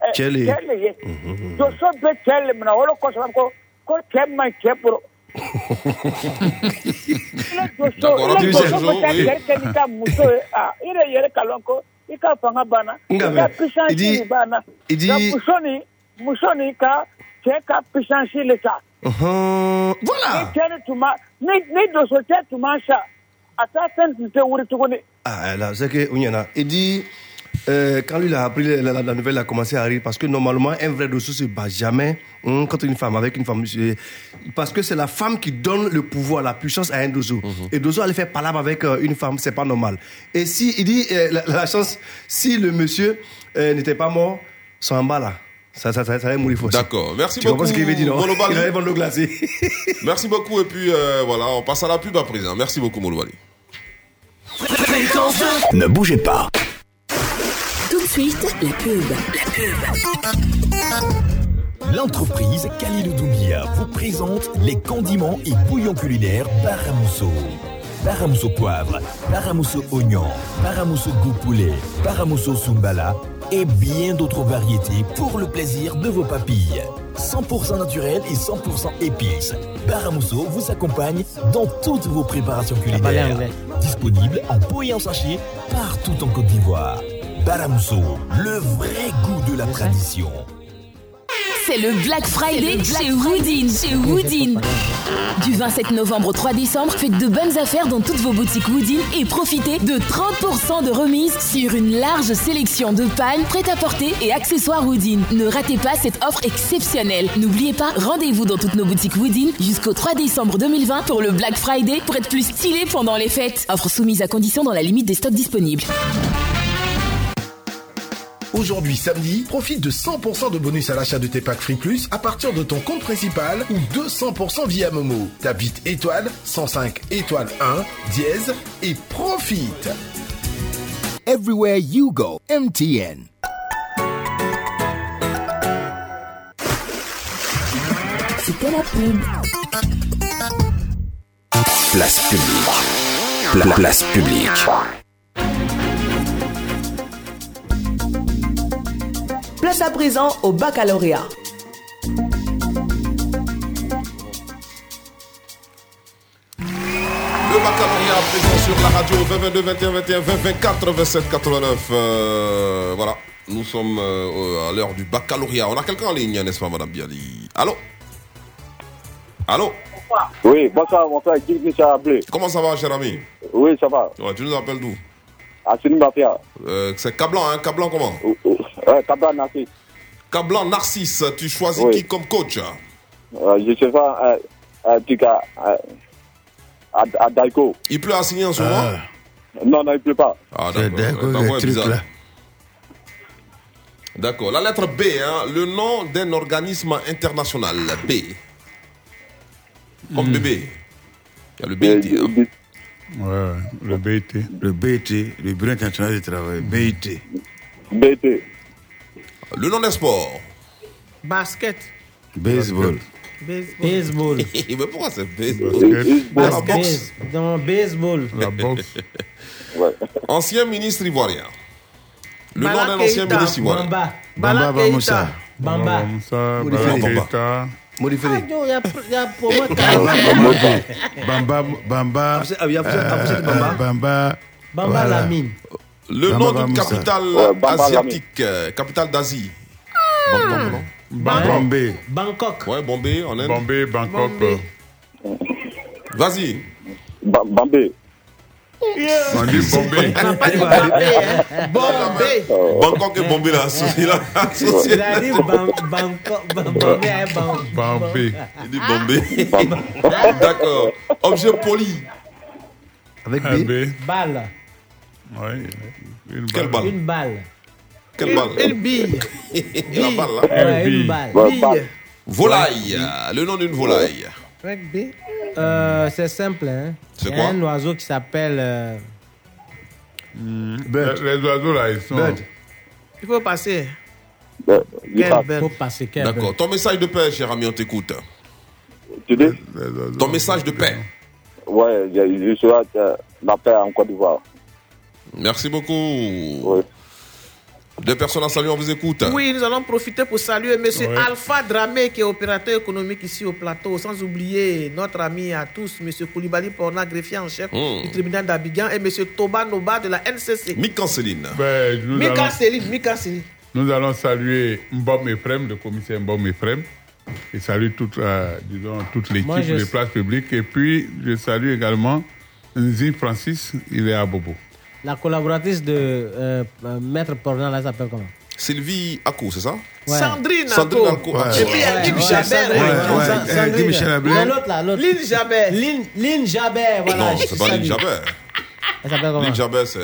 eh, Cɛ le ye. doso bɛ cɛ minɛ o de kosɔn ko ko cɛ man cɛ bolo ni ka muso ah i de yɛrɛ ka lɔn ko i ka fanga banna banna muso ka cɛ ta. Ni cɛ cɛ sa. A taa fɛn tun tɛ wuri tuguni. Là, dit, euh, quand lui il a appris la, la- la nouvelle, il a commencé à rire parce que normalement, un vrai dossier se bat jamais hum, quand une femme avec une femme. c'est- Parce que c'est la femme qui donne le pouvoir, la puissance à un dozo. Et dozo allait faire palabre avec euh, une femme, c'est pas normal. Et si, il dit, euh, la, la chance, si le monsieur euh, n'était pas mort, son en bas là. Ça, ça, ça, ça allait mourir. D'accord, merci Tu beaucoup. ce qu'il veut dire, non? Molobali. Il allait vendre glacée. Merci beaucoup et puis euh, voilà, on passe à la pub à présent. Merci beaucoup Molobali. Ne bougez pas. Suite, la pub. La pub. L'entreprise Khalilou Doumbia vous présente les condiments et bouillons culinaires Paramousso. Paramousso poivre, Paramousso oignon, Paramousso goût poulet, Paramousso sumbala et bien d'autres variétés pour le plaisir de vos papilles. 100% naturel et 100% épices. Paramousso vous accompagne dans toutes vos préparations parlé culinaires. Disponible en pot et en sachet partout en Côte d'Ivoire. Le vrai goût de la tradition. C'est le Black Friday chez Woodin. Chez Woodin. Du 27 novembre au 3 décembre, faites de bonnes affaires dans toutes vos boutiques Woodin et profitez de 30% de remise sur une large sélection de pagnes prêtes à porter et accessoires Woodin. Ne ratez pas cette offre exceptionnelle. N'oubliez pas, rendez-vous dans toutes nos boutiques Woodin jusqu'au 3 décembre 2020 pour le Black Friday pour être plus stylé pendant les fêtes. Offre soumise à condition dans la limite des stocks disponibles. Aujourd'hui samedi, profite de 100% de bonus à l'achat de tes packs Free Plus à partir de ton compte principal ou 200% via Momo. Tape vite étoile 105 étoile 1 dièse et profite. everywhere you go. MTN. C'était la pub. Place publique. Pla- place publique. Place à présent au baccalauréat. Le baccalauréat présent sur la radio 20, 22, 21, 21, 20, 24, 27, 89. Euh, voilà, nous sommes euh, à l'heure du baccalauréat. On a quelqu'un en ligne, n'est-ce pas, Madame Bialy? Allô? Allô? Oui, bonsoir, mon frère Guy Michel Ablé. Comment ça va, cher ami? Oui, ça va. Ouais, tu nous appelles d'où? À Sini Mafia. euh, C'est Cablan, hein Cablan comment Ouais, Kabla Nassi. Cablan Narcisse, tu choisis Oui. qui comme coach Euh, je sais pas, euh, euh, tu cas, euh, à, à Daiko. Il pleut à signer en ce moment Non, non, il pleut pas. Ah, C'est d'accord. d'accord. La lettre B, hein, le nom d'un organisme international. B. Comme bébé. Il y a le BIT. hein. Ouais, le BIT. Le BIT, le Bureau international du travail. BIT. BT. Le nom des sports. Basket. Baseball. Baseball. Mais pourquoi c'est baseball? Basket. La boxe. Dans baseball. La boxe. Ancien ministre ivoirien. Le Bala nom d'un ancien ministre ivoirien. Bamba. Bamba Bamoussa. Bamba. Moussa, Bamba. Modifié. Ah, Bamba, Bamba, Bamba euh, Bamba. Lamine. Le Bamba nom d'une capitale asiatique, euh, capitale d'Asie. Bombay. Bangkok. Ouais, Bombay, en Inde. Bombay, Bangkok. Bombay. Vas-y. Bambé. On dit Bombay. Bombay. Bangkok et Bombay, là. Il a dit Bam- Bangkok. Bam- Bombay. hein, Bombay. Il dit Bombay. D'accord. Objet poli. Avec Un B. Balle. Une Quelle balle? Une balle. Quelle balle? Une bille. La balle, là. Une balle. Bille. Volaille. Le nom d'une volaille. Avec B. Euh, c'est simple. Hein. C'est Il y quoi? a un oiseau qui s'appelle. euh, Les, les oiseaux là, ils sont. Bird. Il faut passer. Euh, Quel faut belle. passer. quel D'accord. Ton message de paix, cher ami, on t'écoute. Tu dis? Les oiseaux. Ton message de paix. Ouais, je, je souhaite euh, la paix en Côte d'Ivoire. Merci beaucoup. Oui. Deux personnes à saluer, on vous écoute. Oui, nous allons profiter pour saluer M. Alpha Dramé, qui est opérateur économique ici au plateau, sans oublier notre ami à tous, M. Koulibaly Porna, greffier en chef Mm. du tribunal d'Abidjan, et M. Toba Noba de la NCC. Mick Céline. Ben, nous, Mika allons, Céline, Mika Céline. nous allons saluer Mbom Efrem, le commissaire Mbom Efrem. Et salue toute, disons, toute l'équipe je- des places publiques. Et puis, je salue également Nzi Francis, il est à Bobo. La collaboratrice de euh, euh, Maître Pornan, là, elle s'appelle comment? Sylvie Akou, c'est ça? Ouais. Sandrine Sandrine Alco. Alco. Et puis il y a Guy ouais, Jabert. Guy Ablé. Non, L'autre là, l'autre. Lynn Jabert. Lynn, Lynn Jabert, voilà. Non, c'est pas. Lynn Jabert. Elle s'appelle comment? Lynn Jabert, c'est.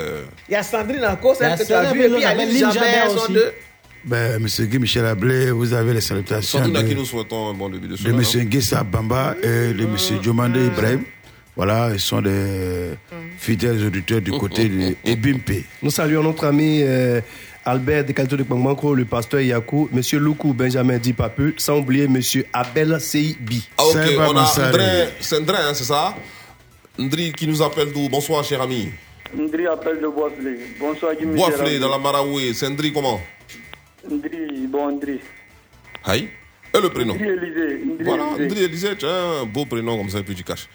Il y a Sandrine Alco, Il y a celle que tu as vue, et puis il y a Lynn Lynn Jabert, Jabert sont aussi. deux. Ben, Monsieur Guy Michel Ablé, vous avez les salutations Sandrine à qui de, nous souhaitons un bon début de de semaine. Monsieur Nguessa Bamba et de Monsieur Diomande Ibrahim. Voilà, ils sont des fidèles auditeurs du côté de Ebimpe. Nous saluons notre ami euh, Albert Decalto de Kpangbanko, le pasteur Yakou, Monsieur Loukou Benjamin Dipapu, sans oublier Monsieur Abel Seibi. Ah, ok, on a c'est Ndré, hein, c'est ça? Ndri qui nous appelle d'où? Bonsoir, cher ami. Ndri appelle de Boisflé. Bonsoir, Guy Boisflé, dans la Maraoué. C'est Ndri comment? Ndri, bon Ndri. Aïe. Et le prénom? Ndri Élysée. Voilà, Élysée. Ndri Elisée, tu as un beau prénom comme ça, et puis tu caches.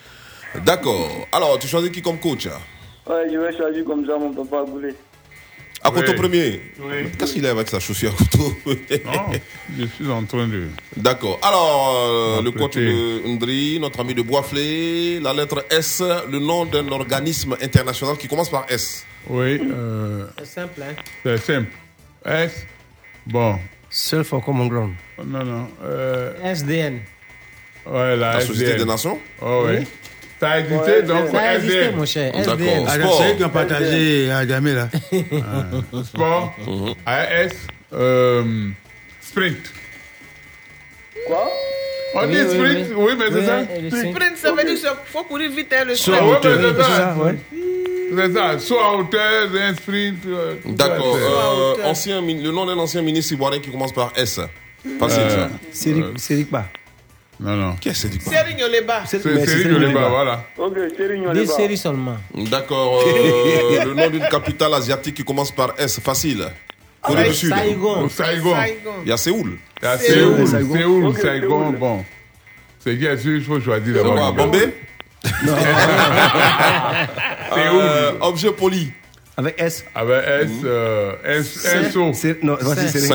D'accord. Alors, tu choisis qui comme coach hein? Ouais, je vais choisir comme ça mon papa Boulé. À Koto Oui. premier? Oui. Qu'est-ce qu'il a avec sa chaussure à Non, je suis en train de. D'accord. Alors, euh, le coach de Ndri, notre ami de Boisflé, la lettre S, le nom d'un organisme international qui commence par S. Oui, euh, C'est simple, hein? c'est simple. S. Bon. Seul for common ground. Non, non. Euh, SDN. ouais, la, La Société SDN. des Nations? Oh, oui. Oui. Ça a existé, Ouais, donc Ça a existé, mon cher. D'accord. Ah, Sport. C'est eux qui ont partagé à Gamé, là. Sport, AS, euh, sprint. Quoi? On Oui, dit oui, sprint, oui, oui. mais c'est Oui, ça le sprint. Ça veut dire qu'il faut courir vite, hein, le sprint. ouais, mais c'est ça. C'est ça, saut à hauteur, un sprint. euh, D'accord. ça, c'est- euh, le nom d'un ancien ministre ivoirien qui commence par S. Facile, Euh, ça. Cédric Ba. Non, non. Qui est Cédric Ba Serigne Oleba. C'est Cédric Oleba, voilà. Ok, Serigne Des Oleba. séries seulement. D'accord. euh, le nom d'une capitale asiatique qui commence par S. Facile. Corée Ouais, du Sud. Saigon. Au Saigon. Il y a Séoul. Il y a Séoul. Séoul, Saigon. Séoul, Saigon, Séoul. bon. C'est bien sûr, il faut choisir d'abord. Bombay? Euh, Objet poli. Avec S. Avec S, euh, S, un saut. C'est- Non, voici, c'est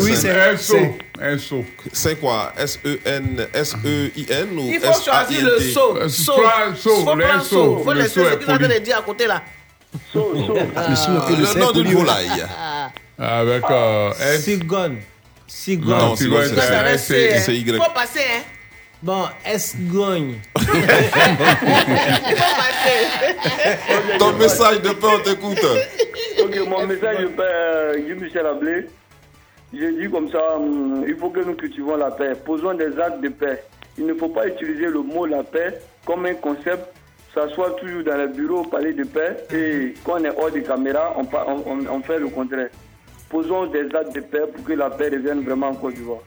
Oui, c'est? Un saut. c'est- Un saut. C'est quoi? E S-E-N, S-E-I-N ou Il faut choisir le saut. Saut. saut, Faut le prendre saut. saut. Faut Le laisser ce qu'il a de dire à côté là. Saut, saut. Le que le nom d'une volaille. Avec euh, S. Sigon. Sigon. Non, Non, c'est c'est Y. Faut passer, hein. Bon, Esgogne. Faut passer. Ton message de paix, on t'écoute. Ok, mon message de père Guy Michel Ablé. J'ai dit comme ça, hum, il faut que nous cultivons la paix. Posons des actes de paix. Il ne faut pas utiliser le mot la paix comme un concept, s'asseoir toujours dans le bureau, parler de paix, et quand on est hors des caméras, on, pa- on- on- on fait le contraire. Posons des actes de paix pour que la paix revienne vraiment en Côte d'Ivoire.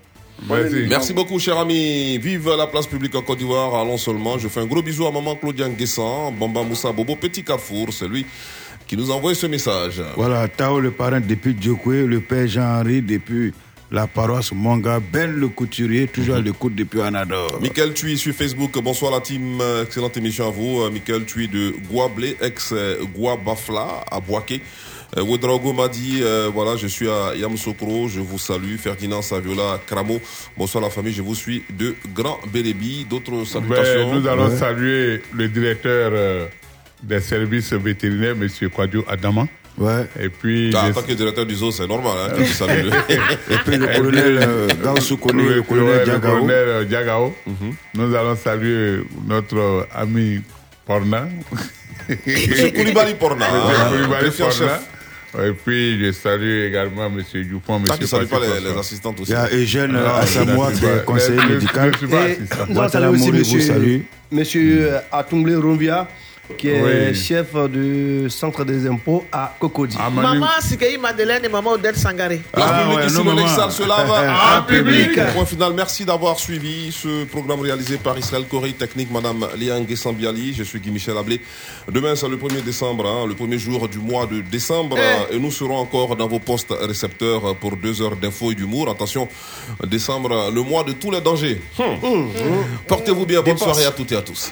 Merci. Merci beaucoup, cher ami. Vive la place publique en Côte d'Ivoire. Allons seulement. Je fais un gros bisou à maman Claudia Nguessan, Bamba Moussa Bobo, Petit Carrefour. C'est lui qui nous a envoyé ce message. Voilà, Tao le parrain depuis Djokwe, le père Jean-Henri depuis la paroisse Monga, Ben le couturier, toujours à l'écoute depuis Anador. Michael Tui sur Facebook. Bonsoir la team. Euh, Excellente émission à vous. Euh, Michael Tui de Guablé, ex euh, Guabafla à Boaké. Euh, Ouedraogo m'a dit, euh, voilà, je suis à Yamsokro, je vous salue. Ferdinand Saviola Cramo. Bonsoir la famille, je vous suis de Grand Bérébi. D'autres Ben, salutations. nous allons Ouais. saluer le directeur euh, des services vétérinaires, M. Kwadjo Adama. Ouais. Et puis. Ah, en tant que directeur du zoo, c'est normal. Hein, que tu le- Et puis le colonel euh, le colonel ouais, le Diagao. euh, Diagao. Nous allons saluer notre euh, ami Porna. Monsieur Koulibaly Porna, Monsieur hein, Koulibaly Porna. chef. Et puis, je salue également M. Dupont, M. Ah, tu salues pas les, assistantes aussi. Il y a Eugène Non, euh, Assamoah je qui ne est suis pas- conseiller je- médical. je suis pas Et assistant. nous allons saluer aussi euh, Atumble Rombia, qui est Oui. chef du centre des impôts à Cocody. Ah, Maman Sikei Madeleine et maman Odette Sangaré. Ah publique ouais, ici, non, lave En public. Point final, merci d'avoir suivi ce programme réalisé par Israël Corée Technique, Madame Léa Nguessan-Biali. Je suis Guy Michel Ablé. Demain, c'est le 1er décembre, hein, le premier jour du mois de décembre. Eh. Et nous serons encore dans vos postes récepteurs pour deux heures d'infos et d'humour. Attention, décembre, le mois de tous les dangers. Hmm. Portez-vous bien, bonne soirée à toutes et à tous.